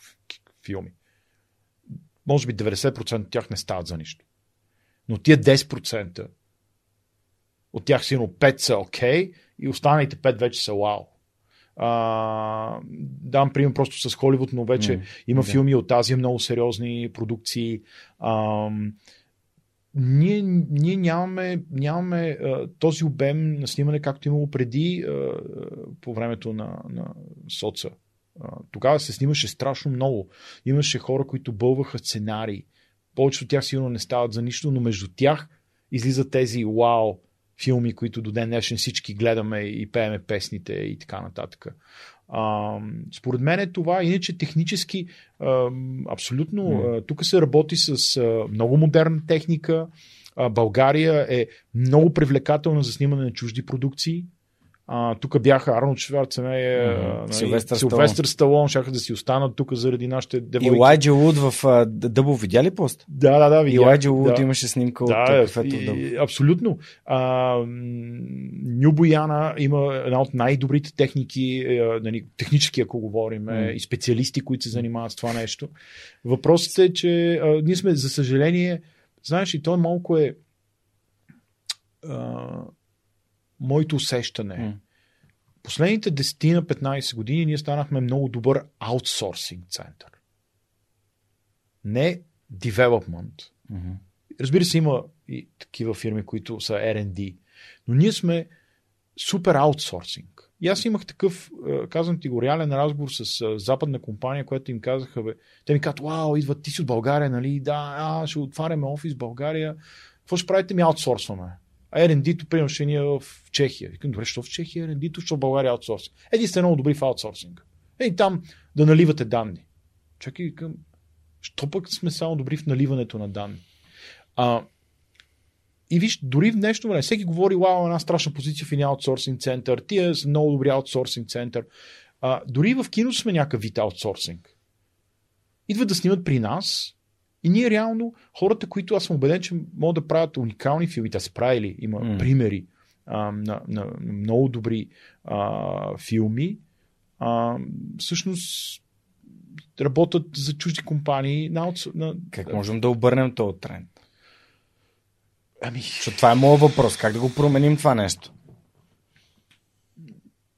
филми. Може би 90% от тях не стават за нищо. Но тия 10% от тях сигурно 5 са окей okay, и останалите 5 вече са вау. А, дам пример просто с Холивуд, но вече mm, има да. филми от Азия, много сериозни продукции. А, ние, ние нямаме, нямаме а, този обем на снимане, както имало преди а, по времето на, на соца. А, тогава се снимаше страшно много. Имаше хора, които бълваха сценарии. Повечето от тях сигурно не стават за нищо, но между тях излизат тези вау филми, които до ден днешен всички гледаме и пееме песните и така нататък. А, според мен е това, иначе технически а, абсолютно mm. тук се работи с а, много модерна техника. А, България е много привлекателна за снимане на чужди продукции. А, тук бяха Арнолд Шварценегер, mm-hmm. Силвестър, Силвестър Сталон, шаха да си останат тук заради нашите девойки. Илайджа Луд в Дъбо видя ли пост? Да, да, да. Видя. Илайджа Луд да. имаше снимка да, от кафето в Дъбо. Абсолютно. А, Ню Бояна има една от най-добрите техники, е, нали, технически ако говорим, mm. и специалисти, които се занимават с това нещо. Въпросът е, че а, ние сме, за съжаление, знаеш, и то малко е а, моето усещане. Mm. Последните 10 на 15 години ние станахме много добър аутсорсинг център. Не development. Mm-hmm. Разбира се, има и такива фирми, които са R&D. Но ние сме супер аутсорсинг. И аз имах такъв, е, казвам ти го, реален разговор с е, западна компания, която им казаха, бе, те ми казват, вау, идват ти си от България, нали? Да, а, ще отваряме офис в България. Какво ще правите? Ми аутсорсваме. R&D-то, примерно, ще е в Чехия. Викам, добре, що в Чехия R&D-то, що в България е аутсорсинг. Еди сте много добри в аутсорсинг. Ей, там да наливате данни. Чакай, викам, що пък сме само добри в наливането на данни? А, и виж, дори в днешно време, всеки говори, вау, една страшна позиция в един аутсорсинг център, тия са много добри аутсорсинг център. А, дори в кино сме някакъв вид аутсорсинг. идват да снимат при нас и ние реално, хората, които аз съм убеден, че могат да правят уникални филми, да са правили, има mm. примери а, на, на, на много добри а, филми, а, всъщност работят за чужди компании. На, на... Как можем да обърнем този тренд? Ами... Защото това е моят въпрос. Как да го променим това нещо?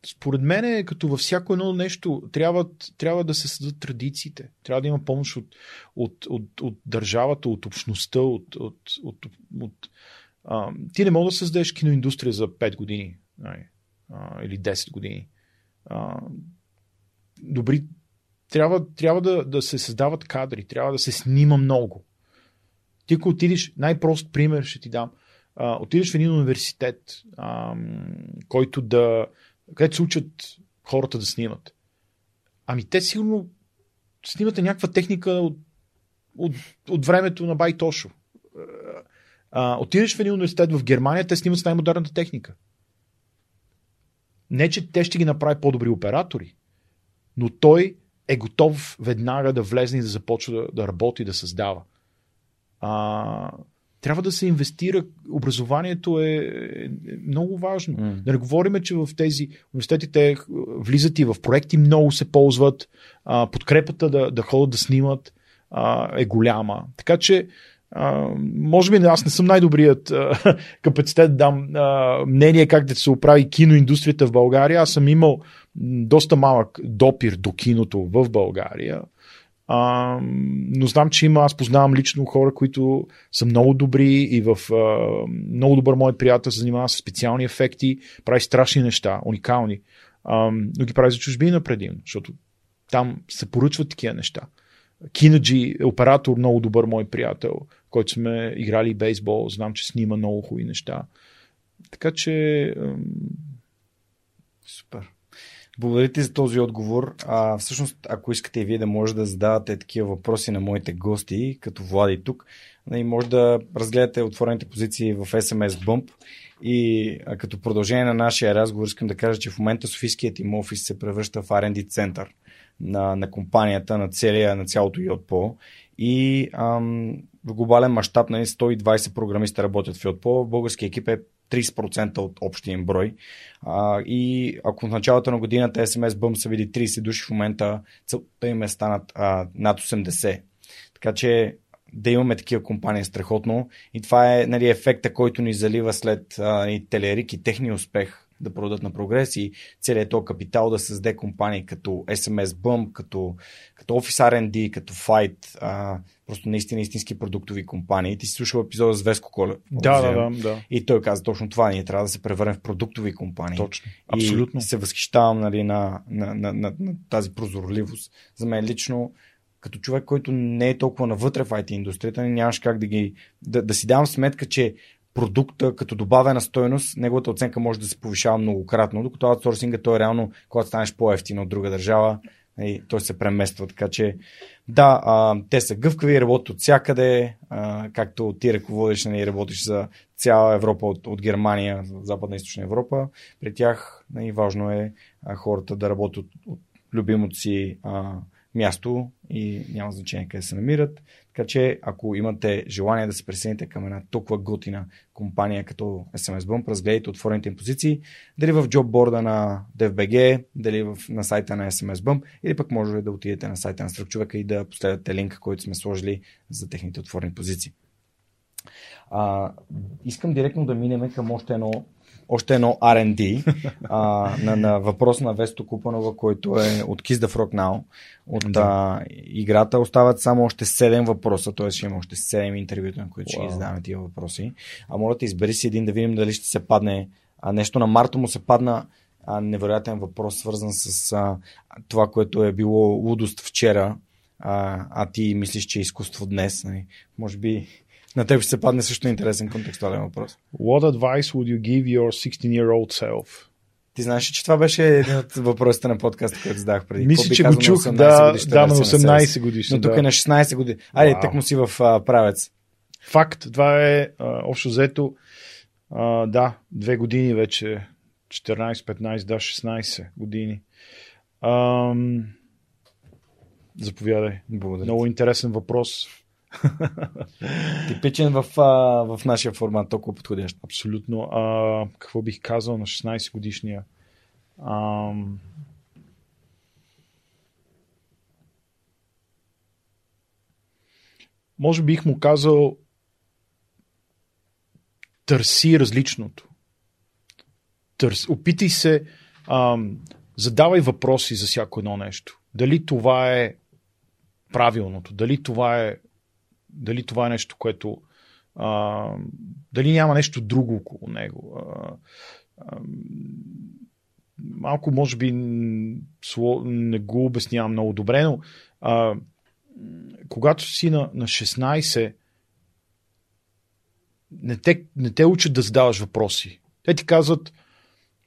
Според мен, е като във всяко едно нещо, трябва, трябва да се създадат традициите. Трябва да има помощ от, от, от, от държавата, от общността, от. от, от, от а, ти не мога да създадеш киноиндустрия за 5 години а, или 10 години. А, добри. Трябва, трябва да, да се създават кадри, трябва да се снима много. Ти ако отидеш, най-прост пример ще ти дам. А, отидеш в един университет, а, който да, където се учат хората да снимат. Ами те сигурно снимате някаква техника от, от, от времето на Байтошо. Отидеш в един университет в Германия, те снимат с най-модерната техника. Не, че те ще ги направи по-добри оператори, но той е готов веднага да влезе и да започва да, да работи, да създава. А, трябва да се инвестира. Образованието е, е много важно. Mm. Да не говорим, че в тези университети те влизат и в проекти, много се ползват. А, подкрепата да, да ходят да снимат а, е голяма. Така че, а, може би аз не съм най-добрият а, капацитет да дам а, мнение как да се оправи киноиндустрията в България. Аз съм имал доста малък допир до киното в България. А, но знам, че има, аз познавам лично хора, които са много добри и в а, много добър мой приятел се занимава с специални ефекти, прави страшни неща, уникални, а, но ги прави за чужбина предимно, защото там се поръчват такива неща. Кинаджи е оператор, много добър мой приятел, който сме играли бейсбол, знам, че снима много хубави неща. Така че. Супер. Благодаря ти за този отговор. А, всъщност, ако искате и вие да може да задавате такива въпроси на моите гости, като Влади тук, и нали, може да разгледате отворените позиции в SMS Bump. И а, като продължение на нашия разговор искам да кажа, че в момента Софийският им офис се превръща в R&D център на, на компанията, на, целия, на цялото Йотпо. И ам, в глобален мащаб на 120 програмиста работят в Йотпо. Българския екип е 30% от общия им брой. А, и ако в началото на годината SMS бъм са види 30 души, в момента целта им е станат а, над 80. Така че да имаме такива компании е страхотно. И това е нали, ефекта, който ни залива след а, и Телерик и техния успех да продадат на прогрес и целият този капитал да създаде компании като SMS Bump, като, като Office R&D, като Fight, а, просто наистина истински продуктови компании. Ти си слушал епизода с Веско Колев. Да, да, да, да. И той каза точно това. Ние трябва да се превърнем в продуктови компании. Точно. Абсолютно. И се възхищавам нали, на, на, на, на, на тази прозорливост. За мен лично като човек, който не е толкова навътре в IT индустрията, нямаш как да ги да, да си давам сметка, че продукта като добавена стойност, неговата оценка може да се повишава многократно, докато аутсорсинга той е реално, когато станеш по-ефтин от друга държава, и той се премества. Така че, да, а, те са гъвкави, работят от всякъде, а, както ти ръководиш, нали, работиш за цяла Европа от, от Германия, Западна и Източна Европа. При тях нали, важно е а, хората да работят от, от любимото си а, място и няма значение къде се намират. Така че, ако имате желание да се присъедините към една толкова готина компания като SMS Bump, разгледайте отворените им позиции, дали в джобборда на DFBG, дали в, на сайта на SMS Bump, или пък може да отидете на сайта на Стрък човека и да последвате линка, който сме сложили за техните отворени позиции. А, искам директно да минем към още едно още едно R&D а, на, на въпрос на Весто Купанова, който е от Kiss the Frog Now. От да. а, играта остават само още 7 въпроса, т.е. ще има още 7 интервюта, на които wow. ще ги задаваме тия въпроси. А моля те избери си един да видим дали ще се падне а, нещо на Марто му се падна а, невероятен въпрос, свързан с а, това, което е било лудост вчера, а, а ти мислиш, че е изкуство днес. Нали? Може би на теб ще се падне също интересен контекстуален въпрос. What advice would you give your 16-year-old self? Ти знаеш, че това беше един от въпросите на подкаста, който задах преди. Мисля, че го чух, да, да, на 18 годишни. Но тук да. е на 16 години. Айде, так му си в а, правец. Факт, това е а, общо взето, а, да, две години вече, 14, 15, да, 16 години. Ам, Заповядай. Благодаря. Много интересен въпрос. Типичен в, в нашия формат, толкова подходящ. Абсолютно. А, какво бих казал на 16 годишния? А, може бих му казал търси различното. Търс, опитай се, ам, задавай въпроси за всяко едно нещо. Дали това е правилното, дали това е, дали това е нещо, което а, дали няма нещо друго около него. А, а, малко, може би, не го обяснявам много добре, но а, когато си на, на 16, не те, не те учат да задаваш въпроси. Те ти казват,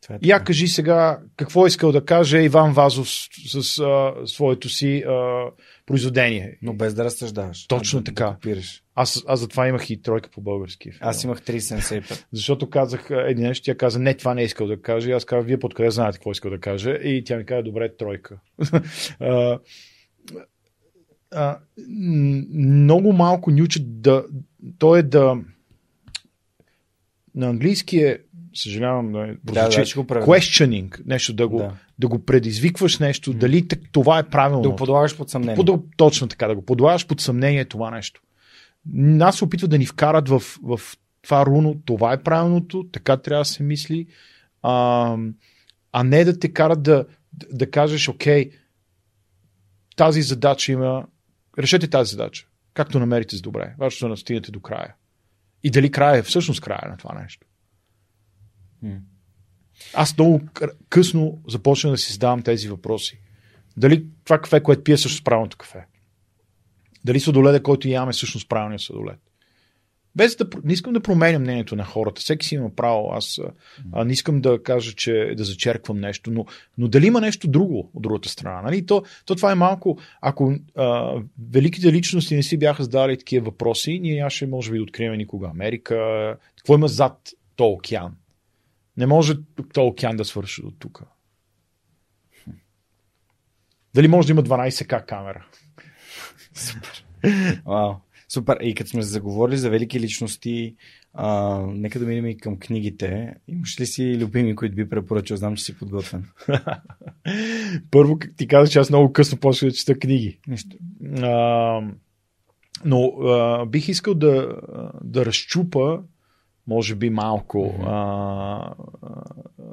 е я кажи сега какво е искал да каже Иван Вазов с, с а, своето си а, произведение. Но без да разсъждаваш. Точно да, така. Да аз, аз затова имах и тройка по български. Аз имах 3,75. Защото казах един нещо, тя каза, не, това не е искал да каже. Аз казах, вие подкъде знаете какво искал да каже. И тя ми каза, добре, тройка. а, а, много малко ни учат да. То е да. На английски е съжалявам да, да, да questioning, нещо да го, да. да го предизвикваш нещо, mm. дали това е правилно. Да го подлагаш под съмнение. Под, точно така, да го подлагаш под съмнение това нещо. Нас се опитват да ни вкарат в, в това руно, това е правилното, така трябва да се мисли, а, а не да те карат да, да кажеш, окей, тази задача има, решете тази задача, както намерите с добре, важно да стигнете до края. И дали края е всъщност края на това нещо. Аз много късно започна да си задавам тези въпроси. Дали това кафе, което пие, също правилното кафе? Дали сладоледа, който ям е всъщност правилният сладолед? Без да, не искам да променям мнението на хората. Всеки си има право. Аз а, не искам да кажа, че да зачерквам нещо, но, но дали има нещо друго от другата страна? Нали? То, то това е малко. Ако а, великите личности не си бяха задали такива въпроси, ние нямаше, може би, да открием никога Америка. Какво има зад то океан? Не може този океан да свърши от тук. Дали може да има 12К камера? Супер. Вау. Супер. И като сме заговорили за велики личности, а, нека да минем и към книгите. Имаш ли си любими, които би препоръчал? Знам, че си подготвен. Първо, ти казах, че аз много късно почвам да чета книги. Нищо. А, но а, бих искал да, да разчупа може би малко mm-hmm. а,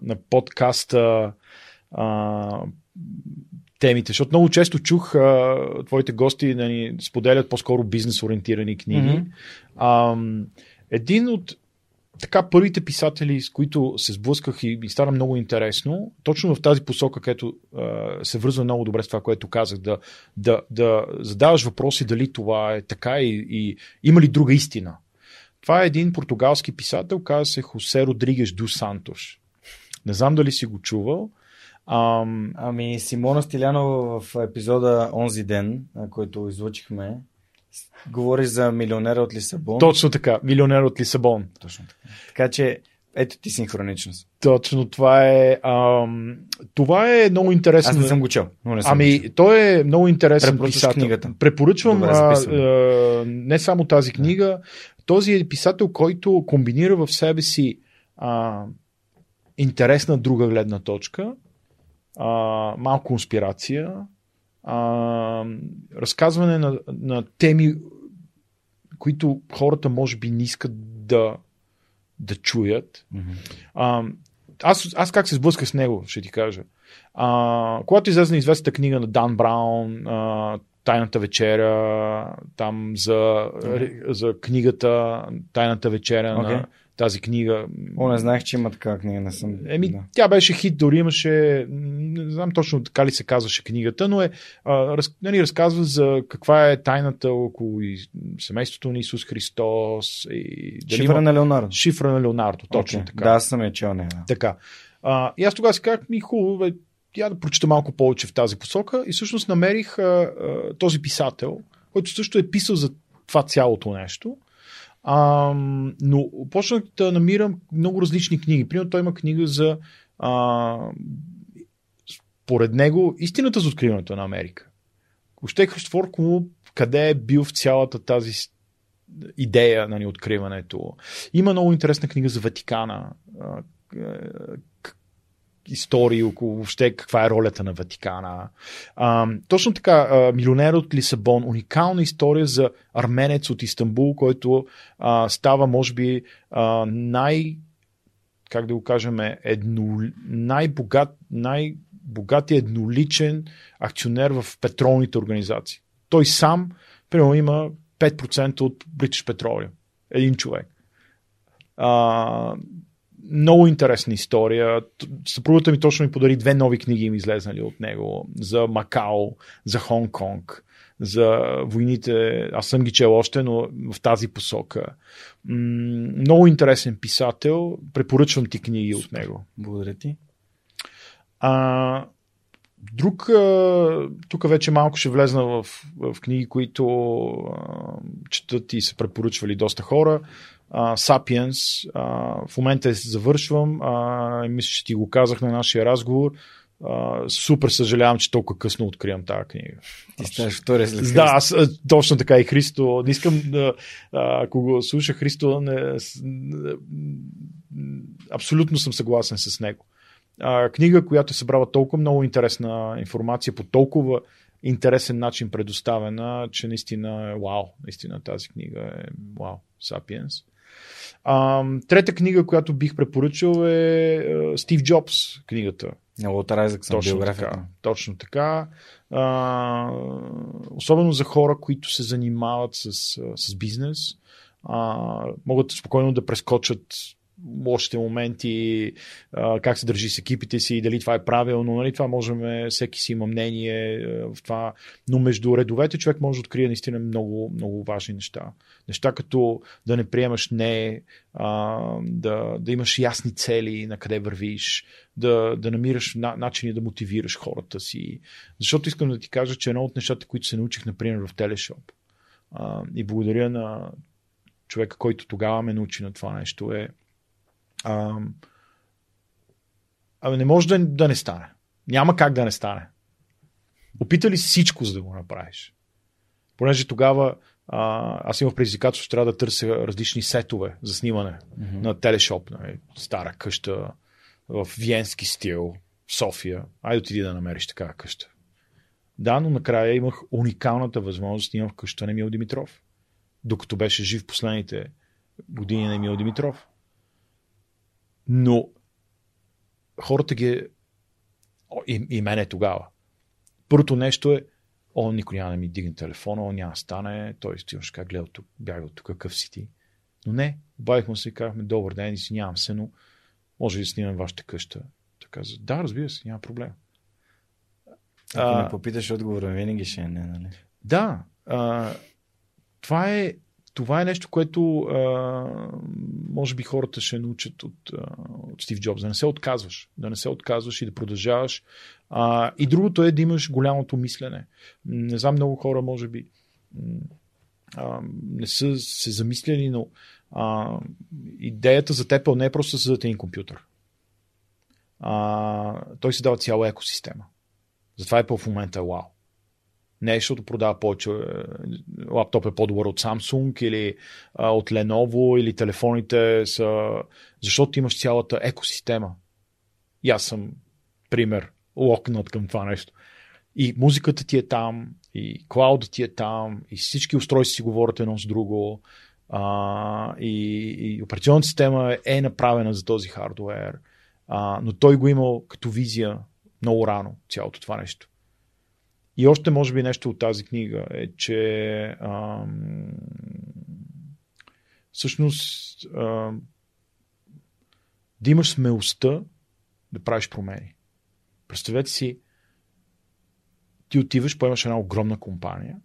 на подкаста а, темите, защото много често чух а, твоите гости да ни споделят по-скоро бизнес ориентирани книги. Mm-hmm. А, един от така първите писатели, с които се сблъсках и ми стана много интересно, точно в тази посока, където а, се връзва много добре с това, което казах, да, да, да задаваш въпроси дали това е така и, и има ли друга истина. Това е един португалски писател, казва се Хосе Родригеш Ду Сантош. Не знам дали си го чувал. Ам... Ами Симона Стилянова в епизода Онзи ден, който излучихме, говори за милионера от Лисабон. Точно така, милионер от Лисабон. Точно така. Така че ето ти синхроничност. Точно, това е. Ам, това е много интересно. Аз не съм го чел. Но не съм ами, го чел. той е много интересен писател. книгата. Препоръчвам Добре, а, а, не само тази книга. Този е писател, който комбинира в себе си а, интересна друга гледна точка, а, малко конспирация, а, разказване на, на теми, които хората може би не искат да да чуят. Mm-hmm. А, аз, аз как се сблъсках с него, ще ти кажа. А, когато излезе известната книга на Дан Браун, а, Тайната вечеря, там за, mm-hmm. за книгата Тайната вечеря okay. на тази книга. О, не знаех, че има такава книга, не съм. Еми, да. тя беше хит, дори имаше, не знам точно така ли се казваше книгата, но е, а, раз, нали, разказва за каква е тайната около и семейството на Исус Христос. И, Шифра има... на Леонардо. Шифра на Леонардо, точно okay. така. Да, съм я чел, не. Да. Така. А, и аз тогава си казах, ми хубаво, бе, я да прочета малко повече в тази посока и всъщност намерих а, а, този писател, който също е писал за това цялото нещо. А, но почнах да намирам много различни книги. Примерно той има книга за а, според него истината за откриването на Америка. въобще Христофор Колумб къде е бил в цялата тази идея на ни откриването. Има много интересна книга за Ватикана. Истории около въобще каква е ролята на Ватикана. А, точно така, а, Милионер от Лисабон, уникална история за арменец от Истанбул, който а, става, може би, а, най- как да го кажем, едно, най-богат, най-богатия едноличен акционер в петролните организации. Той сам, примерно, има 5% от British Petroleum. Един човек. А, много интересна история. Съпругата ми точно ми подари две нови книги им излезнали от него. За Макао, за Хонг-Конг, за войните. Аз съм ги чел още, но в тази посока. Много интересен писател. Препоръчвам ти книги Супер. от него. Благодаря ти. А, Друг, тук вече малко ще влезна в, в книги, които четат и се препоръчвали доста хора. Sapiens, в момента завършвам, мисля, че ти го казах на нашия разговор. Uh, супер съжалявам, че толкова късно откривам тази книга. Ти ставаш втория след. Да, аз, точно така и Христо. Не искам да, ако го слуша Христо, не, абсолютно съм съгласен с него а, книга, която е събрала толкова много интересна информация по толкова интересен начин предоставена, че наистина е вау. Наистина тази книга е вау. Сапиенс. А, трета книга, която бих препоръчал е Стив Джобс книгата. Много Райзък съм точно така, точно така. А, особено за хора, които се занимават с, с бизнес, а, могат спокойно да прескочат лошите моменти, как се държи с екипите си, дали това е правилно. Нали? Това можем, всеки си има мнение в това. Но между редовете човек може да открие наистина много, много важни неща. Неща като да не приемаш не, да, да имаш ясни цели на къде вървиш, да, да намираш на, начини да мотивираш хората си. Защото искам да ти кажа, че едно от нещата, които се научих, например, в Телешоп, и благодаря на човека, който тогава ме научи на това нещо, е а, ами не може да, да не стане. Няма как да не стане. Опитали всичко, за да го направиш. Понеже тогава а, аз имах предизвикателство, че трябва да търся различни сетове за снимане mm-hmm. на телешоп, нали, стара къща в виенски стил, в София. Айде отиди да намериш такава къща. Да, но накрая имах уникалната възможност да снимам в къща на Емил Димитров. Докато беше жив последните години на Емил Димитров. Но хората ги. И, и мене тогава. Първото нещо е, о, никой няма да ми дигне телефона, о, няма стане, той стоиш как гледа тук, бяга от тук, какъв си ти. Но не, обадихме се и казахме, добър ден, извинявам се, но може ли да снимам вашата къща? Така каза, да, разбира се, няма проблем. Ако а, не попиташ отговора, винаги ще е не, нали? Да. А, това е това е нещо, което а, може би хората ще научат от, от Стив Джобс. Да не се отказваш. Да не се отказваш и да продължаваш. А, и другото е да имаш голямото мислене. Не знам, много хора, може би, а, не са се замисляли, но а, идеята за теб не е просто да създадете един компютър. А, той се дава цяла екосистема. Затова е в момента е вау. Не защото продава повече, е, лаптоп е по-добър от Samsung или а, от Lenovo или телефоните са... Защото имаш цялата екосистема. И аз съм пример, локнат към това нещо. И музиката ти е там, и клауда ти е там, и всички устройства си говорят едно с друго, а, и, и операционната система е направена за този хардуер, а, но той го имал като визия много рано, цялото това нещо. И още може би нещо от тази книга е, че ам, всъщност ам, да имаш смелостта да правиш промени. Представете си, ти отиваш, поемаш една огромна компания,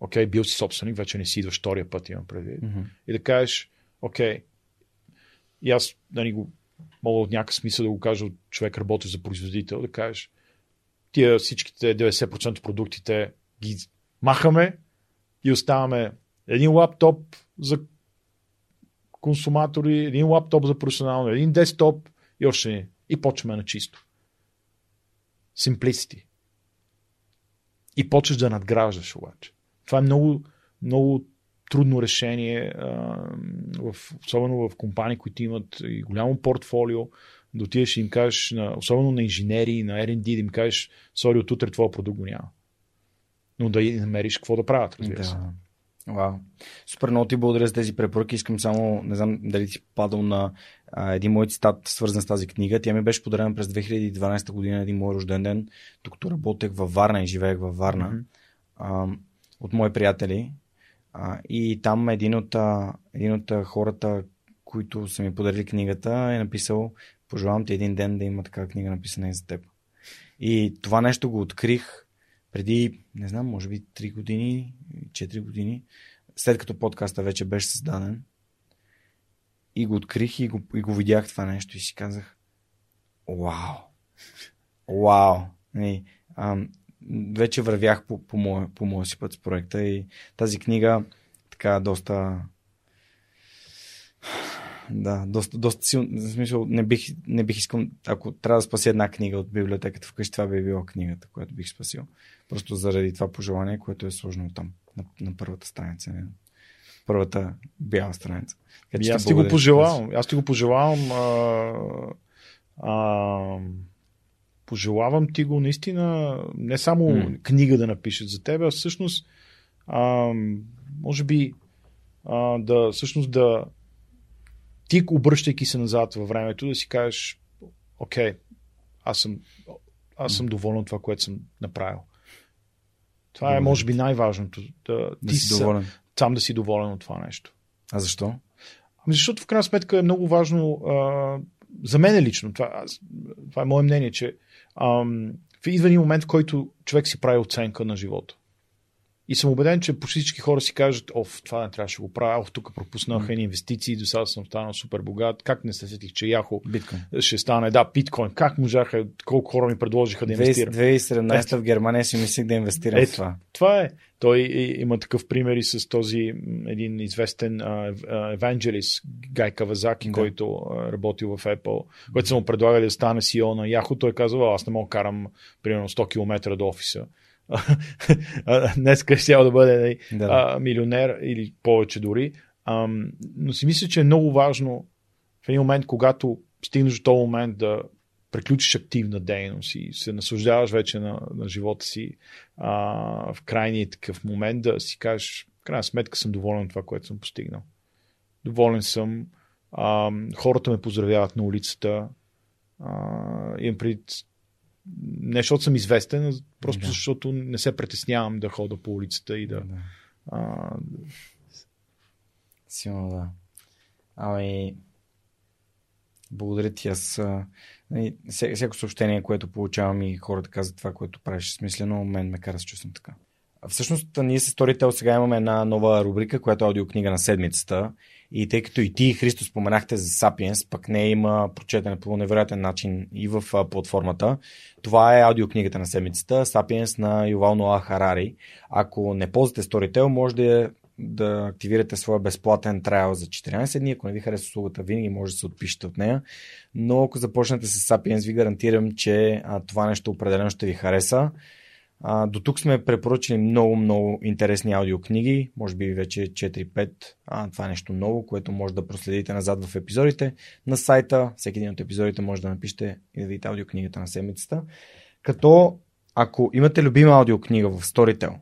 окей, okay, бил си собственик, вече не си идваш втория път, имам предвид, mm-hmm. и да кажеш, окей, okay, и аз нали, го, мога от някакъв смисъл да го кажа от човек, работи за производител, да кажеш, тия всичките 90% продуктите ги махаме и оставаме един лаптоп за консуматори, един лаптоп за професионално, един десктоп и още не. И почваме на чисто. Simplicity. и почваш да надграждаш обаче. Това е много, много трудно решение, в, особено в компании, които имат и голямо портфолио, да отидеш и им кажеш, на, особено на инженери, на R&D, да им кажеш, сори, от утре твоя продукт го няма. Но да и намериш какво да правят, разбира се. Да. Вау. Супер много ти благодаря за тези препоръки. Искам само, не знам дали ти падал на а, един мой цитат, свързан с тази книга. Тя ми беше подарена през 2012 година, един мой рожден ден, докато работех във Варна и живеех във Варна. Mm-hmm. А, от мои приятели. А, и там един от, един от хората, които са ми подарили книгата, е написал Пожелавам ти един ден да има такава книга написана и за теб. И това нещо го открих преди, не знам, може би 3 години, 4 години, след като подкаста вече беше създаден. И го открих и го, и го видях това нещо и си казах, вау, вау. И, ам, вече вървях по, по, моя, по моя си път с проекта и тази книга така доста да, доста, доста силно. В смисъл, не бих, не бих искал, ако трябва да спася една книга от библиотеката вкъщи, това би била книгата, която бих спасил. Просто заради това пожелание, което е сложно там, на, на първата страница. Не? Първата бяла страница. Така, аз ти го пожелавам. Аз ти го пожелавам. А, а, пожелавам ти го наистина не само mm. книга да напишат за теб, а всъщност а, може би а, да всъщност да ти, обръщайки се назад във времето, да си кажеш, окей, аз съм, аз съм доволен от това, което съм направил. Това Добре. е, може би, най-важното. Да, да ти си доволен. Сам да си доволен от това нещо. А защо? Ами защото в крайна сметка е много важно а, за мен лично. Това, аз, това е мое мнение, че ам, идва един момент, в който човек си прави оценка на живота. И съм убеден, че почти всички хора си кажат, оф, това не трябваше да го правя, оф, тук пропуснах mm. инвестиции, до сега съм станал супер богат, как не се сетих, че Яхо биткоин. ще стане, да, биткоин, как можаха, колко хора ми предложиха да инвестирам. 2017 в Германия си мислех да инвестирам в това. Това е. Той има такъв пример и с този един известен евангелист, Гай Кавазаки, да. който работил в Apple, който съм му предлагали да стане CEO на Яхо. Той казва, аз не мога карам примерно 100 км до офиса днес ще да бъде нали, да. а, милионер или повече дори. А, но си мисля, че е много важно в един момент, когато стигнеш до този момент да приключиш активна дейност и се наслаждаваш вече на, на живота си а, в крайния такъв момент да си кажеш, в крайна сметка съм доволен от това, което съм постигнал. Доволен съм. А, хората ме поздравяват на улицата. А, имам пред не защото съм известен, а просто да. защото не се притеснявам да хода по улицата и да. да. А... Силно да. Ами, благодаря ти. Аз нали, всяко съобщение, което получавам и хората казват това, което правиш смислено, мен ме кара да се чувствам така. Всъщност, ние с Storytel сега имаме една нова рубрика, която е аудиокнига на седмицата. И тъй като и ти, и Христо, споменахте за Sapiens, пък не има прочетене по невероятен начин и в платформата. Това е аудиокнигата на седмицата, Sapiens на Ювал Ноа Харари. Ако не ползвате Storytel, може да, да активирате своя безплатен трайл за 14 дни. Ако не ви хареса услугата, винаги може да се отпишете от нея. Но ако започнете с Sapiens, ви гарантирам, че това нещо определено ще ви хареса. А, до тук сме препоръчали много, много интересни аудиокниги, може би вече 4-5. А, това е нещо ново, което може да проследите назад в епизодите на сайта. Всеки един от епизодите може да напишете и да видите аудиокнигата на седмицата. Като ако имате любима аудиокнига в Storytel,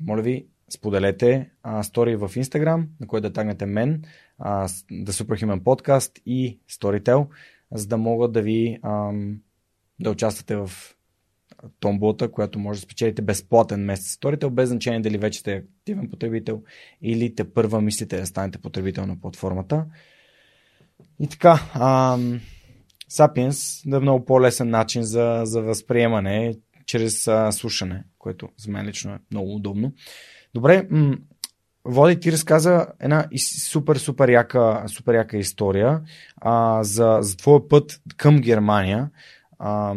моля ви, споделете а, стори в Instagram, на който да тагнете мен, а, да Superhuman подкаст и Storytel, за да могат да ви ам, да участвате в томболата, която може да спечелите безплатен месец Storytel, без значение дали вече сте активен потребител или те първа мислите да станете потребител на платформата. И така, ам, Sapiens да е много по-лесен начин за, за възприемане чрез а, слушане, което за мен лично е много удобно. Добре, м- Води ти разказа една супер, супер яка, супер яка история а, за, за твоя път към Германия. А,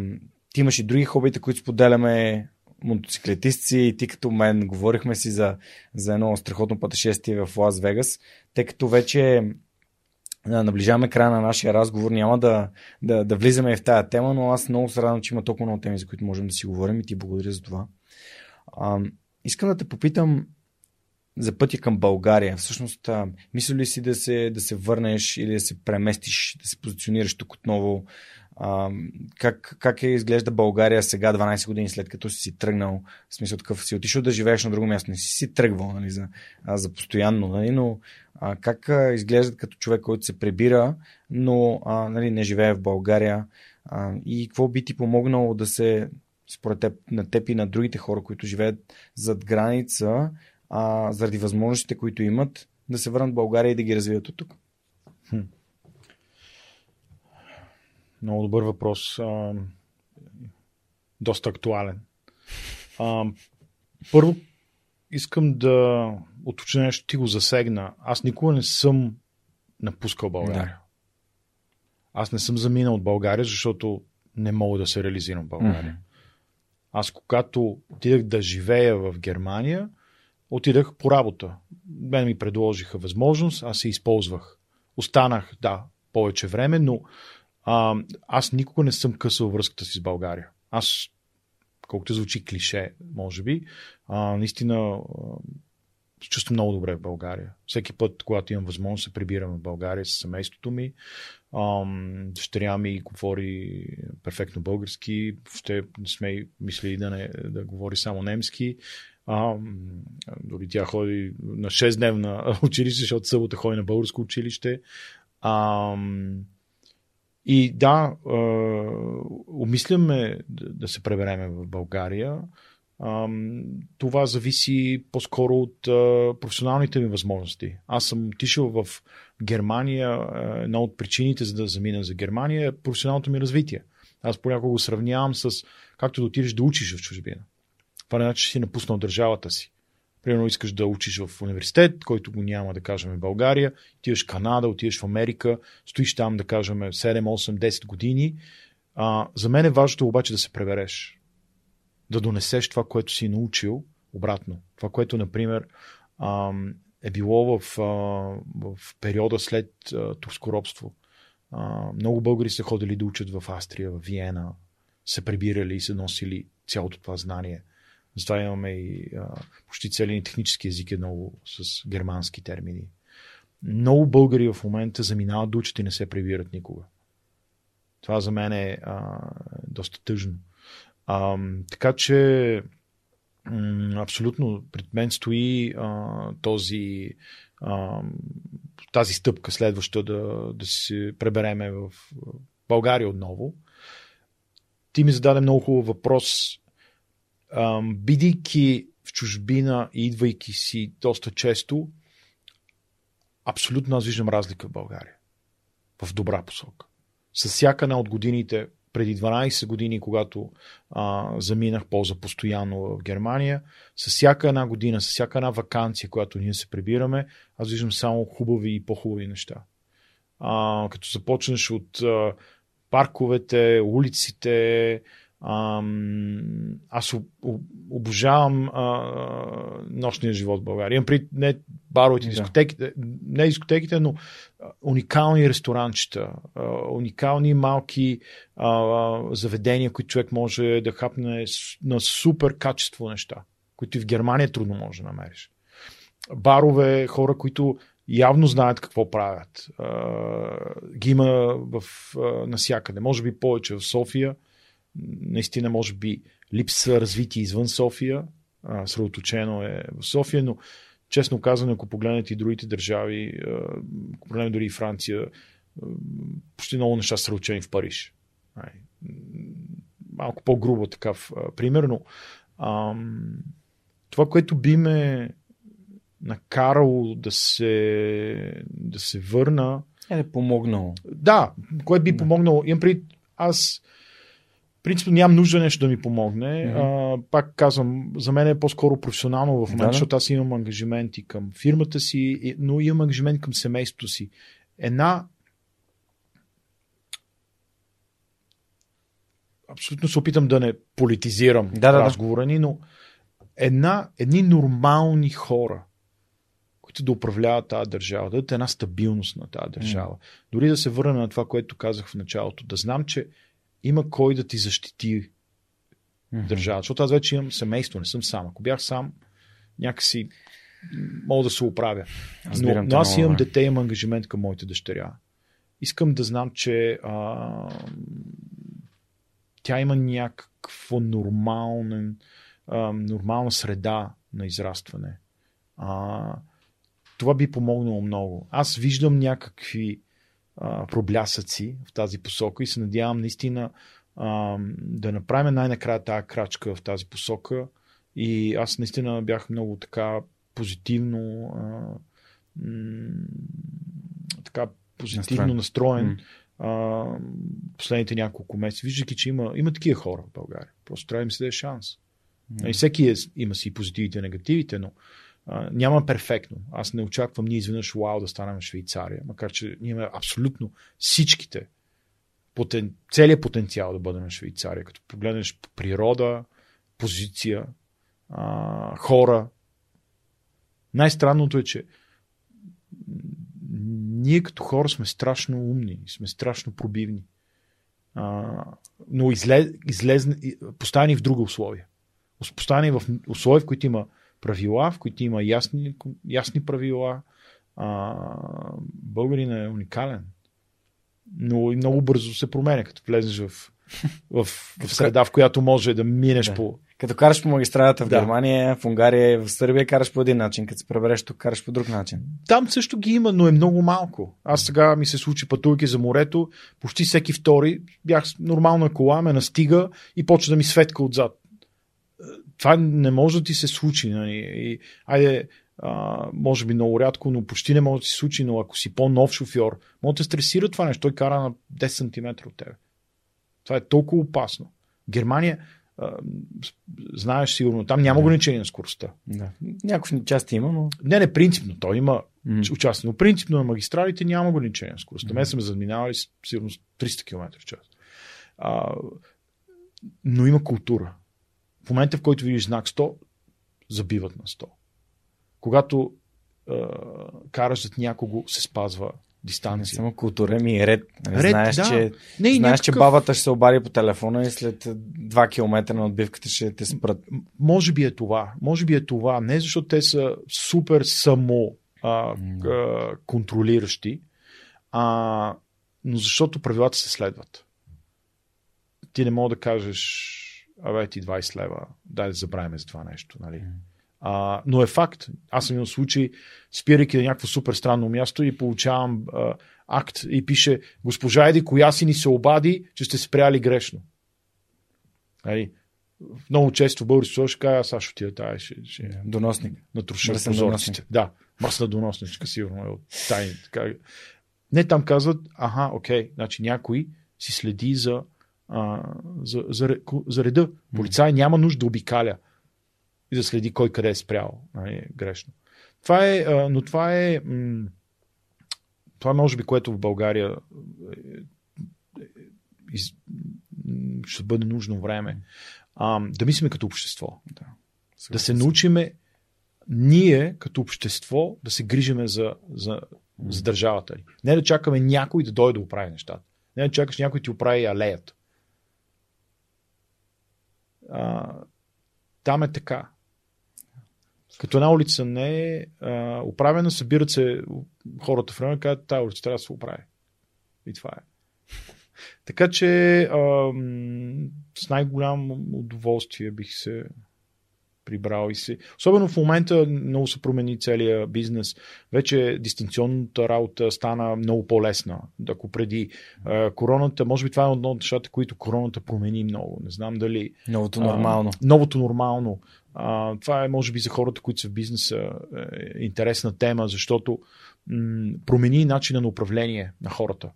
ти имаш и други хобита, които споделяме, мотоциклетисти и ти като мен говорихме си за, за едно страхотно пътешествие в Лас Вегас, тъй като вече наближаваме края на нашия разговор, няма да, да, да влизаме в тая тема, но аз много се радвам, че има толкова много теми, за които можем да си говорим и ти благодаря за това. А, искам да те попитам за пътя към България. Всъщност, а, мисля ли си да се, да се върнеш или да се преместиш, да се позиционираш тук отново? А, как, как е изглежда България сега, 12 години след като си тръгнал? В смисъл такъв си отишъл да живееш на друго място. Не си си тръгвал нали, за, за постоянно, нали, но а, как а, изглеждат като човек, който се прибира, но а, нали, не живее в България? А, и какво би ти помогнало да се, според теб, на теб и на другите хора, които живеят зад граница, а, заради възможностите, които имат, да се върнат в България и да ги развият от тук? Хм. Много добър въпрос. А, доста актуален. А, първо, искам да уточня нещо, ти го засегна. Аз никога не съм напускал България. Да. Аз не съм заминал от България, защото не мога да се реализирам в България. Mm-hmm. Аз когато отидах да живея в Германия, отидах по работа. Мен ми предложиха възможност, аз се използвах. Останах, да, повече време, но а, аз никога не съм късал връзката си с България. Аз, колкото звучи клише, може би, а, наистина се чувствам много добре в България. Всеки път, когато имам възможност, се прибирам в България с семейството ми. Дъщеря ми говори перфектно български. Ще не сме мисли да, не, да говори само немски. А, дори тя ходи на 6-дневна училище, защото събота ходи на българско училище. А, и да, а, умисляме да, се пребереме в България. А, това зависи по-скоро от а, професионалните ми възможности. Аз съм отишъл в Германия. Една от причините за да замина за Германия е професионалното ми развитие. Аз понякога го сравнявам с както да отидеш да учиш в чужбина. Това не значи, че си напуснал държавата си. Примерно искаш да учиш в университет, който го няма, да кажем, в България, отиваш в Канада, отиваш в Америка, стоиш там, да кажем, 7, 8, 10 години. А, за мен е важното обаче да се пребереш. Да донесеш това, което си научил обратно. Това, което, например, а, е било в, а, в периода след турско робство. А, много българи са ходили да учат в Австрия, в Виена, се прибирали и са носили цялото това знание – затова имаме и а, почти целият технически език е много с германски термини. Много българи в момента заминават да учат и не се прибират никога. Това за мен е а, доста тъжно. А, така че м- абсолютно пред мен стои а, този, а, тази стъпка следваща да, да се пребереме в България отново. Ти ми зададе много хубав въпрос бидейки в чужбина и идвайки си доста често, абсолютно аз виждам разлика в България. В добра посока. С всяка една от годините, преди 12 години, когато а, заминах полза постоянно в Германия, с всяка една година, с всяка една вакансия, която ние се прибираме, аз виждам само хубави и по-хубави неща. А, като започнеш от а, парковете, улиците, аз обожавам а, нощния живот в България. Имам при не баровете, дискотеките, не дискотеките, но уникални ресторанчета, уникални малки а, заведения, които човек може да хапне на супер качество неща, които и в Германия трудно може да намериш. Барове, хора, които явно знаят какво правят. А, ги има в, а, насякъде. Може би повече в София наистина може би липсва развитие извън София, средоточено е в София, но честно казано, ако погледнете и другите държави, ако погледнем дори и Франция, почти много неща са средоточени в Париж. Малко по-грубо такъв пример, но ам, това, което би ме накарало да се, да се върна. Е, да помогнало. Да, което би помогнало. Имам при аз принципно нямам нужда нещо да ми помогне. Mm-hmm. А, пак казвам, за мен е по-скоро професионално в момента, да, защото аз имам ангажименти към фирмата си, но имам ангажимент към семейството си. Една абсолютно се опитам да не политизирам да, разговора да, ни, но една, едни нормални хора, които да управляват тази държава, да дадат една стабилност на тази държава. Mm. Дори да се върна на това, което казах в началото, да знам, че има кой да ти защити mm-hmm. държавата. Защото аз вече имам семейство, не съм сам. Ако бях сам, някакси мога да се оправя. Но, но аз имам дете, имам ангажимент към моите дъщеря. Искам да знам, че а, тя има някакво нормален, а, нормална среда на израстване. А, това би помогнало много. Аз виждам някакви а, проблясъци в тази посока и се надявам наистина а, да направим най-накрая тази крачка в тази посока. И аз наистина бях много така позитивно а, м- така позитивно настроен, настроен а, последните няколко месеца, виждайки, че има, има такива хора в България. Просто трябва да им се даде шанс. Mm. И всеки е, има си позитивите и негативите, но няма перфектно. Аз не очаквам ние изведнъж вау да станем Швейцария, макар че ние имаме абсолютно всичките, потен, целият потенциал да бъдем Швейцария. Като погледнеш природа, позиция, а, хора. Най-странното е, че ние като хора сме страшно умни, сме страшно пробивни. А, но излез, излез, поставени в други условия. Поставени в условия, в които има правила, в които има ясни, ясни правила. А, българин е уникален. Но и много бързо се променя, като влезеш в, в, в среда, в която може да минеш да. по като караш по магистралата в да. Германия, в Унгария, в Сърбия караш по един начин, като се пребереш тук караш по друг начин. Там също ги има, но е много малко. Аз сега ми се случи пътувайки за морето, почти всеки втори бях нормална кола, ме настига и почва да ми светка отзад. Това не може да ти се случи. Нали? И, айде, а, може би много рядко, но почти не може да се случи, но ако си по-нов шофьор, може да те стресира това нещо. Той кара на 10 см от тебе. Това е толкова опасно. Германия, знаеш сигурно, там няма ограничение на скоростта. Да. Някакви части има, но... Не, не, принципно. Той има mm. участие, но принципно на магистралите няма ограничение на скоростта. Mm. Ме съм заминавали сигурно 300 км в час. А, но има култура. В момента, в който видиш знак 100, забиват на 100. Когато а, караш зад някого, се спазва дистанция. Само култура ми е ред. Нали, ред знаеш, да. че, не, знаеш някакъв... че бабата ще се обади по телефона и след 2 км на отбивката ще те спрат. Може би е това. Може би е това. Не защото те са супер само а, а, контролиращи, а, но защото правилата се следват. Ти не мога да кажеш, абе ти 20 лева, дай да забравим за това нещо. Нали? Mm. А, но е факт. Аз съм имал случай, спирайки на някакво супер странно място и получавам а, акт и пише госпожа Еди, коя си ни се обади, че сте спряли грешно. Ай, много често в български ще кажа, аз ще отида тази, ще, ще доносник. Натруша прозорците. Да, мръсна доносничка, сигурно е от тайни. Така. Не, там казват, аха, окей, значи някой си следи за, а, за, за, за реда. Полицай няма нужда да обикаля и да следи кой къде е спрял. Нали, грешно. Това е, но това е. Това е, може би, което в България е, е, из, ще бъде нужно време. А, да мислиме като общество. Да, да се научиме ние като общество да се грижиме за, за, за държавата ни. Не да чакаме някой да дойде да оправи нещата. Не да чакаш някой ти оправи алеята. А, там е така. Като една улица не е оправена, събират се хората в района и казват, тази улица трябва да се оправи. И това е. Така че а, с най-голямо удоволствие бих се прибрал и се. Особено в момента много се промени целият бизнес. Вече дистанционната работа стана много по-лесна. Ако преди а, короната, може би това е едно от нещата, които короната промени много. Не знам дали. Новото нормално. А, новото нормално. А, това е, може би, за хората, които са в бизнеса, е, интересна тема, защото м- промени начина на управление на хората.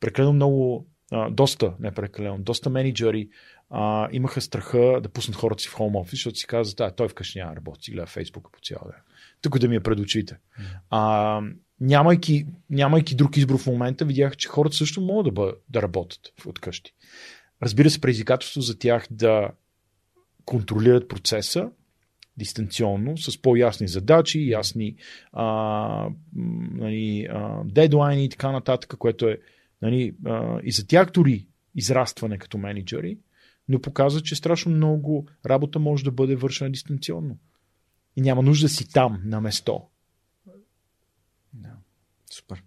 Прекалено много, а, доста, не прекалено, доста менеджери а, имаха страха да пуснат хората си в хоум офис, защото си казват, а, той вкъщи няма работи, гледа Фейсбука по цял ден. Тук да ми е пред очите. А, нямайки, нямайки друг избор в момента, видях, че хората също могат да, бъ, да работят от къщи. Разбира се, предизвикателство за тях да контролират процеса дистанционно, с по-ясни задачи, ясни а, нали, а, дедлайни и така нататък, което е нали, а, и за тях дори израстване като менеджери, но показва, че страшно много работа може да бъде вършена дистанционно. И няма нужда да си там, на место. Да. Супер.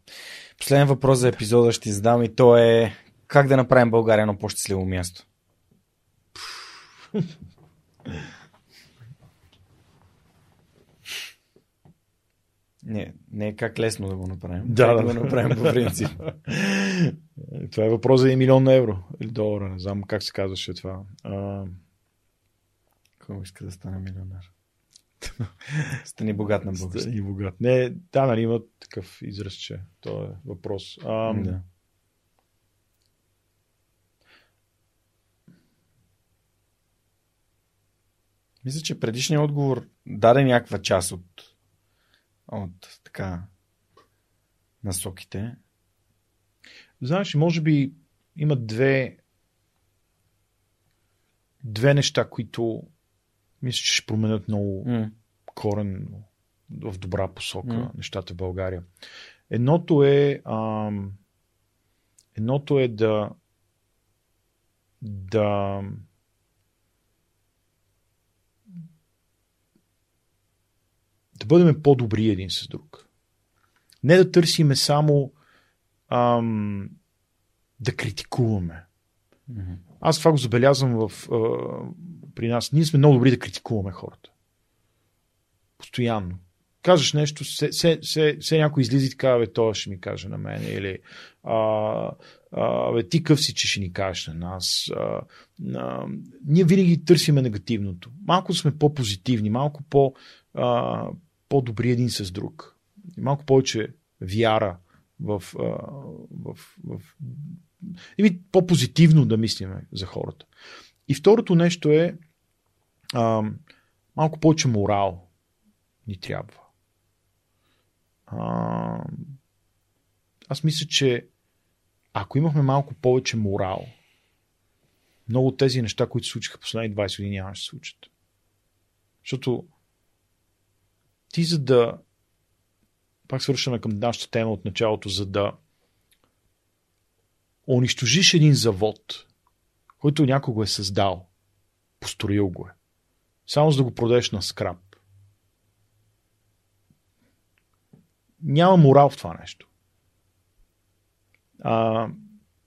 Последен въпрос за епизода ще задам и то е как да направим България едно по-щастливо място? Не, не е как лесно да го направим. Да, как да. да го направим по принцип. Това е въпрос за 1 милион евро или долара. Не знам как се казваше това. А, Кой иска да стане милионер? Стани богат на български. и богат. Не, да, нали има такъв израз, че то е въпрос. А, Да. Мисля, че предишният отговор даде някаква част от, от така насоките. Знаеш, може би има две две неща, които мисля, че ще променят много М. корен в добра посока М. нещата в България. Едното е ам, едното е да да да бъдем по-добри един с друг. Не да търсиме само ам, да критикуваме. Мгм. Аз това го забелязвам в, а, при нас. Ние сме много добри да критикуваме хората. Постоянно. Кажеш нещо, се, се, се, се някой излиза и така, бе, той ще ми каже на мен, или а, а, бе, ти къв си, че ще ни кажеш на нас. А, а, ние винаги търсиме негативното. Малко сме по-позитивни, малко по, а, по-добри един с друг. Малко повече вяра в, а, в, в Еми, по-позитивно да мислиме за хората. И второто нещо е а, малко повече морал ни трябва. А, аз мисля, че ако имахме малко повече морал, много от тези неща, които се случиха последните 20 години, няма да се случат. Защото ти за да пак свършваме към нашата тема от началото, за да унищожиш един завод, който някой го е създал, построил го е, само за да го продадеш на скраб. Няма морал в това нещо. А,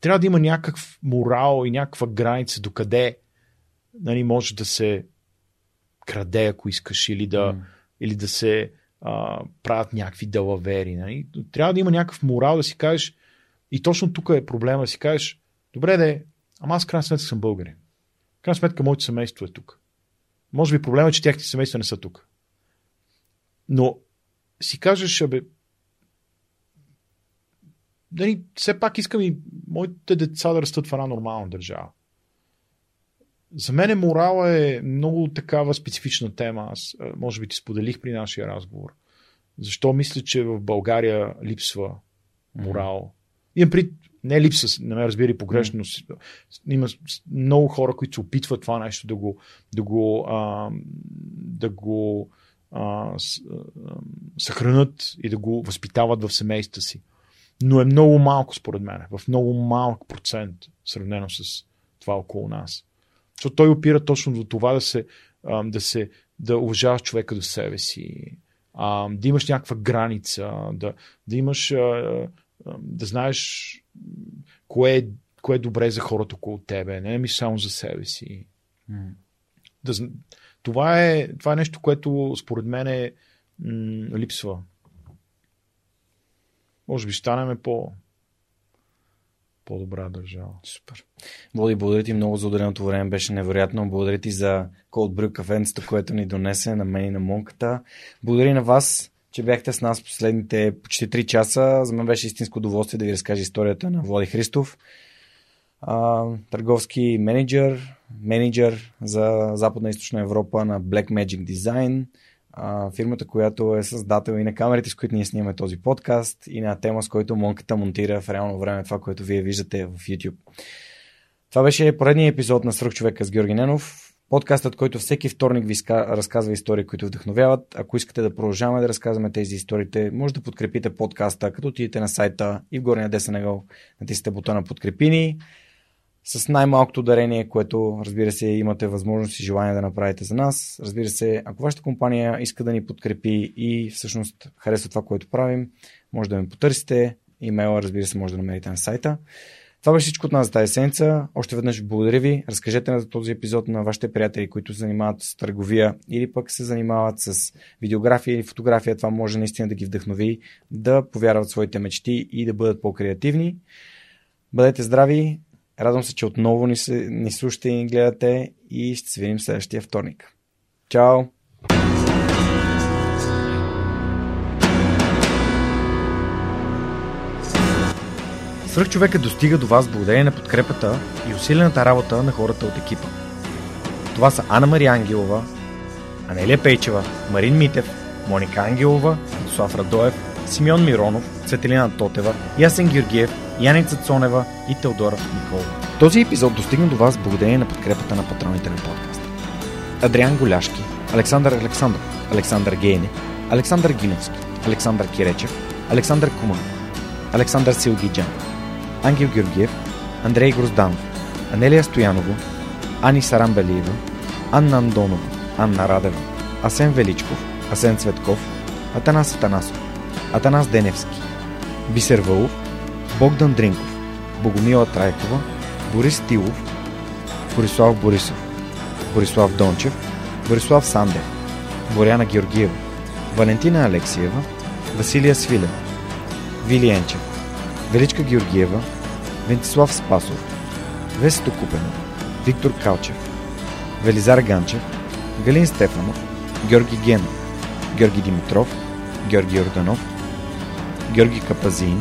трябва да има някакъв морал и някаква граница докъде нали, може да се краде, ако искаш, или да, М. или да се а, правят някакви далавери. Нали? Трябва да има някакъв морал да си кажеш, и точно тук е проблема да си кажеш, добре де, ама аз крайна сметка съм българин. Крайна сметка моето семейство е тук. Може би проблема е, че тяхните семейства не са тук. Но си кажеш, абе, нали, все пак искам и моите деца да растат в една нормална държава. За мен морала е много такава специфична тема. Аз а, може би ти споделих при нашия разговор. Защо мисля, че в България липсва морал? Имам при не липса, не ме разбира и погрешно, но с- има много хора, които се опитват това нещо да го, да го, а, да го а, с, а, съхранят и да го възпитават в семейства си. Но е много малко, според мен, в много малък процент, сравнено с това около нас. Защото той опира точно до това да се, да се да уважаваш човека до себе си, да имаш някаква граница, да, да имаш да знаеш кое е, кое е добре за хората около тебе, не мислиш само за себе си. Да, това, е, това е нещо, което според мен е, м- липсва. Може би ще станем по, по-добра държава. Супер. Боди, благодаря ти много за отделеното време, беше невероятно. Благодаря ти за Cold Brew кафенцето, което ни донесе на мен и на Монката. Благодаря на вас, че бяхте с нас последните почти 3 часа. За мен беше истинско удоволствие да ви разкажа историята на Влади Христов. А, търговски менеджер, менеджер за Западна и Източна Европа на Black Magic Design, фирмата, която е създател и на камерите, с които ние снимаме този подкаст, и на тема, с който Монката монтира в реално време това, което вие виждате в YouTube. Това беше поредният епизод на Сръх с Георги Ненов. Подкастът, който всеки вторник ви разказва истории, които вдъхновяват. Ако искате да продължаваме да разказваме тези историите, може да подкрепите подкаста, като отидете на сайта и в горния десен ъгъл натиснете бутона Подкрепини. С най-малкото дарение, което разбира се имате възможност и желание да направите за нас. Разбира се, ако вашата компания иска да ни подкрепи и всъщност харесва това, което правим, може да ме потърсите. Имейла, разбира се, може да намерите на сайта. Това беше всичко от нас за тази седмица. Още веднъж благодаря ви. Разкажете на този епизод на вашите приятели, които се занимават с търговия или пък се занимават с видеография или фотография. Това може наистина да ги вдъхнови да повярват своите мечти и да бъдат по-креативни. Бъдете здрави, Радвам се, че отново ни, се, ни слушате и ни гледате и ще се видим следващия вторник. Чао! Свърх човека достига до вас благодарение на подкрепата и усилената работа на хората от екипа. Това са Анна Мария Ангелова, Анелия Пейчева, Марин Митев, Моника Ангелова, Слав Радоев, Симеон Миронов, Светелина Тотева, Ясен Георгиев, Яница Цонева и Теодора Николова. Този епизод достигна до вас благодарение на подкрепата на патроните на подкаста. Адриан Голяшки, Александър Александров, Александър Гейне, Александър Гиновски, Александър Киречев, Александър Куман, Александър Силгиджан, Ангел Георгиев, Андрей Грозданов, Анелия Стоянова, Ани Сарамбелиева, Анна Андонова, Анна Радева, Асен Величков, Асен Цветков, Атанас Атанасов, Атанас Деневски, Бисер Вълов, Богдан Дринков, Богомила Трайкова, Борис Тилов, Борислав Борисов, Борислав Дончев, Борислав Сандев, Боряна Георгиева, Валентина Алексиева, Василия Свилев, Вилиенчев, Величка Георгиева, Вентислав Спасов, Весето Купенов, Виктор Калчев, Велизар Ганчев, Галин Стефанов, Георги Генов, Георги Димитров, Георги Орданов, Георги Капазин,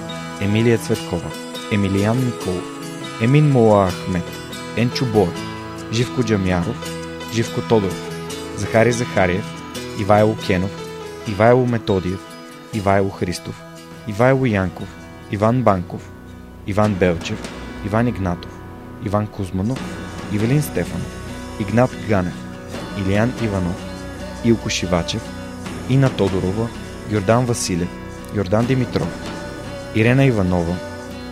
Емилия Цветкова, Емилиян Николов, Емин Мола Ахмет, Енчо Бор, Живко Джамяров, Живко Тодоров, Захари Захариев, Ивайло Кенов, Ивайло Методиев, Ивайло Христов, Ивайло Янков, Иван Банков, Иван Белчев, Иван Игнатов, Иван Кузманов, Ивелин Стефанов, Игнат Ганев, Илиян Иванов, Илко Шивачев, Ина Тодорова, Йордан Василев, Йордан Димитров, Ирена Иванова,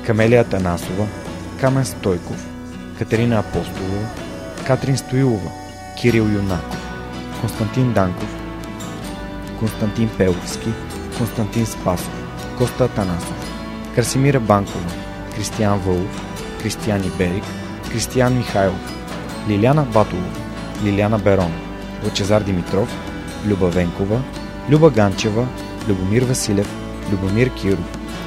Камелия Танасова, Камен Стойков, Катерина Апостолова, Катрин Стоилова, Кирил Юнаков, Константин Данков, Константин Пеловски, Константин Спасов, Коста Атанасов, Красимира Банкова, Кристиян Вълов, Кристиян Иберик, Кристиян Михайлов, Лиляна Батолова, Лиляна Берон, Лъчезар Димитров, Люба Венкова, Люба Ганчева, Любомир Василев, Любомир Киров,